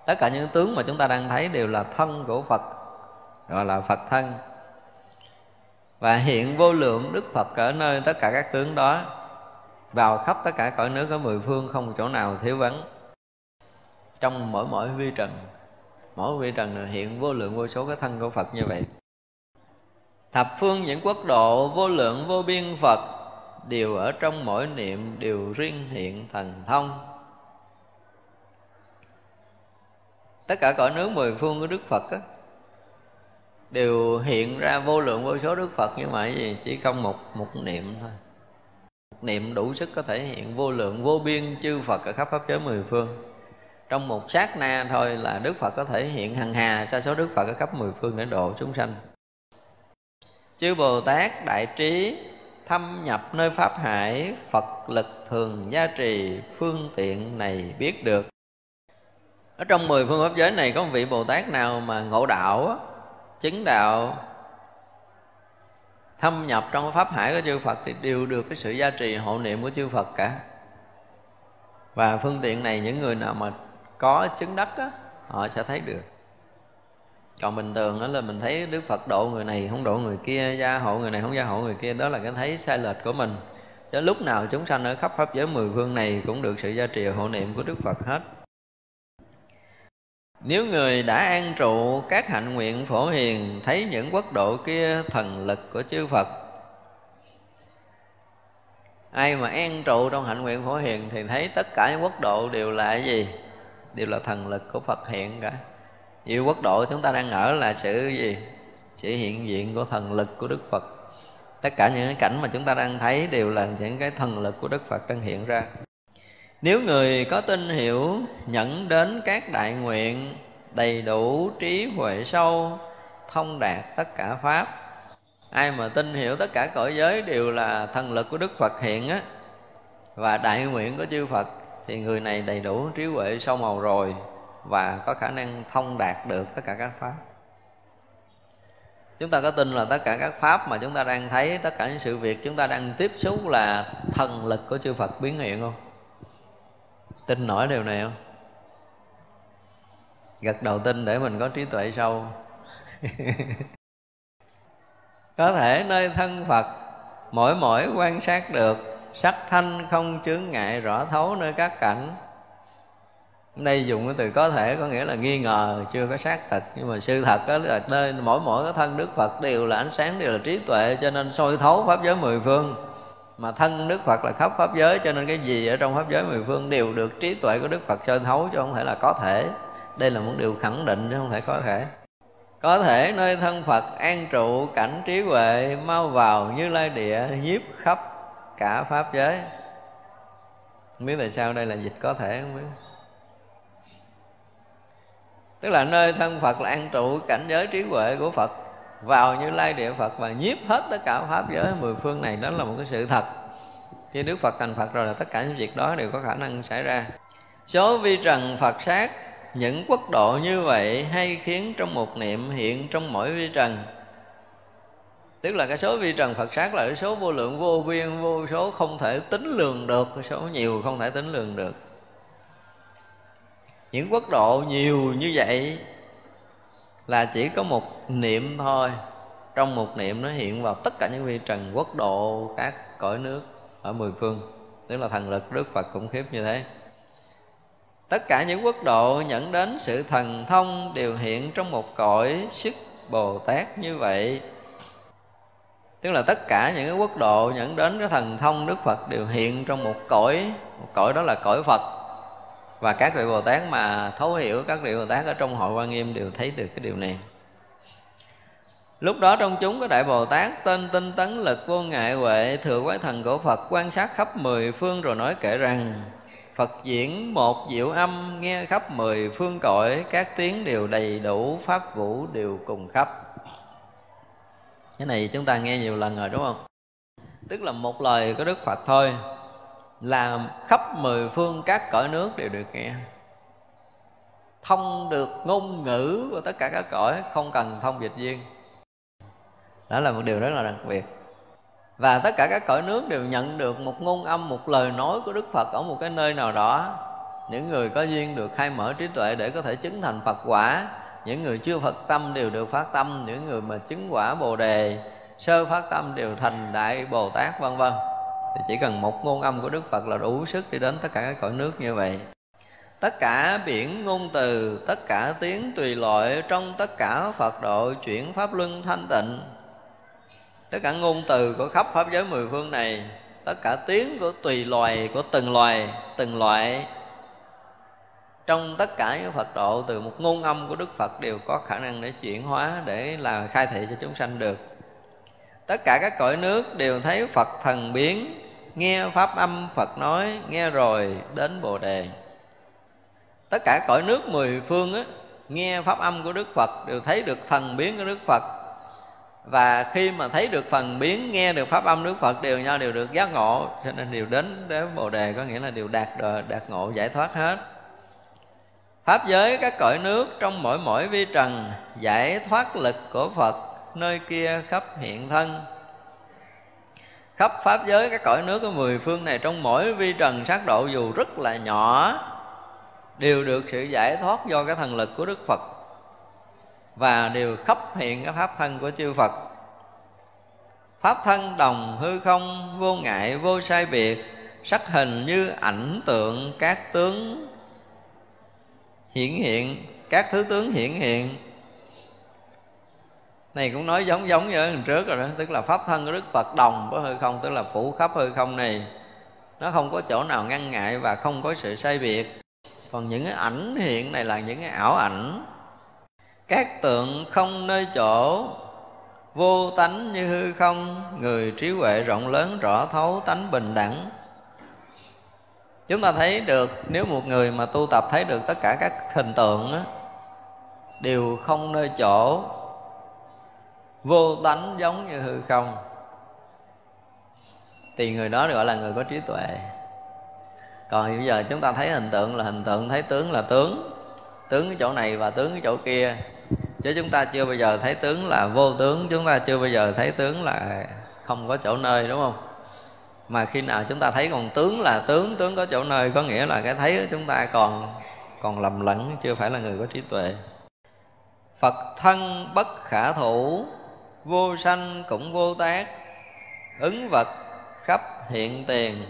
Tất cả những tướng mà chúng ta đang thấy đều là thân của phật, gọi là phật thân. Và hiện vô lượng đức phật ở nơi tất cả các tướng đó, vào khắp tất cả cõi nước ở mười phương không chỗ nào thiếu vắng. Trong mỗi mỗi vi trần mỗi vị trần hiện vô lượng vô số cái thân của phật như vậy. Thập phương những quốc độ vô lượng vô biên phật đều ở trong mỗi niệm đều riêng hiện thần thông. Tất cả cõi nước mười phương của đức phật á, đều hiện ra vô lượng vô số đức phật nhưng mà cái gì? Chỉ không một một niệm thôi. Một niệm đủ sức có thể hiện vô lượng vô biên chư phật ở khắp pháp giới mười phương trong một sát na thôi là đức phật có thể hiện hằng hà sa số đức phật ở khắp mười phương để độ chúng sanh. Chư bồ tát đại trí thâm nhập nơi pháp hải, phật lực thường gia trì, phương tiện này biết được. Ở trong mười phương pháp giới này có một vị bồ tát nào mà ngộ đạo chứng đạo, thâm nhập trong pháp hải của chư phật thì đều được cái sự gia trì hộ niệm của chư phật cả. Và phương tiện này những người nào mà có chứng đắc á, họ sẽ thấy được. Còn bình thường đó là mình thấy đức phật độ người này không độ người kia gia hộ người này không gia hộ người kia đó là cái thấy sai lệch của mình. Chứ lúc nào chúng sanh ở khắp pháp giới mười phương này cũng được sự gia trì hộ niệm của đức phật hết. Nếu người đã an trụ các hạnh nguyện phổ hiền thấy những quốc độ kia thần lực của chư phật ai mà an trụ trong hạnh nguyện phổ hiền thì thấy tất cả những quốc độ đều là gì? Đều là thần lực của phật hiện cả. Nhiều quốc độ chúng ta đang ở là sự gì? Sự hiện diện của thần lực của đức phật. Tất cả những cái cảnh mà chúng ta đang thấy đều là những cái thần lực của đức phật đang hiện ra. Nếu người có tin hiểu nhận đến các đại nguyện, đầy đủ trí huệ sâu, thông đạt tất cả pháp, ai mà tin hiểu tất cả cõi giới đều là thần lực của đức phật hiện á, và đại nguyện của chư phật thì người này đầy đủ trí huệ sâu màu rồi và có khả năng thông đạt được tất cả các pháp. Chúng ta có tin là tất cả các pháp mà chúng ta đang thấy, tất cả những sự việc chúng ta đang tiếp xúc là thần lực của chư phật biến hiện không? Tin nổi điều này không? Gật đầu tin để mình có trí tuệ sâu. Có thể nơi thân phật mỗi mỗi quan sát được sắc thanh không chướng ngại, rõ thấu nơi các cảnh. Đây dùng cái từ có thể có nghĩa là nghi ngờ, chưa có xác thực. Nhưng mà sự thật đó là nơi mỗi mỗi cái thân đức phật đều là ánh sáng, đều là trí tuệ, cho nên soi thấu pháp giới mười phương. Mà thân đức phật là khắp pháp giới, cho nên cái gì ở trong pháp giới mười phương đều được trí tuệ của đức phật soi thấu, chứ không thể là có thể. Đây là một điều khẳng định, chứ không thể có thể. Có thể nơi thân phật an trụ, cảnh trí huệ, mau vào như lai địa, nhiếp khắp cả pháp giới. Không biết tại sao đây là dịch có thể, không biết. Tức là nơi thân phật là an trụ, cảnh giới trí huệ của phật, vào như lai địa phật và nhiếp hết tất cả pháp giới. Mười phương này đó là một cái sự thật. Khi đức phật thành phật rồi là tất cả những việc đó đều có khả năng xảy ra. Số vi trần phật sát, những quốc độ như vậy hay khiến trong một niệm hiện trong mỗi vi trần tức là cái số vi trần phật sát là cái số vô lượng, vô biên, vô số không thể tính lường được, cái số nhiều không thể tính lường được. Những quốc độ nhiều như vậy là chỉ có một niệm thôi. Trong một niệm nó hiện vào tất cả những vi trần quốc độ các cõi nước ở mười phương. Tức là thần lực đức phật khủng khiếp như thế. Tất cả những quốc độ nhận đến sự thần thông đều hiện trong một cõi sức bồ tát như vậy tức là tất cả những cái quốc độ những đến cái thần thông đức phật đều hiện trong một cõi một cõi đó là cõi phật. Và các vị bồ tát mà thấu hiểu các vị bồ tát ở trong hội quan nghiêm đều thấy được cái điều này. Lúc đó trong chúng có Đại Bồ Tát tên tinh tấn lực vô ngại huệ Thừa quái thần của Phật quan sát khắp mười phương rồi nói kể rằng Phật diễn một diệu âm nghe khắp mười phương cõi Các tiếng đều đầy đủ, pháp vũ đều cùng khắp. Cái này chúng ta nghe nhiều lần rồi, đúng không? Tức là một lời của Đức Phật thôi, Làm khắp mười phương các cõi nước đều được nghe. Thông được ngôn ngữ của tất cả các cõi, Không cần thông dịch viên. Đó là một điều rất là đặc biệt. Và tất cả các cõi nước đều nhận được một ngôn âm, một lời nói của đức phật ở một cái nơi nào đó. Những người có duyên được khai mở trí tuệ để có thể chứng thành phật quả những người chưa phật tâm đều được phát tâm, những người mà chứng quả bồ đề, sơ phát tâm đều thành đại bồ tát, vân vân. Thì chỉ cần một ngôn âm của đức phật là đủ sức đi đến tất cả các cõi nước như vậy. Tất cả biển ngôn từ, tất cả tiếng tùy loại trong tất cả phật độ chuyển pháp luân thanh tịnh. Tất cả ngôn từ của khắp pháp giới mười phương này, tất cả tiếng của tùy loài của từng loài, từng loại trong tất cả những Phật độ, từ một ngôn âm của Đức Phật đều có khả năng để chuyển hóa, để là khai thị cho chúng sanh được. Tất cả các cõi nước đều thấy Phật thần biến, nghe pháp âm Phật nói, nghe rồi đến Bồ đề. Tất cả cõi nước mười phương á, nghe pháp âm của Đức Phật đều thấy được thần biến của Đức Phật. Và khi mà thấy được phần biến, nghe được pháp âm đức phật đều nhau đều được giác ngộ, cho nên đều đến đến bồ đề, có nghĩa là đều đạt đạt ngộ, giải thoát hết pháp giới các cõi nước trong mỗi mỗi vi trần giải thoát lực của phật nơi kia khắp hiện thân. Khắp pháp giới các cõi nước của mười phương này trong mỗi vi trần sát độ dù rất là nhỏ, đều được sự giải thoát do cái thần lực của đức phật và đều khắp hiện cái pháp thân của chư Phật. Pháp thân đồng hư không, vô ngại, vô sai biệt, Sắc hình như ảnh tượng các tướng hiển hiện, các thứ tướng hiển hiện. Này cũng nói giống giống như lần trước rồi đó, tức là pháp thân của đức phật đồng với hư không, tức là phủ khắp hư không này. Nó không có chỗ nào ngăn ngại và không có sự sai biệt. Còn những cái ảnh hiện này là những cái ảo ảnh. Các tượng không nơi chỗ, vô tánh như hư không, người trí huệ rộng lớn rõ thấu tánh bình đẳng chúng ta thấy được nếu một người mà tu tập thấy được tất cả các hình tượng đó, đều không nơi chỗ vô tánh giống như hư không. Thì người đó gọi là người có trí tuệ. Còn bây giờ chúng ta thấy hình tượng là hình tượng thấy tướng là tướng. Tướng cái chỗ này và tướng cái chỗ kia. Chứ chúng ta chưa bao giờ thấy tướng là vô tướng chúng ta chưa bao giờ thấy tướng là không có chỗ nơi đúng không? Mà khi nào chúng ta thấy còn tướng là tướng tướng có chỗ nơi có nghĩa là cái thấy của chúng ta còn còn lầm lẫn chưa phải là người có trí tuệ. Phật thân bất khả thủ vô sanh cũng vô tác ứng vật khắp hiện tiền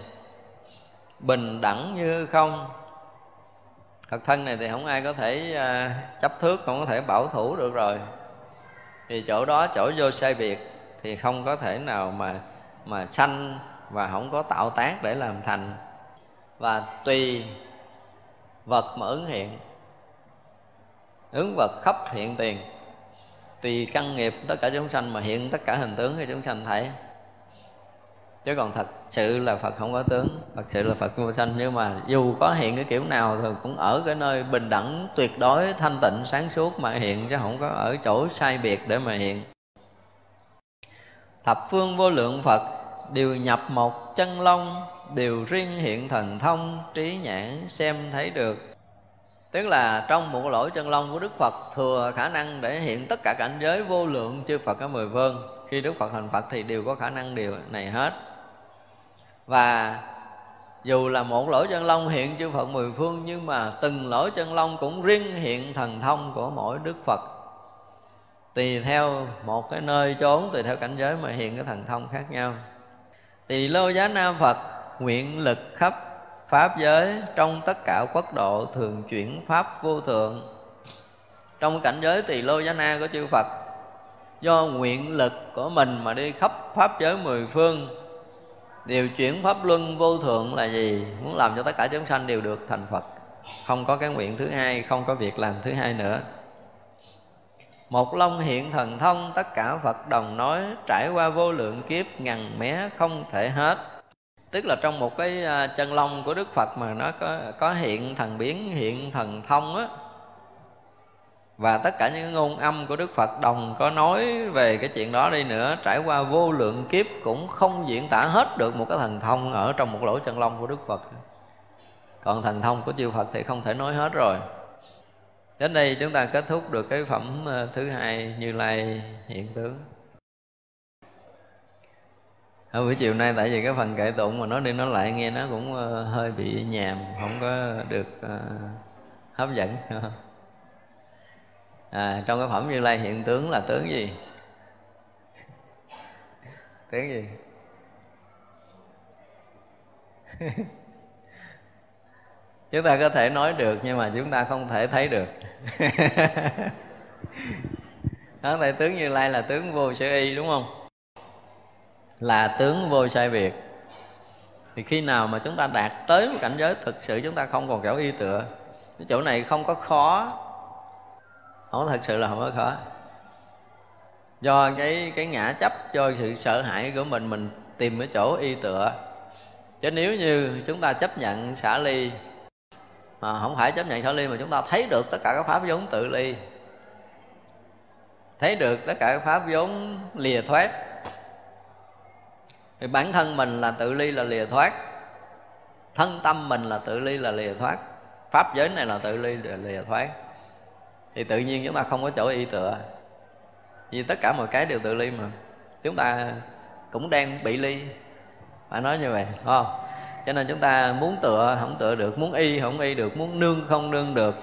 bình đẳng như không. Phật thân này thì không ai có thể uh, chấp thước không có thể bảo thủ được rồi. Thì chỗ đó chỗ vô sai biệt thì không có thể nào mà mà sanh và không có tạo tác để làm thành. Và tùy vật mà ứng hiện. Ứng vật khắp hiện tiền. Tùy căn nghiệp tất cả chúng sanh mà hiện tất cả hình tướng cho chúng sanh thấy. Chứ còn thật sự là phật không có tướng, thật sự là phật vô sanh. Nhưng mà dù có hiện cái kiểu nào thì cũng ở cái nơi bình đẳng, tuyệt đối, thanh tịnh, sáng suốt mà hiện, chứ không có ở chỗ sai biệt để mà hiện. Thập phương vô lượng phật đều nhập một chân long, đều riêng hiện thần thông, trí nhãn xem thấy được. Tức là trong một lỗ chân long của đức phật thừa khả năng để hiện tất cả cảnh giới vô lượng chư phật ở mười phương khi đức phật thành phật thì đều có khả năng điều này hết. Và dù là một lỗ chân long hiện chư Phật mười phương, nhưng mà từng lỗ chân long cũng riêng hiện thần thông của mỗi Đức Phật. Tùy theo một cái nơi chốn tùy theo cảnh giới mà hiện cái thần thông khác nhau tỳ lô giá nam Phật, nguyện lực khắp pháp giới, trong tất cả quốc độ thường chuyển pháp vô thượng. Trong cảnh giới tỳ lô giá na của chư Phật, do nguyện lực của mình mà đi khắp pháp giới mười phương, điều chuyển pháp luân vô thượng là gì? Muốn làm cho tất cả chúng sanh đều được thành phật. Không có cái nguyện thứ hai, không có việc làm thứ hai nữa một long hiện thần thông, tất cả phật đồng nói, trải qua vô lượng kiếp, ngàn mé không thể hết. Tức là trong một cái à, chân long của đức phật mà nó có có hiện thần biến, hiện thần thông á. Và tất cả những ngôn âm của đức phật đồng có nói về cái chuyện đó đi nữa, trải qua vô lượng kiếp cũng không diễn tả hết được một cái thần thông ở trong một lỗ chân lông của đức phật. Còn thần thông của chư phật thì không thể nói hết rồi đến đây chúng ta kết thúc được cái phẩm ờ, thứ hai như lai hiện tướng. Ở buổi chiều nay tại vì cái phần kệ tụng mà nó đi nói lại nghe nó cũng ờ, hơi bị nhàm không có được ờ, hấp dẫn. À, trong cái phẩm như lai hiện tướng là tướng gì? Tướng gì? chúng ta có thể nói được nhưng mà chúng ta không thể thấy được. Đó tại tướng như lai là tướng vô sở y đúng không? Là tướng vô sai biệt. Thì khi nào mà chúng ta đạt tới một cảnh giới thực sự chúng ta không còn kiểu y tựa. Cái chỗ này không có khó. Không thật sự là không có khó. Do cái cái ngã chấp cho sự sợ hãi của mình mình tìm cái chỗ y tựa. Chứ nếu như chúng ta chấp nhận xả ly mà không phải chấp nhận sở ly, mà chúng ta thấy được tất cả các pháp vốn tự ly. Thấy được tất cả các pháp vốn lìa thoát. Thì bản thân mình là tự ly là lìa thoát. Thân tâm mình là tự ly là lìa thoát. Pháp giới này là tự ly là lìa thoát. Thì tự nhiên chúng ta không có chỗ y tựa. Vì tất cả mọi cái đều tự ly mà. Chúng ta cũng đang bị ly. Phải nói như vậy đúng không? Cho nên chúng ta muốn tựa, không tựa được, muốn y, không y được, muốn nương không nương được.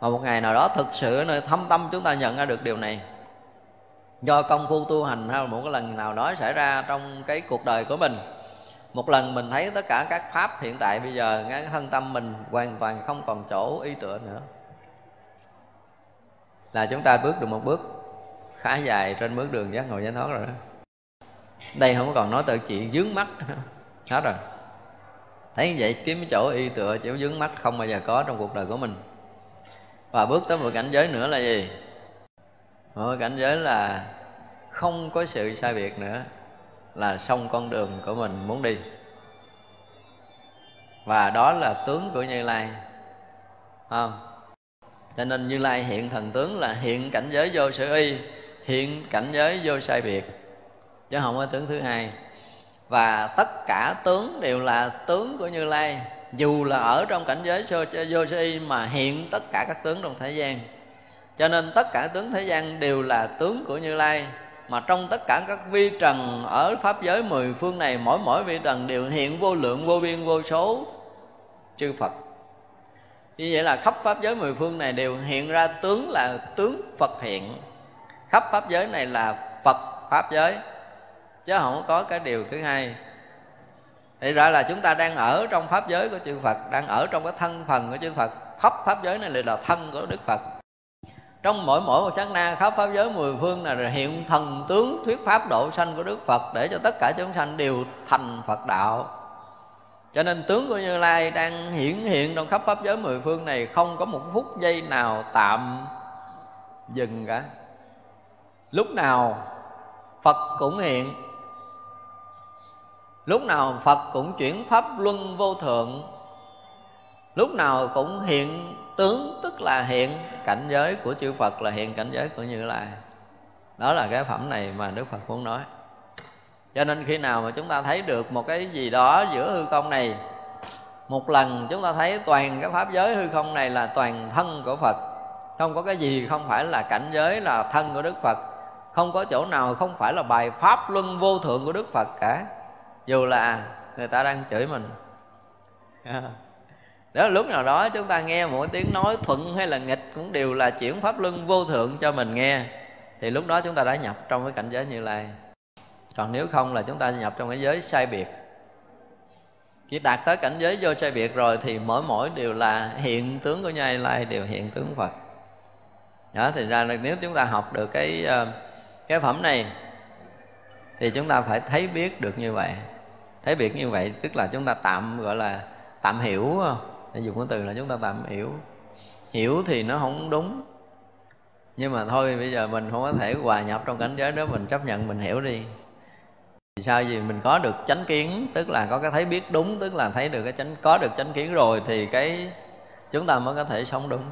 Mà một ngày nào đó thực sự nơi thâm tâm chúng ta nhận ra được điều này. Do công phu tu hành hay là một cái lần nào đó xảy ra trong cái cuộc đời của mình, một lần mình thấy tất cả các pháp hiện tại bây giờ, cái thân tâm mình hoàn toàn không còn chỗ y tựa nữa. Là chúng ta bước được một bước khá dài trên bước đường giác ngộ giải thoát rồi đó. Đây không còn nói tới chuyện dướng mắt. Hết rồi thấy vậy kiếm cái chỗ y tựa chỗ dướng mắt không bao giờ có trong cuộc đời của mình. Và bước tới một cảnh giới nữa là gì? Một cảnh giới là không có sự sai biệt nữa, là xong con đường của mình muốn đi. Và đó là tướng của như lai. Không? Cho nên như lai hiện thần tướng là hiện cảnh giới vô sự y, hiện cảnh giới vô sai biệt. Chứ không có tướng thứ hai và tất cả tướng đều là tướng của như lai. Dù là ở trong cảnh giới vô si y mà hiện tất cả các tướng trong thế gian. Cho nên tất cả tướng thế gian đều là tướng của như lai. Mà trong tất cả các vi trần ở pháp giới mười phương này, mỗi mỗi vi trần đều hiện vô lượng, vô biên, vô số chư phật. Như vậy là khắp pháp giới mười phương này đều hiện ra tướng là tướng phật hiện. Khắp pháp giới này là phật pháp giới chứ không có cái điều thứ hai. Thì ra là chúng ta đang ở trong pháp giới của chư Phật, Đang ở trong cái thân phần của chư Phật. Khắp pháp giới này là thân của Đức Phật. Trong mỗi mỗi một sát na, khắp pháp giới mười phương này là hiện thần tướng thuyết pháp độ sanh của đức phật để cho tất cả chúng sanh đều thành phật đạo. Cho nên tướng của như lai đang hiển hiện trong khắp pháp giới mười phương này không có một phút giây nào tạm dừng cả. Lúc nào phật cũng hiện lúc nào phật cũng chuyển pháp luân vô thượng, lúc nào cũng hiện tướng, tức là hiện cảnh giới của chư Phật là hiện cảnh giới của Như Lai. Đó là cái phẩm này mà Đức Phật muốn nói. Cho nên khi nào mà chúng ta thấy được một cái gì đó giữa hư không này, một lần chúng ta thấy toàn cái pháp giới hư không này là toàn thân của Phật, không có cái gì không phải là cảnh giới là thân của Đức Phật, không có chỗ nào không phải là bài pháp luân vô thượng của Đức Phật cả dù là người ta đang chửi mình. Đó, lúc nào đó chúng ta nghe một tiếng nói thuận hay là nghịch cũng đều là chuyển pháp luân vô thượng cho mình nghe. Thì lúc đó chúng ta đã nhập trong cái cảnh giới như lai. Còn nếu không là chúng ta nhập trong cái giới sai biệt. Khi đạt tới cảnh giới vô sai biệt rồi thì mỗi mỗi đều là hiện tướng của như lai đều hiện tướng phật. Đó, thì ra là nếu chúng ta học được cái ờ, cái phẩm này thì chúng ta phải thấy biết được như vậy thấy biết như vậy, tức là chúng ta tạm, gọi là tạm hiểu để dùng cái từ là chúng ta tạm hiểu. Hiểu thì nó không đúng. Nhưng mà thôi, bây giờ mình không có thể hòa nhập trong cảnh giới đó, mình chấp nhận, mình hiểu đi. Thì sao gì mình có được chánh kiến, tức là có cái thấy biết đúng, tức là thấy được cái chánh, có được chánh kiến rồi thì cái chúng ta mới có thể sống đúng.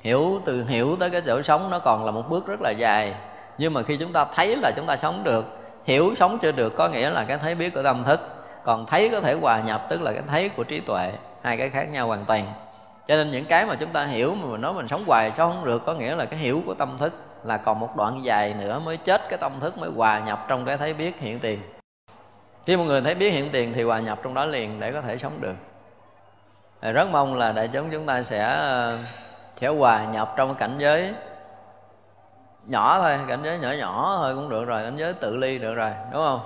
Hiểu từ, hiểu tới cái chỗ sống nó còn là một bước rất là dài. Nhưng mà khi chúng ta thấy là chúng ta sống được hiểu sống chưa được có nghĩa là cái thấy biết của tâm thức. Còn thấy có thể hòa nhập, tức là cái thấy của trí tuệ, hai cái khác nhau hoàn toàn. Cho nên những cái mà chúng ta hiểu mà mình nói mình sống hoài sao không được, có nghĩa là cái hiểu của tâm thức là còn một đoạn dài nữa mới chết, cái tâm thức mới hòa nhập trong cái thấy biết hiện tiền. Khi một người thấy biết hiện tiền thì hòa nhập trong đó liền để có thể sống được. Rất mong là đại chúng chúng ta sẽ ờ, sẽ hòa nhập trong cái cảnh giới nhỏ thôi, cảnh giới nhỏ nhỏ thôi cũng được rồi, cảnh giới tự ly được rồi, đúng không?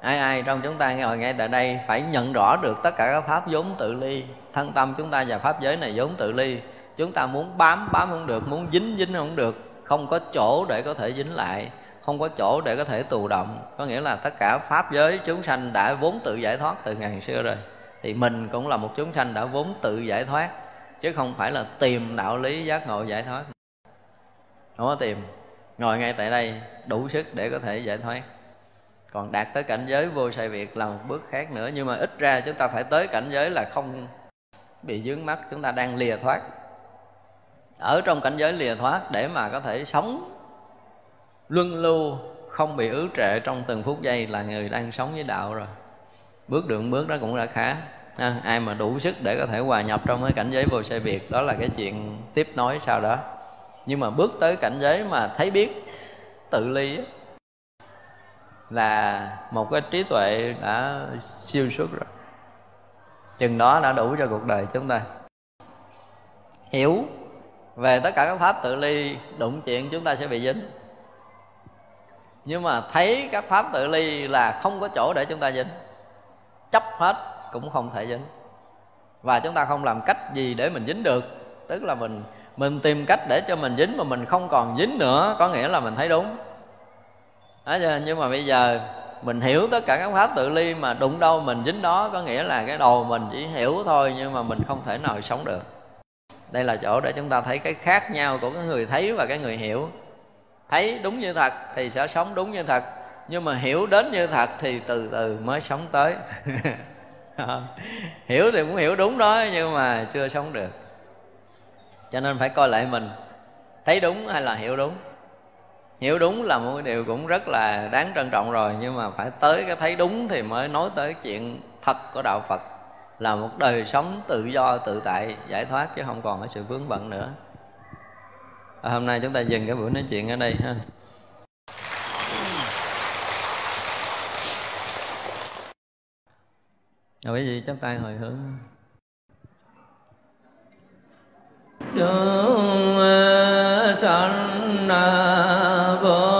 Ai ai trong chúng ta ngồi ngay tại đây phải nhận rõ được tất cả các pháp vốn tự ly. Thân tâm chúng ta và pháp giới này vốn tự ly. Chúng ta muốn bám bám không được, muốn dính dính không được. Không có chỗ để có thể dính lại, không có chỗ để có thể tù động. Có nghĩa là tất cả pháp giới chúng sanh đã vốn tự giải thoát từ ngàn xưa rồi. Thì mình cũng là một chúng sanh đã vốn tự giải thoát, chứ không phải là tìm đạo lý giác ngộ giải thoát. Không có tìm ngồi ngay tại đây đủ sức để có thể giải thoát. Còn đạt tới cảnh giới vô sai việc là một bước khác nữa nhưng mà ít ra chúng ta phải tới cảnh giới là không bị dướng mắt chúng ta đang lìa thoát. Ở trong cảnh giới lìa thoát để mà có thể sống luân lưu không bị ứ trệ trong từng phút giây là người đang sống với đạo rồi. Bước đường bước đó cũng đã khá à, ai mà đủ sức để có thể hòa nhập trong cái cảnh giới vô sai biệt đó là cái chuyện tiếp nối sau đó nhưng mà bước tới cảnh giới mà thấy biết, tự ly là một cái trí tuệ đã siêu xuất rồi. Chừng đó đã đủ cho cuộc đời chúng ta. Hiểu về tất cả các pháp tự ly, đụng chuyện chúng ta sẽ bị dính. Nhưng mà thấy các pháp tự ly là không có chỗ để chúng ta dính. Chấp hết cũng không thể dính. Và chúng ta không làm cách gì để mình dính được. Tức là mình mình tìm cách để cho mình dính mà mình không còn dính nữa, có nghĩa là mình thấy đúng. Đó nhưng mà bây giờ mình hiểu tất cả các pháp tự ly mà đụng đâu mình dính đó, có nghĩa là cái đầu mình chỉ hiểu thôi, nhưng mà mình không thể nào sống được. Đây là chỗ để chúng ta thấy cái khác nhau của cái người thấy và cái người hiểu. Thấy đúng như thật thì sẽ sống đúng như thật, nhưng mà hiểu đến như thật thì từ từ mới sống tới. Hiểu thì muốn hiểu đúng đó, nhưng mà chưa sống được cho nên phải coi lại mình. Thấy đúng hay là hiểu đúng? Hiểu đúng là một cái điều cũng rất là đáng trân trọng rồi nhưng mà phải tới cái thấy đúng thì mới nói tới chuyện thật của đạo phật. Là một đời sống tự do tự tại giải thoát chứ không còn ở sự vướng bận nữa. À, hôm nay chúng ta dừng cái buổi nói chuyện ở đây ha. Rồi quý vị chắp tay hồi hướng chúng sanh vô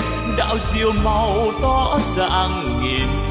đạo diều màu tỏ dạng nghìn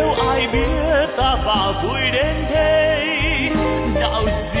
nếu ai biết ta bà vui đến thế đạo gì?